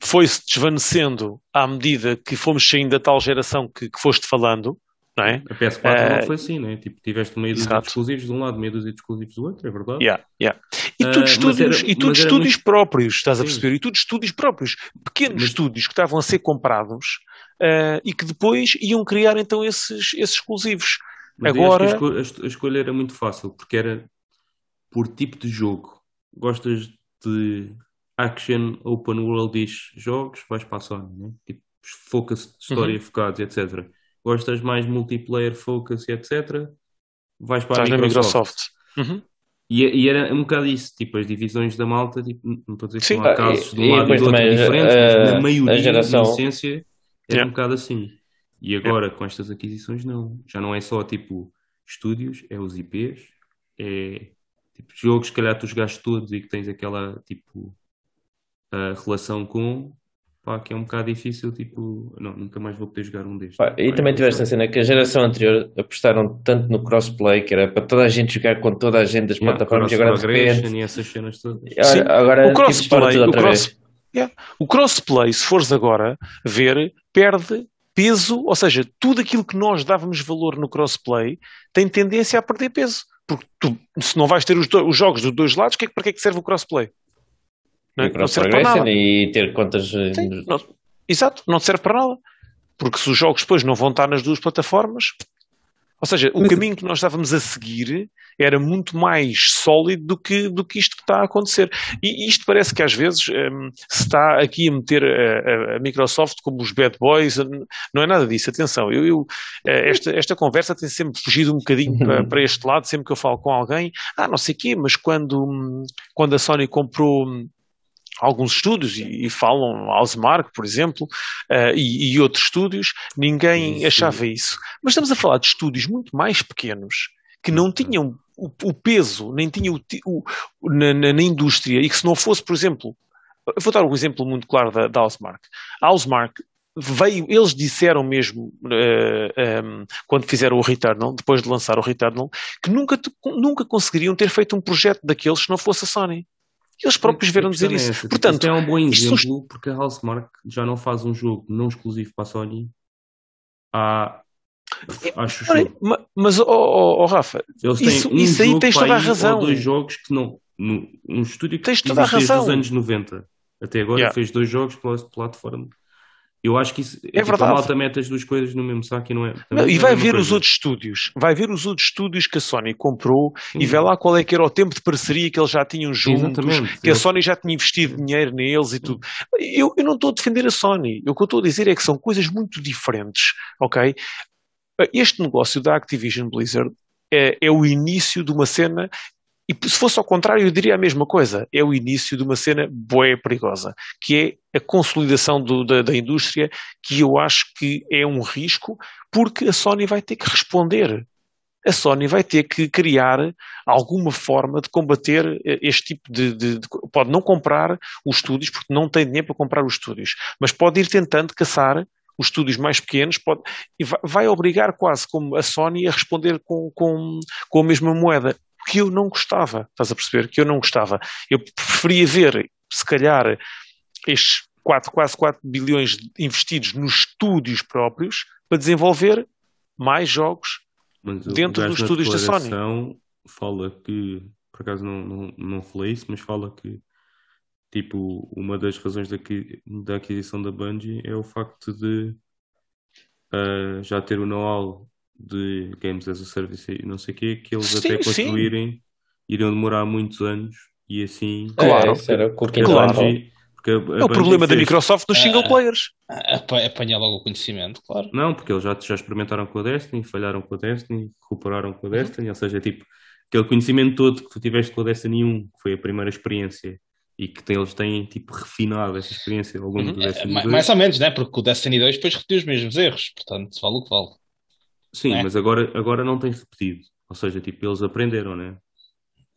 foi-se desvanecendo à medida que fomos saindo da tal geração que, que foste falando, não é? A PS4 Eh, não foi assim, né? Tipo, tiveste meia dúzia de exclusivos de um lado, meia dúzia de exclusivos do outro, é verdade? Yeah, yeah. E Ah, tudo mas estúdios, era- e tudo estúdios muito- próprios, estás a Sim. perceber? E tudo estúdios próprios. Pequenos Mas- estúdios que estavam a ser comprados ah, e que depois iam criar então esses, esses exclusivos. Mas Agora- a, a a escolha era muito fácil, porque era por tipo de jogo. Gostas de action, open world-ish jogos, vais para a Sony, né? Tipo, focus, história Uhum. focados, etc. Gostas mais multiplayer, focus, etc. Vais para a Estás na Microsoft. Microsoft. Uhum. E, e era um bocado isso, tipo, as divisões da malta, tipo, não estou a dizer que Sim. não há Ah, casos e- de um lado e do outro diferentes, eh, mas na a maioria, geração- na essência, era Yeah. um bocado assim. E agora, com estas aquisições, não. Já não é só, tipo, estúdios, é os IPs, é, tipo, jogos que, calhar, tu jogaste todos e que tens aquela, tipo, a relação com, pá, que é um bocado difícil, tipo, não, nunca mais vou poder jogar um destes. Pá, e Pá, também é tiveste a cena que a geração anterior apostaram tanto no crossplay, que era para toda a gente jogar com toda a gente das Yeah, plataformas, e agora de repente. e essas cenas todas. Sim. Agora, agora O tipo, crossplay, tudo o, cross. Yeah. o crossplay, se fores agora ver, perde peso, ou seja, tudo aquilo que nós dávamos valor no crossplay tem tendência a perder peso. Porque tu, se não vais ter os, do- os jogos dos dois lados, que é que- para que é que serve o crossplay? Não, é? E Não serve para nada. e ter contas. eh, Sim, não- exato, não te serve para nada. Porque se os jogos depois não vão estar nas duas plataformas. Ou seja, o Mas- caminho que nós estávamos a seguir era muito mais sólido do que, do que isto que está a acontecer. E isto parece que às vezes hum, se está aqui a meter a, a- a Microsoft como os bad boys. Não é nada disso, atenção. Eu, eu, eh, esta, esta conversa tem sempre fugido um bocadinho para, para este lado, sempre que eu falo com alguém. Ah, não sei o quê, mas quando, quando a Sony comprou. Alguns estúdios e, e falam Housemark, por exemplo, eh, e, e outros estúdios, ninguém Isso. achava isso. Mas estamos a falar de estúdios muito mais pequenos que não tinham o, o peso, nem tinham o, o- na, na- na indústria e que se não fosse, por exemplo, eu vou dar um exemplo muito claro da, da Housemark. A veio, eles disseram mesmo eh, ehm, quando fizeram o Returnal, depois de lançar o Returnal, que nunca, nunca conseguiriam ter feito um projeto daqueles se não fosse a Sony. Eles próprios vieram dizer é isso. essa, tipo, Portanto, isto é um bom isto são- exemplo porque a Housemark já não faz um jogo não exclusivo para a Sony há Acho Olha, show. ma- Mas, oh, oh, oh, Rafa, isso- um isso aí tens toda a razão. Dois jogos que não. No, um estúdio que Tens toda a razão. os anos 90 até agora Yeah. fez dois jogos cross-platform. Eu acho que isso É tipo, verdade. A malta mete as duas coisas no mesmo saco e não é. Não, e não é vai a ver coisa. os outros estúdios, vai ver os outros estúdios que a Sony comprou e Sim. vê lá qual é que era o tempo de parceria que eles já tinham juntos, Exatamente. que a Sony já tinha investido dinheiro neles e tudo. Eu, eu não estou a defender a Sony, o que eu estou a dizer é que são coisas muito diferentes, ok? Este negócio da Activision Blizzard é, é o início de uma cena e se fosse ao contrário, eu diria a mesma coisa. É o início de uma cena boa perigosa, que é a consolidação do- da, da indústria, que eu acho que é um risco, porque a Sony vai ter que responder. A Sony vai ter que criar alguma forma de combater eh, este tipo de, de- de- Pode não comprar os estúdios, porque não tem dinheiro para comprar os estúdios, mas pode ir tentando caçar os estúdios mais pequenos pode, e vai, vai obrigar quase como a Sony a responder com, com, com a mesma moeda que eu não gostava, estás a perceber? Que eu não gostava. Eu preferia ver, se calhar, estes 4, quase 4 bilhões investidos nos estúdios próprios para desenvolver mais jogos. Mas dentro dos estúdios da Sony. Fala que, por acaso não, não, não falei isso, mas fala que tipo, uma das razões daqui, da aquisição da Bungie é o facto de ah, já ter o know-how de Games as a Service e não sei o quê, que eles Sim, até sim. construírem iriam demorar muitos anos e assim Claro. É, era porque Claro. Bungie, porque a, a É o problema da fez- Microsoft nos Ah, single ah. players. Apa- Apanhar logo o conhecimento, claro. Não, porque eles já, já experimentaram com a Destiny, falharam com a Destiny, recuperaram com a Destiny, ou seja, tipo, aquele conhecimento todo que tu tiveste com a Destiny 1, que foi a primeira experiência, e que tem- eles têm, tipo, refinado essa experiência ao longo Uhum. do É, Destiny ma- 2. mais ou menos, né? Porque o Destiny 2 depois repetiu os mesmos erros, portanto, vale o que vale. Sim, né? mas agora, agora não tem repetido. Ou seja, tipo, eles aprenderam, né?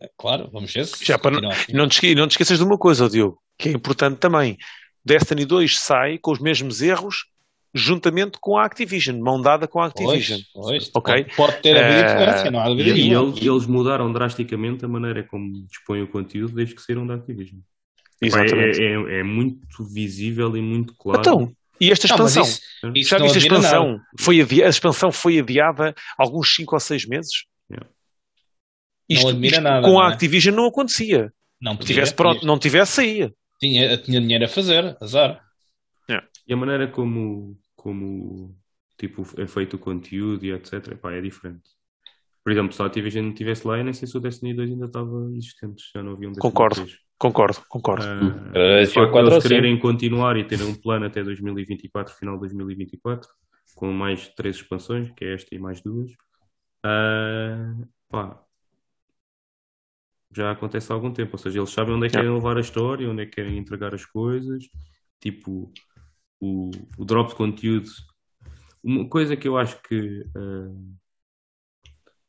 É, claro, vamos ver se Já para continua assim. E não te, não te esqueças de uma coisa, Diogo, que é importante também. Destiny 2 sai com os mesmos erros juntamente com a Activision, mão dada com a Activision. Pois, pois, Ok. Pode, ter havido diferença, não há E, dúvida e nenhuma. eles, eles mudaram drasticamente a maneira como dispõem o conteúdo desde que saíram da Activision. Exatamente. É, é, é muito visível e muito claro. Então, e esta Não, mas expansão? isso, isso Já viste a expansão? nada. Foi adi- a expansão foi adiada alguns 5 ou 6 meses? Não admira nada, com não a é? Activision não acontecia. Não Se podia, tivesse pronto, não tivesse, saía. Tinha, tinha dinheiro a fazer, azar. E a maneira como, como tipo, é feito o conteúdo e etc. Pá, é diferente. Por exemplo, se a Activision não estivesse lá, eu nem sei se o Destiny 2 ainda estava existente. Já não havia um Destiny Concordo. 3. Concordo, concordo. Era o esse o facto de 4 ou eles 5. quererem continuar e terem um plano até 2024, final de 2024, com mais três expansões, que é esta e mais duas. Ah, pá, já acontece há algum tempo. Ou seja, eles sabem onde é que Yeah. querem levar a história, onde é que querem entregar as coisas. Tipo, o, o drop de conteúdo. Uma coisa que eu acho que ah,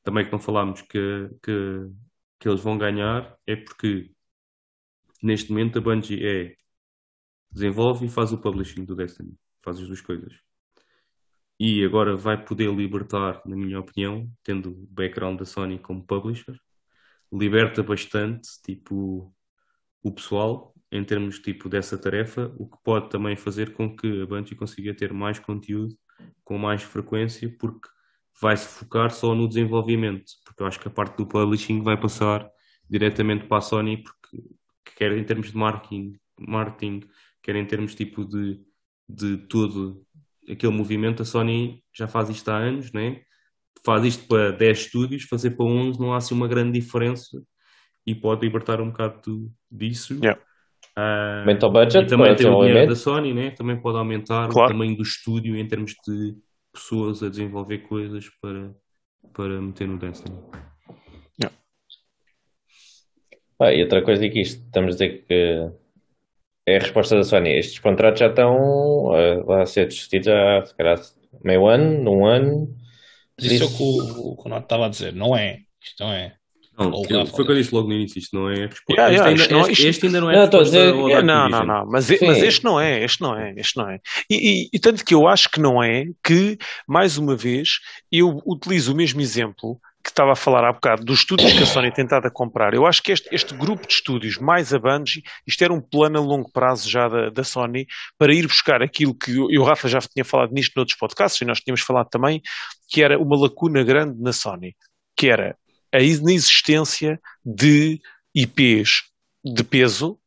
também que não falámos que, que, que eles vão ganhar é porque neste momento a Bungie é desenvolve e faz o publishing do Destiny, faz as duas coisas. E agora vai poder libertar, na minha opinião, tendo o background da Sony como publisher, liberta bastante, tipo, o pessoal em termos tipo dessa tarefa, o que pode também fazer com que a Bungie consiga ter mais conteúdo com mais frequência, porque vai se focar só no desenvolvimento, porque eu acho que a parte do publishing vai passar diretamente para a Sony, porque quer em termos de marketing, marketing quer em termos tipo de, de todo aquele movimento, a Sony já faz isto há anos, né? faz isto para 10 estúdios, fazer para 11 não há assim uma grande diferença e pode libertar um bocado do- disso. Yeah. Ah, Aumenta o budget e também tem o dinheiro desenvolvimento. da Sony, né? também pode aumentar Claro. o tamanho do estúdio em termos de pessoas a desenvolver coisas para, para meter no Destiny. Ah, e outra coisa é que isto, estamos a dizer que é a resposta da Sony. Estes contratos já estão ah, lá a ser discutidos há, se calhar, meio ano, num ano. Mas isso é o Isso- que o, o estava a dizer, não é. Isto não é. Não, foi o que eu disse logo no início, isto não é a resposta. Yeah, yeah, este, isto ainda, não- este- este ainda não é Não, a a resposta dizer- É, não, não, não, mas, Sim. mas este não é, este não é, este não é. E, e- e tanto que eu acho que não é, que, mais uma vez, eu utilizo o mesmo exemplo que estava a falar há bocado dos estúdios que a Sony tem tentado a comprar. Eu acho que este, este grupo de estúdios, mais a Bungie, isto era um plano a longo prazo já da, da Sony para ir buscar aquilo que e o Rafa já tinha falado nisto noutros podcasts e nós tínhamos falado também, que era uma lacuna grande na Sony, que era a inexistência de IPs de peso,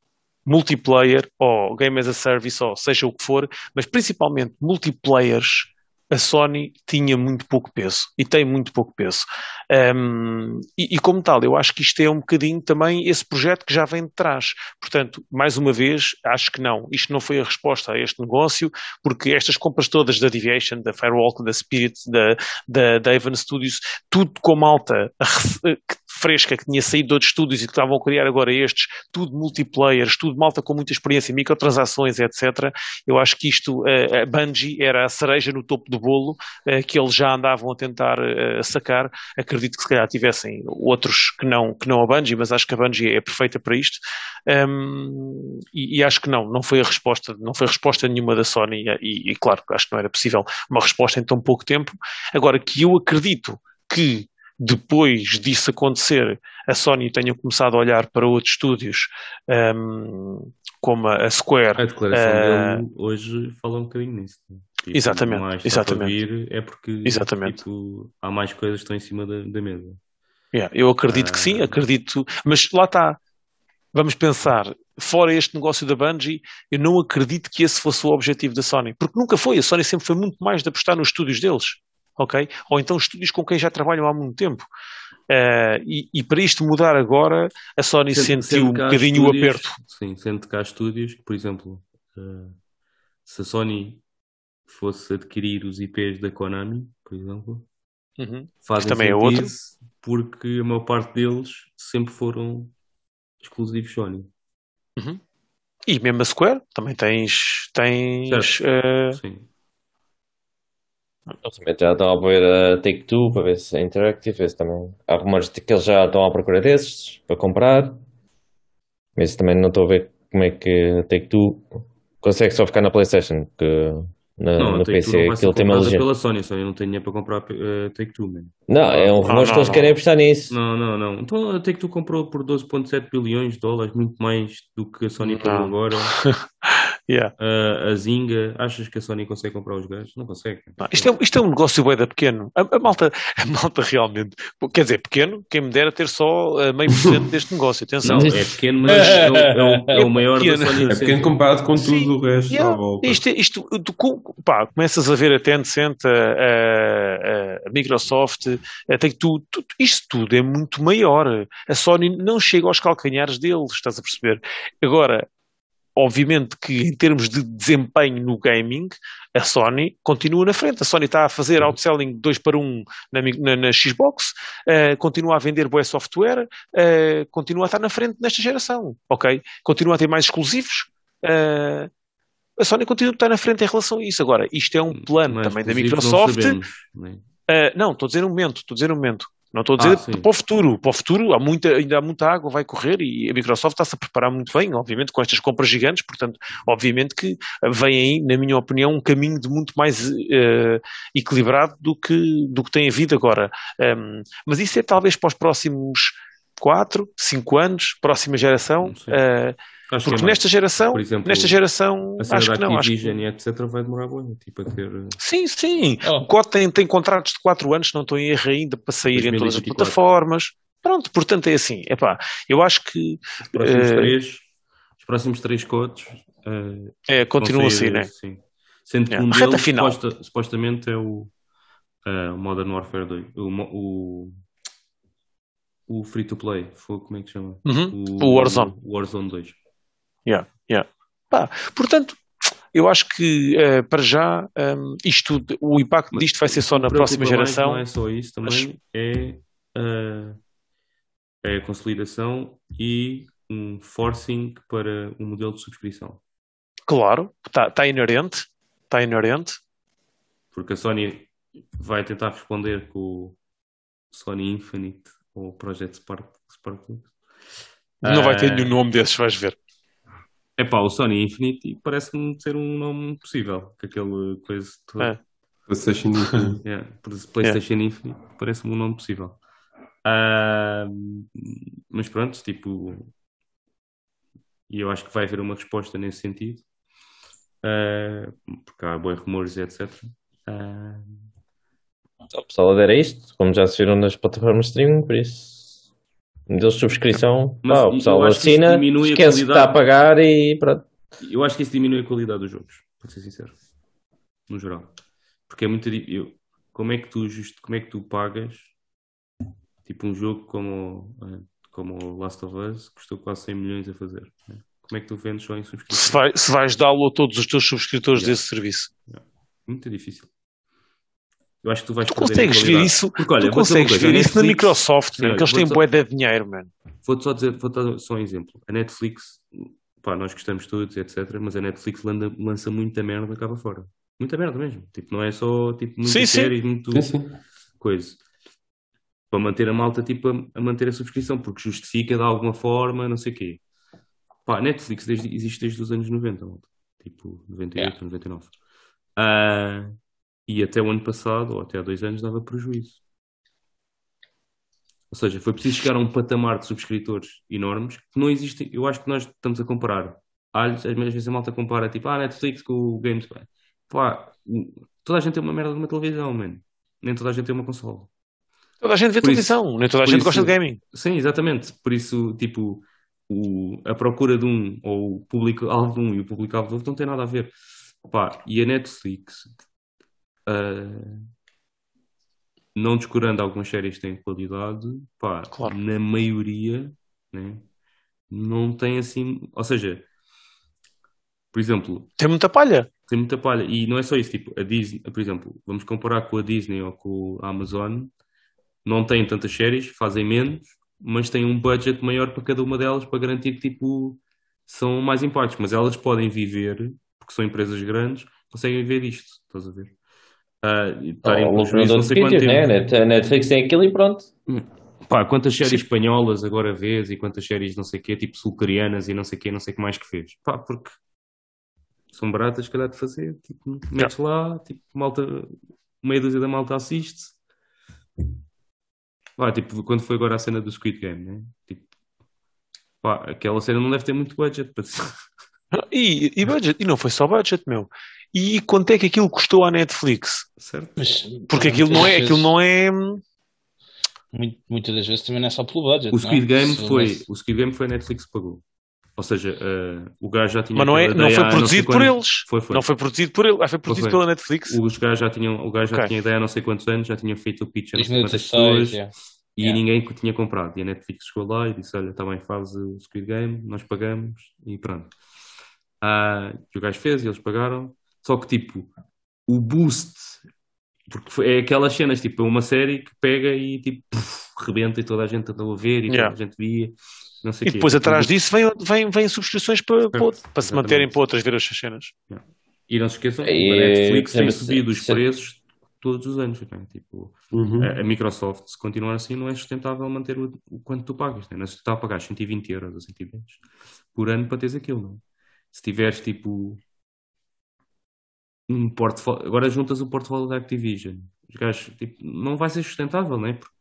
multiplayer ou game as a service ou seja o que for, mas principalmente multiplayers a Sony tinha muito pouco peso e tem muito pouco peso. Um, e, e, como tal, eu acho que isto é um bocadinho também esse projeto que já vem de trás. Portanto, mais uma vez, acho que não. Isto não foi a resposta a este negócio, porque estas compras todas da Deviation, da Firewalk, da Spirit, da, da, da Evan Studios, tudo com malta fresca que tinha saído de outros estúdios e que estavam a criar agora estes, tudo multiplayers, tudo malta com muita experiência, microtransações, etc. Eu acho que isto, a Bungie era a cereja no topo do bolo que eles já andavam a tentar sacar. Acredito que se calhar tivessem outros que não, que não a Bungie, mas acho que a Bungie é perfeita para isto. Um, e, e, acho que não, não foi a resposta, não foi resposta nenhuma da Sony e, e claro, acho que não era possível uma resposta em tão pouco tempo. Agora que eu acredito que depois disso acontecer, a Sony tenha começado a olhar para outros estúdios, um, como a Square. A declaração uh, dele hoje fala um bocadinho nisso. Tipo, exatamente, exatamente. Vir é porque exatamente. Tipo, há mais coisas que estão em cima da, da mesa. Yeah, eu acredito uh, que sim, ah. acredito, mas lá está. Vamos pensar, fora este negócio da Bungie, eu não acredito que esse fosse o objetivo da Sony, porque nunca foi. A Sony sempre foi muito mais de apostar nos estúdios deles ok? Ou então estúdios com quem já trabalham há muito tempo. Uh, e, e, para isto mudar agora, a Sony sendo, sentiu um bocadinho o aperto. Sim, sendo que há estúdios que, por exemplo, uh, se a Sony fosse adquirir os IPs da Konami, por exemplo, uhum. fazem também é outro. porque a maior parte deles sempre foram exclusivos Sony. Uhum. E mesmo a Square, também tens, tens uh. Eles já estão a ver a Take-Two para ver se é Interactive, ver se também há rumores de que eles já estão à procura desses para comprar. Mas também não estou a ver como é que a Take-Two consegue só ficar na Playstation, que na, não, no PC aquilo tem uma legenda. pela Sony, Sony não tem dinheiro para comprar uh, Take-Two mesmo. Não, é um rumor que eles querem apostar nisso. Não, não, não. Então a Take-Two comprou por 12.7 bilhões de dólares, muito mais do que a Sony pagou agora. Yeah. Uh, a Zinga, achas que a Sony consegue comprar os gajos? Não consegue. Não, isto, é, isto é um negócio bué da pequeno. A, a, malta, a malta realmente, quer dizer, pequeno, quem me dera ter só uh, meio por cento deste negócio. Atenção. Não, é pequeno, mas é o, é o, é o maior é da Sony. É pequeno comparado com tudo Sim, o resto yeah. à volta. Isto, isto tu, pá, começas a ver a Tencent, a, a, a Microsoft, a Take tu, tu, isto tudo é muito maior. A Sony não chega aos calcanhares deles, estás a perceber? Agora, obviamente que em termos de desempenho no gaming, a Sony continua na frente. A Sony está a fazer outselling 2 para 1 um na, na, na, Xbox, uh, continua a vender boa software, uh, continua a estar na frente nesta geração, ok? Continua a ter mais exclusivos. Uh, a Sony continua a estar na frente em relação a isso. Agora, isto é um plano Mas, também da Microsoft. Não, sabemos, né? não, estou a dizer um momento, estou a dizer um momento. Não estou a dizer ah, para o futuro. Para o futuro há muita, ainda há muita água, vai correr e a Microsoft está-se a preparar muito bem, obviamente, com estas compras gigantes. Portanto, obviamente que vem aí, na minha opinião, um caminho de muito mais uh, equilibrado do que, do que tem havido agora. Um, mas isso é talvez para os próximos 4, 5 anos, próxima geração. Uh, Acho Porque é nesta geração, exemplo, nesta geração, acho que não. Acho que... e etc. vai demorar muito, tipo, a ter... Eh, sim, sim. Oh. O COD tem, tem contratos de 4 anos, não estou em erro ainda, para sair 2024. em todas as plataformas. Pronto, portanto é assim. Epá, eu acho que... Os próximos uh... três, os próximos três CODs... Uh, é, continuam assim, né? Sim. Sendo que um deles, final. Suposta, supostamente, é o uh, Modern Warfare 2. O, o, o free-to-play, como é que chama? Uhum. O, o Warzone. O Warzone 2. Yeah, yeah. Pá, portanto, eu acho que uh, para já um, isto, o impacto Mas, disto vai ser só na próxima geração. não é só isso, também Mas... é, uh, é a consolidação e um forcing para um modelo de subscrição. Claro, está tá inerente, está inerente. Porque a Sony vai tentar responder com o Sony Infinite ou o Project Spark, Spark Não uh, vai ter nenhum nome desses, vais ver. É pá, o Sony Infinity parece-me ser um nome possível, com aquele coisa todo. É. PlayStation Infinite. yeah, PlayStation yeah. Infinite parece-me um nome possível. Uh, mas pronto, tipo. E eu acho que vai haver uma resposta nesse sentido. Uh, porque há bons rumores, etc. Uh, O pessoal adera a isto, como já se viram nas plataformas de streaming, por isso. Deles subscrição, Mas pá, o pessoal assina, diminui a esquece que está a qualidade. pagar e pronto. Eu acho que isso diminui a qualidade dos jogos, para ser sincero. No geral. Porque é muito. Eu, como, é que tu just, como é que tu pagas tipo um jogo como, eh, como o Last of Us, que custou quase 100 milhões a fazer? né? Como é que tu vendes só em Se, subscrição? vai- se vais dá-lo a todos os teus subscritores Yeah. desse serviço. Muito difícil. Eu acho que tu vais Tu consegues ver isso, Porque, olha, tu consegues coisa, ver isso na Microsoft, man, que eles têm bué de dinheiro, man. Vou-te só dizer, vou dar só um exemplo. A Netflix, pá, nós gostamos todos, etc. Mas a Netflix lança, lança muita merda cá para fora. Muita merda mesmo. Tipo, não é só tipo, muitas Sim, sim. séries, muito Sim, sim. coisa. Para manter a malta tipo, a, a manter a subscrição, porque justifica de alguma forma, não sei o quê. Pá, a Netflix desde- existe desde os anos 90, malta. tipo 98, 99. Ah, e até o ano passado, ou até há dois anos, dava prejuízo. Ou seja, foi preciso chegar a um patamar de subscritores enormes que não existem. Eu acho que nós estamos a comparar. Às vezes a malta compara tipo, ah, Netflix com o Games. Pá, toda a gente tem uma merda de uma televisão, mano. Nem toda a gente tem uma consola. Toda a gente vê Por isso- televisão, nem toda a gente isso- gosta de gaming. Sim, exatamente. Por isso, tipo, o, a procura de um ou o público-alvo de um e o público-alvo do outro não tem nada a ver. Pá, e a Netflix, ah, não descurando algumas séries que têm qualidade, pá, Claro. na maioria, né, não tem assim. Ou seja, por exemplo, Tem muita palha. tem muita palha. E não é só isso, tipo, a Disney, por exemplo, vamos comparar com a Disney ou com a Amazon, não têm tantas séries, fazem menos, mas têm um budget maior para cada uma delas para garantir que, tipo, são mais impactos. Mas elas podem viver, porque são empresas grandes, conseguem viver disto, estás a ver? Ah, e Ou com lucro prejuízo não sei quanto né? Netflix tem aquilo e pronto. Pá, quantas séries espanholas agora vês e quantas séries não sei o quê, tipo sul-coreanas e não sei o quê, não sei o que mais que fez. Pá, porque são baratas, se calhar, de fazer. Tipo, metes lá, tipo, malta, meia dúzia da malta assiste. Pá, tipo, quando foi agora a cena do Squid Game, né? Tipo, pá, aquela cena não deve ter muito budget para E, e budget, e não foi só budget, meu. E quanto é que aquilo custou à Netflix? certo? Mas, Porque aquilo não é, vezes- aquilo não é. muito- muitas das vezes também não é só pelo budget. O não é? Squid Game Se foi, houvesse- o Squid Game foi a Netflix que pagou. Ou seja, eh, o gajo já tinha Mas não, é, não ideia foi há não sei produzido por quantos- eles. Foi, foi. Não foi produzido por ele. Ah, foi produzido foi. pela Netflix. Os gajos já tinham, o gajo já Ok. tinha ideia há não sei quantos anos, já tinha feito o pitch a não sei quantas 2016, pessoas yeah. e Yeah. ninguém que tinha comprado. E a Netflix chegou lá e disse: Olha, também faz o Squid Game, nós pagamos e pronto. E o gajo fez e eles pagaram. Só que tipo, o boost, porque é aquelas cenas, tipo, é uma série que pega e tipo, puf, rebenta e toda a gente andou a ver e Yeah. toda a gente via. Não sei E quê. depois atrás disso vêm vem, vem subscrições para, para, outro- para se manterem para outras ver as cenas. E não se esqueçam, E, a Netflix tem se- subido os se- preços todos os anos. Né? Tipo, Uhum. a, a Microsoft, se continuar assim, não é sustentável manter o, o quanto tu pagas. Né? Não é sustentável pagar 120 euros ou 110 por ano para teres aquilo. Não? é? Se tiveres tipo um portfólio, agora juntas o portfólio da Activision, os gajos, tipo, não vai ser sustentável, não é? Porque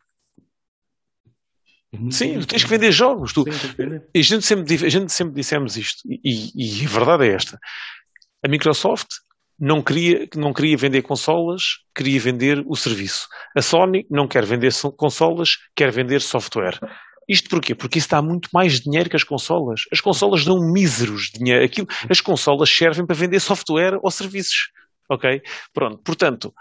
é Sim, tens que vender jogos. Tu, Sim, a gente sempre, a gente sempre dissemos isto, e, e a verdade é esta: a Microsoft não queria, não queria vender consolas, queria vender o serviço. A Sony não quer vender so- consolas, quer vender software. Isto porquê? Porque isso dá muito mais dinheiro que as consolas. As consolas dão míseros dinheiro. Aquilo, as consolas servem para vender software ou serviços. Ok? Pronto. Portanto,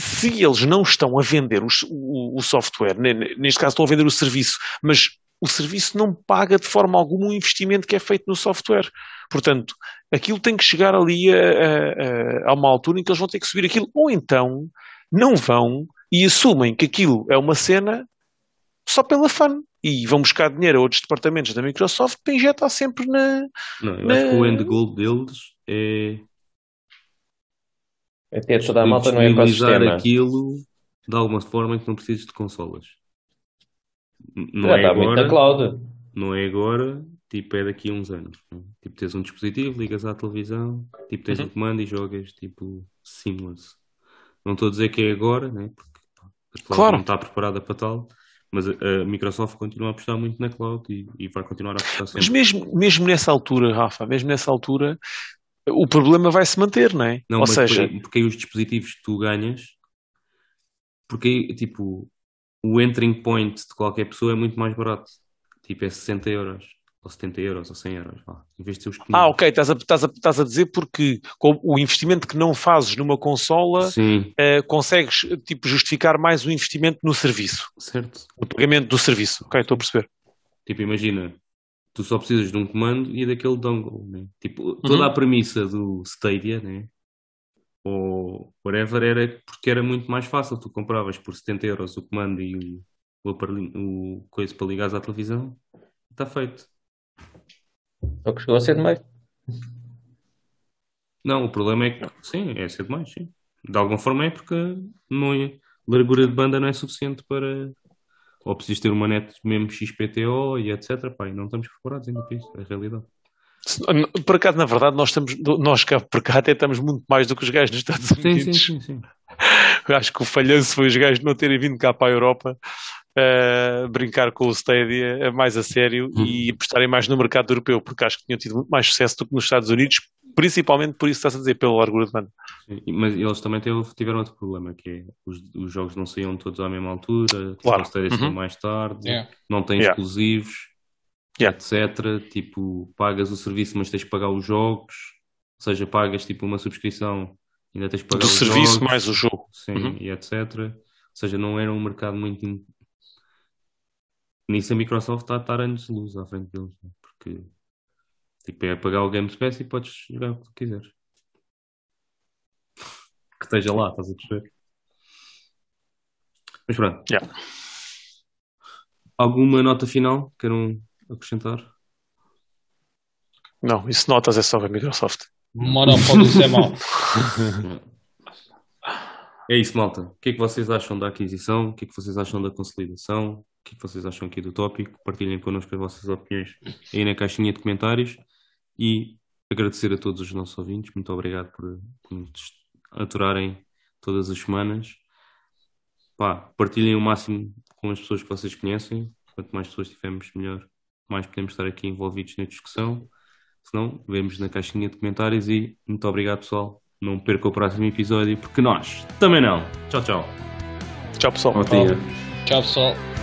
se eles não estão a vender os- o, o software, ne- ne- neste caso estão a vender o serviço, mas o serviço não paga de forma alguma o investimento que é feito no software. Portanto, aquilo tem que chegar ali a, a- a- uma altura em que eles vão ter que subir aquilo, ou então não vão e assumem que aquilo é uma cena só pela fun. E vão buscar dinheiro a outros departamentos da Microsoft para injetar sempre na. Não, eu acho que o end goal deles é É ter toda a malta no disponibilizar ecossistema. aquilo de alguma forma que não precises de consolas. Não Já é está muito agora, na cloud. não é agora, tipo é daqui a uns anos. não é? Tipo tens um dispositivo, ligas à televisão, tipo tens Uhum. um comando e jogas tipo seamless. Não estou a dizer que é agora, né? porque a cloud Claro. não está preparada para tal, mas a, a Microsoft continua a apostar muito na cloud e, e vai continuar a apostar Mas sempre. mesmo, mesmo nessa altura, Rafa, mesmo nessa altura, o problema vai se manter, não é? Não, Ou seja, porque, porque aí os dispositivos que tu ganhas Porque aí, tipo, o entering point de qualquer pessoa é muito mais barato. Tipo, é 60 euros, ou 70 euros, ou 100 euros, vá, em vez de ser os 500. Ah, ok, estás a, estás, a, estás a dizer porque com o investimento que não fazes numa consola, eh, consegues tipo, justificar mais o investimento no serviço, certo. no pagamento do serviço. Ok, estou a perceber. Tipo, imagina, tu só precisas de um comando e daquele dongle, né? Tipo, toda Uhum. a premissa do Stadia, né? Ou whatever, era porque era muito mais fácil. Tu compravas por 70 euros o comando e o, o, aparelho- o coisa para ligares à televisão, está feito. Só que chegou a ser demais. Não, o problema é que, sim, é ser demais, sim. De alguma forma é porque não é, largura de banda não é suficiente para. Ou precisas ter uma net mesmo XPTO e etc. Pá, e não estamos preparados ainda para isso, é a realidade. Por acaso, na verdade, nós estamos, nós cá por cá até estamos muito mais do que os gajos nos Estados Unidos. sim, sim, sim. Eu acho que o falhanço foi os gajos não terem vindo cá para a Europa eh, brincar com o Stadia eh, mais a sério Hum. e apostarem mais no mercado europeu, porque acho que tinham tido muito mais sucesso do que nos Estados Unidos, principalmente por isso estás a dizer, pela largura de banda. Sim, Mas eles também tiveram outro problema, que é os, os jogos não saíam todos à mesma altura, Claro. Uhum. mais tarde, Yeah. não têm Yeah. exclusivos, Yeah. etc. Tipo, pagas o serviço, mas tens de pagar os jogos, ou seja, pagas tipo uma subscrição, ainda tens de pagar Do os serviço jogos, mais o jogo. sim, Uhum. e etc. Ou seja, não era um mercado muito. in- Nisso a Microsoft está a estar anos de luz à frente deles, né? porque tipo, é pagar o Game Pass e podes jogar o que tu quiseres. Que esteja lá, estás a perceber? Mas pronto. Yeah. Alguma nota final? Queiram acrescentar? Não, isso notas é só a Microsoft. Monopólio é mau. É isso, malta. O que é que vocês acham da aquisição? O que é que vocês acham da consolidação? O que é que vocês acham aqui do tópico? Partilhem connosco as vossas opiniões aí na caixinha de comentários e agradecer a todos os nossos ouvintes. Muito obrigado por, por nos aturarem todas as semanas. Pá, partilhem o máximo com as pessoas que vocês conhecem. Quanto mais pessoas tivermos, melhor. Mais podemos estar aqui envolvidos na discussão. Se não, vemos na caixinha de comentários e muito obrigado, pessoal. Não perca o próximo episódio, porque nós também não. Tchau, tchau. Tchau, pessoal. Bom dia. Tchau, pessoal.